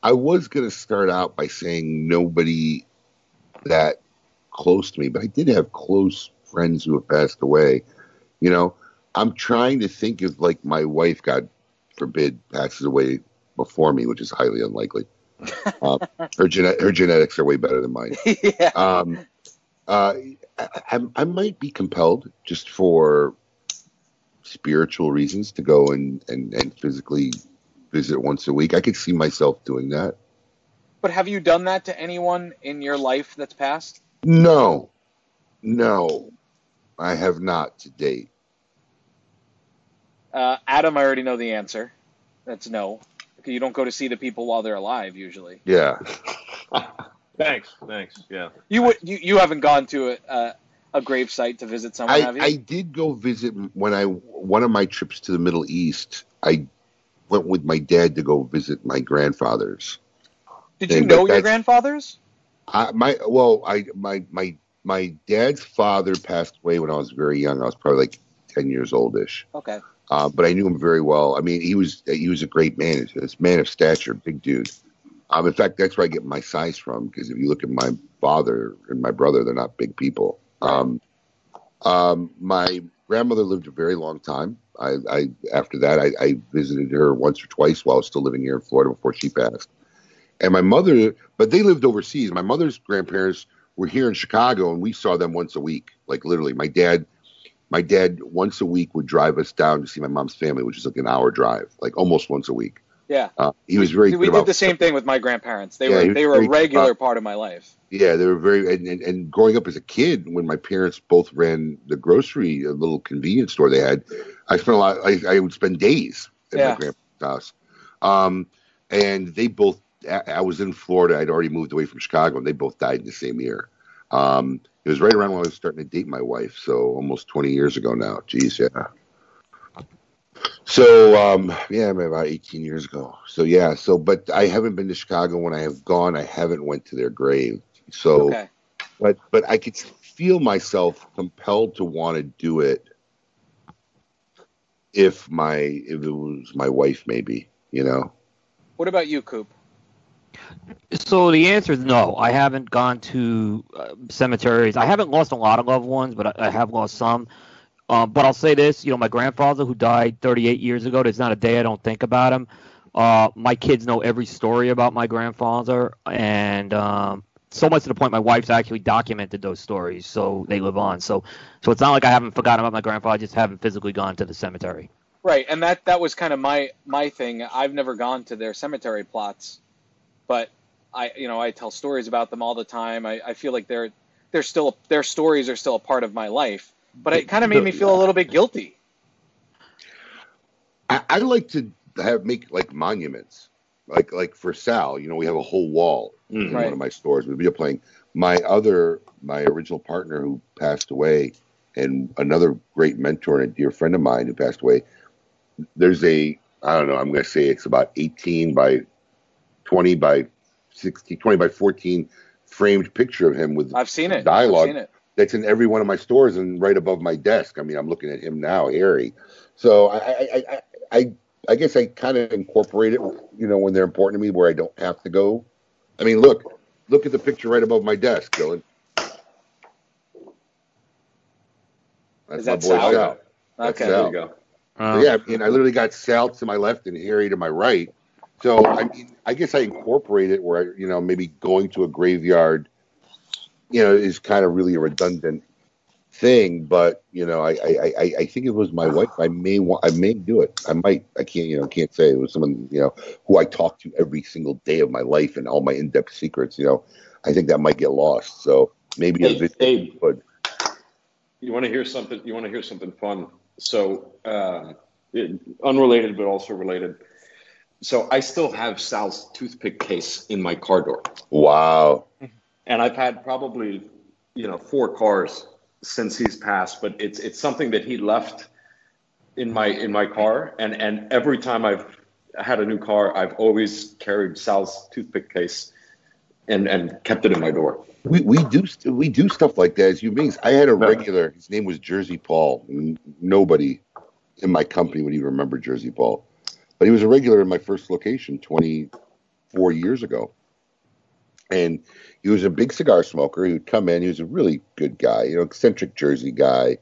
I was going to start out by saying nobody that close to me, but I did have close friends who have passed away. You know, I'm trying to think of like my wife, God forbid, passes away before me, which is highly unlikely. Um, her gene- her genetics are way better than mine. yeah. Um, uh, I, I, I might be compelled just for spiritual reasons to go and, and, and physically visit once a week. I could see myself doing that. But have you done that to anyone in your life that's passed? No, no, I have not to date. Uh, Adam, I already know the answer. That's no. You don't go to see the people while they're alive usually. Yeah, Thanks. Thanks. Yeah. You would you, you haven't gone to a a, a grave site to visit someone, I, have you? I did go visit when I one of my trips to the Middle East. I went with my dad to go visit my grandfathers. Did you know your grandfathers? I, my well, I my my my dad's father passed away when I was very young. I was probably like ten years oldish. Okay. Uh, but I knew him very well. I mean, he was he was a great man. This man of stature, big dude. Um, in fact, that's where I get my size from. Because if you look at my father and my brother, they're not big people. Um, um, my grandmother lived a very long time. I, I after that, I, I visited her once or twice while I was still living here in Florida before she passed. And my mother, but they lived overseas. My mother's grandparents were here in Chicago, and we saw them once a week. Like literally, my dad, my dad once a week would drive us down to see my mom's family, which is like an hour drive, like almost once a week. Yeah. Uh, he was very we did the same thing with my grandparents. They Yeah, were they were a regular part of my life. Yeah, they were very and, and, and growing up as a kid, when my parents both ran the grocery, a little convenience store they had, I spent a lot. I, I would spend days at Yeah. my grandparents' house. Um, and they both. I was in Florida. I'd already moved away from Chicago, and they both died in the same year. Um, it was right around when I was starting to date my wife, so almost 20 years ago now. Jeez, yeah. So um, yeah, about 18 years ago. So yeah, so but I haven't been to Chicago. When I have gone, I haven't went to their grave. So, Okay. but but I could feel myself compelled to want to do it if my if it was my wife, maybe you know. What about you, Coop? So the answer is no. I haven't gone to uh, cemeteries. I haven't lost a lot of loved ones, but I, I have lost some. Um, but I'll say this: you know, my grandfather, who died 38 years ago, there's not a day I don't think about him. Uh, my kids know every story about my grandfather, and um, so much to the point my wife's actually documented those stories, so they live on. So, so it's not like I haven't forgotten about my grandfather; I just haven't physically gone to the cemetery. Right, and that that was kind of my my thing. I've never gone to their cemetery plots, but I you know I tell stories about them all the time. I, I feel like they're they're still their stories are still a part of my life. But it kind of made me feel a little bit guilty. I, I like to have make like monuments, like like for Sal. You know, we have a whole wall in Right. one of my stores with video playing. My other, my original partner who passed away, and another great mentor and a dear friend of mine who passed away. There's a, I don't know, I'm going to say it's about 18 by 20 by 60, 20 by 14 framed picture of him with I've seen it. dialogue I've seen it. that's in every one of my stores and right above my desk. I mean, I'm looking at him now, Harry. So I, I, I, I, I, I guess I kind of incorporate it, you know, when they're important to me, where I don't have to go. I mean, look, look at the picture right above my desk, Dylan. That's Is my boy Sal? Sal. Okay. Sal. There you go. Uh, So, yeah, I mean, I literally got Sal to my left and Harry to my right. So I mean, I guess I incorporate it where you know, maybe going to a graveyard, you know, is kind of really a redundant thing. But you know, I, I, I, I think it was my wife. I may want, I may do it. I might. I can't, you know, can't say it was someone, you know, who I talk to every single day of my life and all my in-depth secrets. You know, I think that might get lost. So maybe Hey, a video Abe. would. You want to hear something? You want to hear something fun? So, um, it- unrelated but also related. So, I still have Sal's toothpick case in my car door, Wow. and I've had probably, you know, four cars since he's passed. But it's it's something that he left in my in my car, and and every time I've had a new car, I've always carried Sal's toothpick case and and kept it in my door. We we do st- we do stuff like that as human beings. I had a regular. His name was Jersey Paul. Nobody in my company would even remember Jersey Paul, but he was a regular in my first location 24 years ago. And he was a big cigar smoker. He would come in. He was a really good guy, you know, eccentric Jersey guy,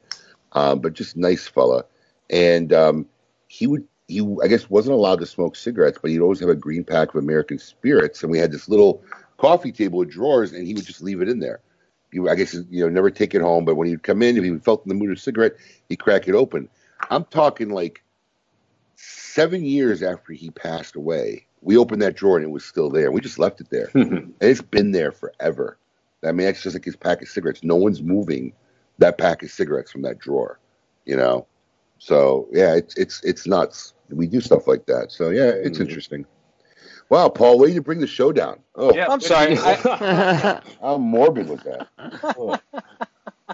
um, but just nice fella. And um, he would he I guess wasn't allowed to smoke cigarettes, but he'd always have a green pack of American spirits, and we had this little coffee table with drawers, and he would just leave it in there. You, I guess you know, never take it home, but when he'd come in, if he felt in the mood of a cigarette, he'd crack it open. I'm talking like seven years after he passed away. We opened that drawer and it was still there. We just left it there, and it's been there forever. I mean, that's just like his pack of cigarettes. No one's moving that pack of cigarettes from that drawer, you know. So yeah, it's it's it's nuts. We do stuff like that. So yeah, it's mm-hmm. interesting. Wow, Paul, way to bring the show down. Oh, Yeah, I'm sorry. I, how morbid was that? Oh.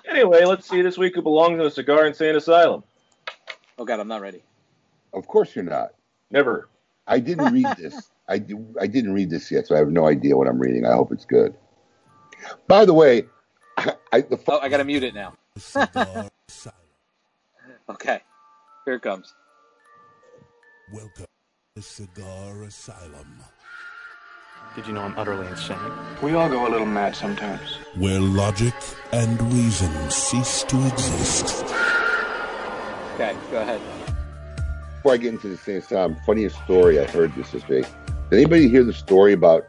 Anyway, let's see this week who belongs in a cigar insane asylum. oh God, I'm not ready. Of course you're not. Never. I didn't read this. I do, I didn't read this yet, so I have no idea what I'm reading. I hope it's good. By the way, I, I the Oh, I gotta mute it now. Okay, here it comes. Welcome to the Cigar Asylum, Did you know I'm utterly insane? We all go a little mad sometimes. where logic and reason cease to exist. Okay, go ahead. Before I get into the same time, funniest story I heard this this week. Did anybody hear the story about?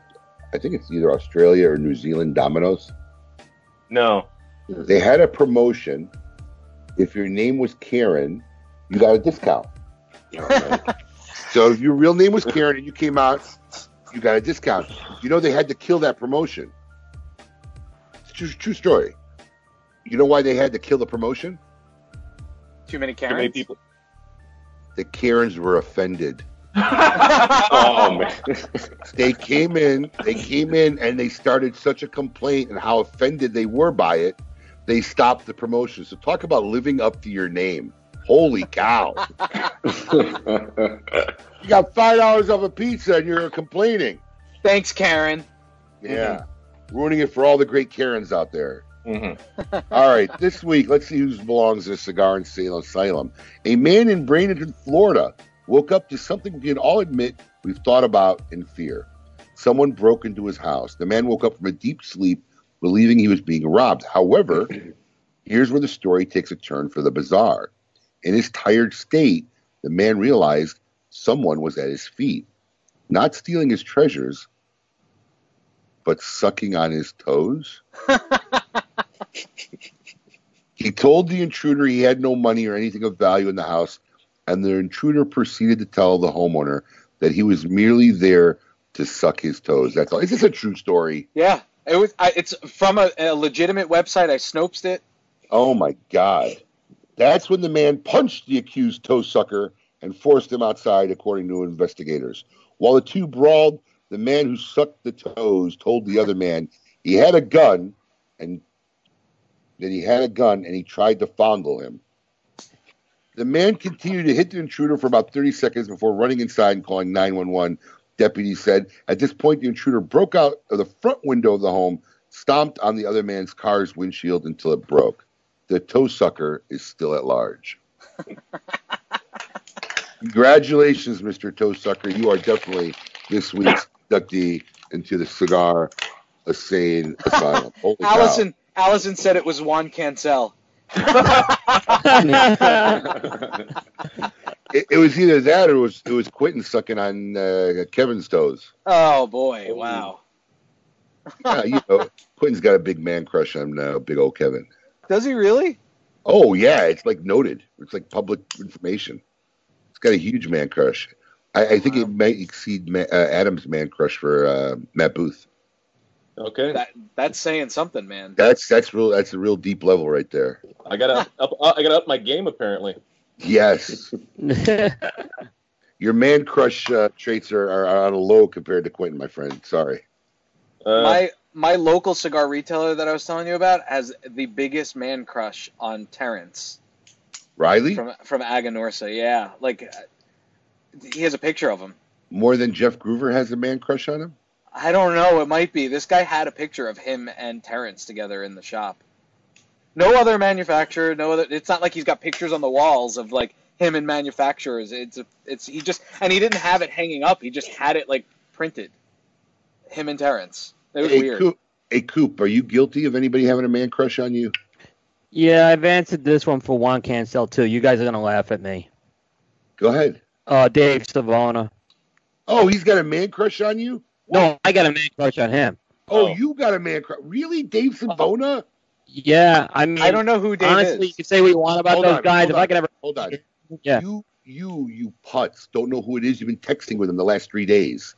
I think it's either Australia or New Zealand Domino's. No. They had a promotion. If your name was Karen, you got a discount. so if your real name was Karen and you came out, you got a discount. You know they had to kill that promotion. It's true, true story. You know why they had to kill the promotion? Too many Too many people. The Karens were offended. oh man. they came in, they came in, and they started such a complaint and how offended they were by it. They stopped the promotion. So talk about living up to your name. Holy cow! you got five dollars off a pizza and you're complaining. Thanks, Karen. Yeah, ruining it for all the great Karens out there. Mm-hmm. All right, this week, let's see who belongs a cigar and sale asylum. A man in Bradenton, Florida, woke up to something we can all admit we've thought about in fear. Someone broke into his house. The man woke up from a deep sleep, believing he was being robbed. However, here's where the story takes a turn for the bizarre. In his tired state, the man realized someone was at his feet, not stealing his treasures, but sucking on his toes. he told the intruder he had no money or anything of value in the house, and the intruder proceeded to tell the homeowner that he was merely there to suck his toes. That's all. Is this a true story? Yeah, it was. I, it's from a, a legitimate website. I snoped it. Oh my God. That's when the man punched the accused toe sucker and forced him outside, according to investigators. While the two brawled, the man who sucked the toes told the other man he had a gun and that he had a gun and he tried to fondle him. The man continued to hit the intruder for about 30 seconds before running inside and calling 911. Deputies said at this point, the intruder broke out of the front window of the home, stomped on the other man's car's windshield until it broke. The toe sucker is still at large. Congratulations, Mr. Toe Sucker. You are definitely this week's inductee into the Cigar Insane Asylum. Holy cow. Allison. Allison said it was Juan Cancel. It, it was either that or it was it was Quentin sucking on uh, Kevin's toes. Oh boy! Wow. Yeah, you know, Quentin's got a big man crush on uh, big old Kevin. Does he really? Oh yeah, it's like noted. It's like public information. It's got a huge man crush. I, I think it might exceed Ma- uh, Adam's man crush for uh, Matt Booth. Okay. That that's saying something, man. That's that's real. That's a real deep level right there. I gotta up. uh, I gotta up my game apparently. Yes, your man crush uh, traits are, are on a low compared to Quentin, my friend. Sorry. Uh, my my local cigar retailer that I was telling you about has the biggest man crush on Terence Reilly from from Aganorsa. Yeah, like uh, he has a picture of him. more than Jeff Groover has a man crush on him. I don't know. It might be. This guy had a picture of him and Terrence together in the shop. No other manufacturer. No other. It's not like he's got pictures on the walls of like him and manufacturers. It's a, it's he just and he didn't have it hanging up. He just had it like printed. Him and Terrence. It was hey, weird. Coop, hey, Coop, are you guilty of anybody having a man crush on you? Yeah, I've answered this one for Juan Cancel too. You guys are gonna laugh at me. Go ahead. Uh, Dave Savona. Oh, he's got a man crush on you. No, I got a man crush on him. Oh, you got a man crush. Really, Dave Savona? Yeah, I mean, I don't know who Dave honestly, is. you can say what you want about Hold those on, guys. If on, I could ever, hold on. yeah, You, you, you putz don't know who it is. You've been texting with him the last three days.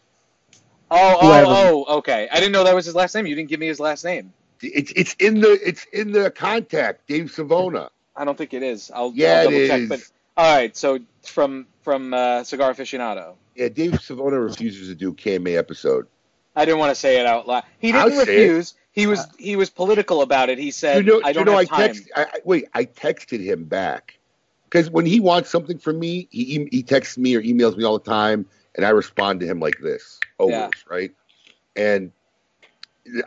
Oh, Whoever. oh, oh, okay. I didn't know that was his last name. You didn't give me his last name. It's it's in the it's in the contact. Dave Savona. I don't think it is. I'll, Yeah, I'll it double check. is. But all right, so from from uh, Cigar Aficionado. Yeah, Dave Savona refuses to do KMA episode. I didn't want to say it out loud. He didn't say it. refuse. He was uh, he was political about it. He said, you know, "I don't you know, have I time." text. I, I, wait, I texted him back because when he wants something from me, he he texts me or emails me all the time, and I respond to him like this always, Yeah. right? And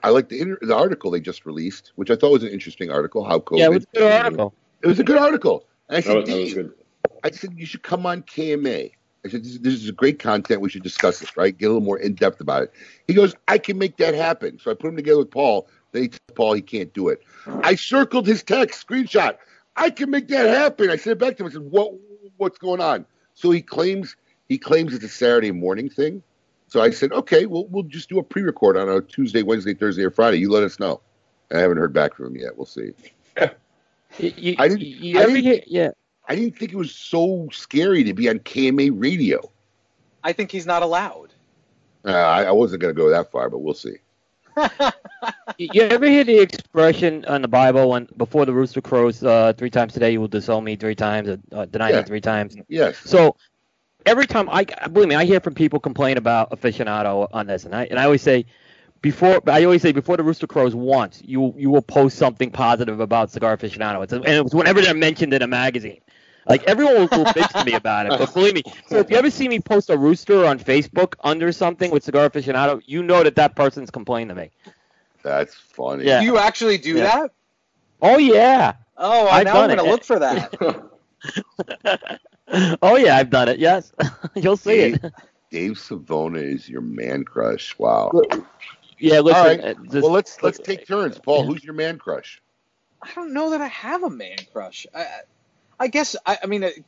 I like the the article they just released, which I thought was an interesting article. How COVID? yeah, it was a good article. It was a good article. And I That said, was, that was "Dave, good. I said you should come on KMA. I said this, this is great content. We should discuss it, right? Get a little more in depth about it. He goes, I can make that happen. So I put him together with Paul. Then he told Paul he can't do it. I circled his text screenshot. I can make that happen. I sent it back to him. I said, what What's going on? So he claims he claims it's a Saturday morning thing. So I said, okay, we'll we'll just do a pre-record on a Tuesday, Wednesday, Thursday, or Friday. You let us know. I haven't heard back from him yet. We'll see. You, you, I didn't- you I didn't- hear- yeah. I didn't think it was so scary to be on KMA radio. I think he's not allowed. Uh, I, I wasn't going to go that far, but we'll see. You you ever hear the expression in the Bible when before the rooster crows uh, three times today, you will disown me three times, or uh, deny Yeah. me three times? Yes. So, every time I believe me, I hear from people complain about aficionado on this, and I and I always say before I always say before the rooster crows once, you you will post something positive about cigar aficionado. It's, and it's whenever they're mentioned in a magazine. Like everyone will, will bitch to me about it, but believe me. So if you ever see me post a rooster on Facebook under something with cigar aficionado, you know that that person's complaining to me. That's funny. Yeah. Do you actually do Yeah. that? Oh yeah. Oh, I've now I'm gonna it. look for that. Oh yeah, I've done it. Yes, you'll see Dave, it. Dave Savona is your man crush. Wow. Yeah, listen. All right. uh, just- well, let's let's take turns. Paul, who's your man crush? I don't know that I have a man crush. I, I- guess I, I mean, it-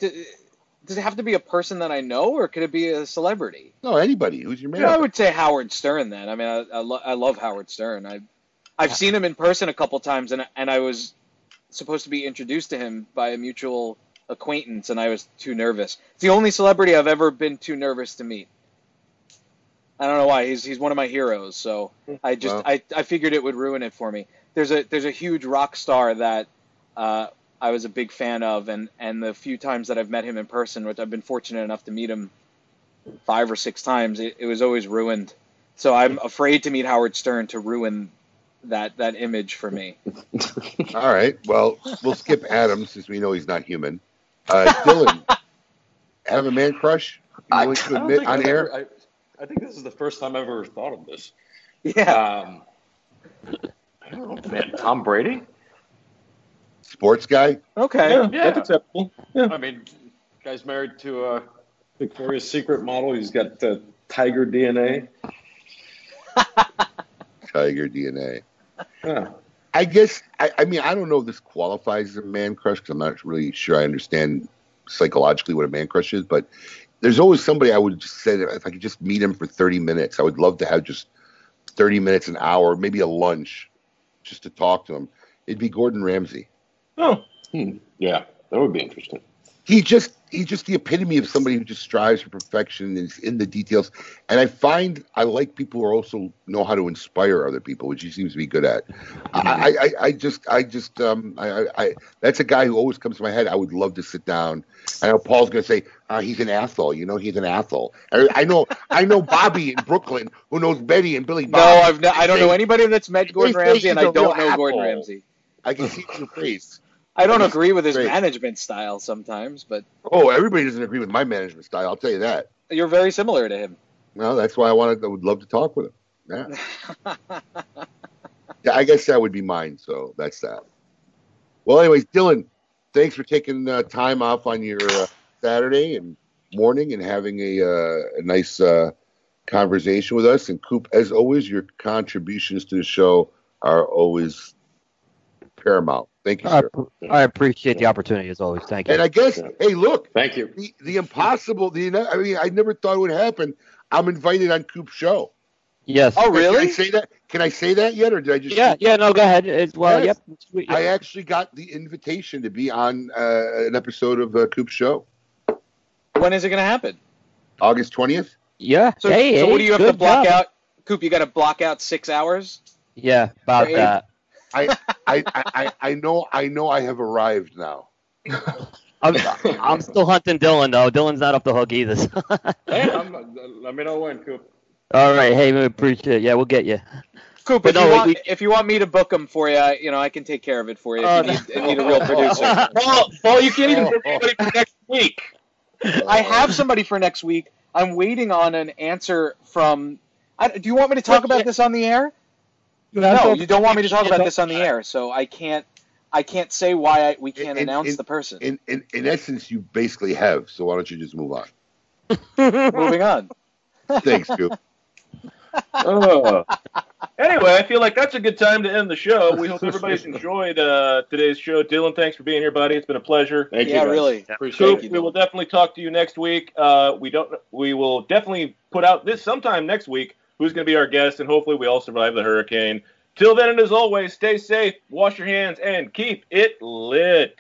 does it have to be a person that I know, or could it be a celebrity? No, anybody. Who's your man? Yeah, I would say Howard Stern. Then I mean, I, I, lo- I love Howard Stern. I I've seen him in person a couple times, and and I was supposed to be introduced to him by a mutual acquaintance, and I was too nervous. It's the only celebrity I've ever been too nervous to meet. I don't know why. He's he's one of my heroes, so I just Well. I, I figured it would ruin it for me. There's a there's a huge rock star that uh, I was a big fan of, and and the few times that I've met him in person, which I've been fortunate enough to meet him five or six times, it, it was always ruined. So I'm afraid to meet Howard Stern to ruin that that image for me. All right. Well, we'll skip Adam since we know he's not human. Uh, Dylan, have a man crush? You I, willing to admit think on I've air? ever- I, I think this is the first time I've ever thought of this. Yeah. Um, I don't know, man. Tom Brady? Sports guy? Okay. Yeah, Yeah. that's acceptable. Yeah. I mean, guy's married to a Victoria's Secret model. He's got the tiger DNA. Tiger DNA. Yeah. I guess I, I mean I don't know if this qualifies as a man crush because I'm not really sure I understand psychologically what a man crush is, but there's always somebody I would just say that if I could just meet him for 30 minutes, I would love to have just 30 minutes, an hour, maybe a lunch, just to talk to him. It'd be Gordon Ramsay. Oh, Hmm. Yeah, that would be interesting. He just he's just the epitome of somebody who just strives for perfection and is in the details. And I find I like people who also know how to inspire other people, which he seems to be good at. I, I, I just I just um I, I, I that's a guy who always comes to my head. I would love to sit down. I know Paul's gonna say uh, he's an asshole. You know he's an asshole. I, I know I know Bobby in Brooklyn who knows Betty and Billy Bob. No, I've no, I don't know anybody that's met Gordon say Ramsay, and he's I a don't real know Gordon asshole. Ramsay. I can see it in your face. I don't agree with his great. management style sometimes, but Oh, everybody doesn't agree with my management style. I'll tell you that. you're very similar to him. Well, that's why I wanted. I would love to talk with him. Yeah. yeah, I guess that would be mine. So that's that. Well, anyways, Dylan, thanks for taking uh, time off on your uh, Saturday and morning and having a, uh, a nice uh, conversation with us. And Coop, as always, your contributions to the show are always paramount. Thank you, I, sir. I appreciate the opportunity as always. Thank you. And I guess, hey, look, Thank you. the, the impossible. The I mean, I never thought it would happen. I'm invited on Coop's show. yes. Oh, really? Can I really? say that? Can I say that yet, or did I just? Yeah. Yeah. No. Go ahead. It's, well. Yes. Yep. Sweet. I actually got the invitation to be on uh, an episode of uh, Coop's show, When is it going to happen? August twentieth. yeah. So, hey. so hey, what do you have to block job. out? Coop, you got to block out six hours. Yeah. About that. I, I, I, I, I know, I know, I have arrived now. I'm, I'm still hunting Dylan though. Dylan's not off the hook either. Hey, I'm, let me know when, Coop. All right. Hey, we appreciate it. Yeah, we'll get you. Coop, if, no, you want, we- if you want me to book them for you, you know, I can take care of it for you. Oh, If you uh, need, if need a real producer. Paul, Paul, you can't even book anybody for next week. I have somebody for next week. I'm waiting on an answer from. I, do you want me to talk about this on the air? No, you don't want me to talk about this on the air, so I can't. I can't say why I, we can't In- announce in- the person. In, in, in essence, you basically have. So why don't you just move on? Moving on. Thanks, Coop. Oh. Anyway, I feel like that's a good time to end the show. We hope everybody's enjoyed uh, today's show. Dylan, thanks for being here, buddy. It's been a pleasure. Thank you. yeah, guys. really. Appreciate Coop, it. we will definitely talk to you next week. Uh, we don't. We will definitely put out this sometime next week. Who's going to be our guest, and hopefully we all survive the hurricane. Till then, and as always, stay safe, wash your hands, and keep it lit.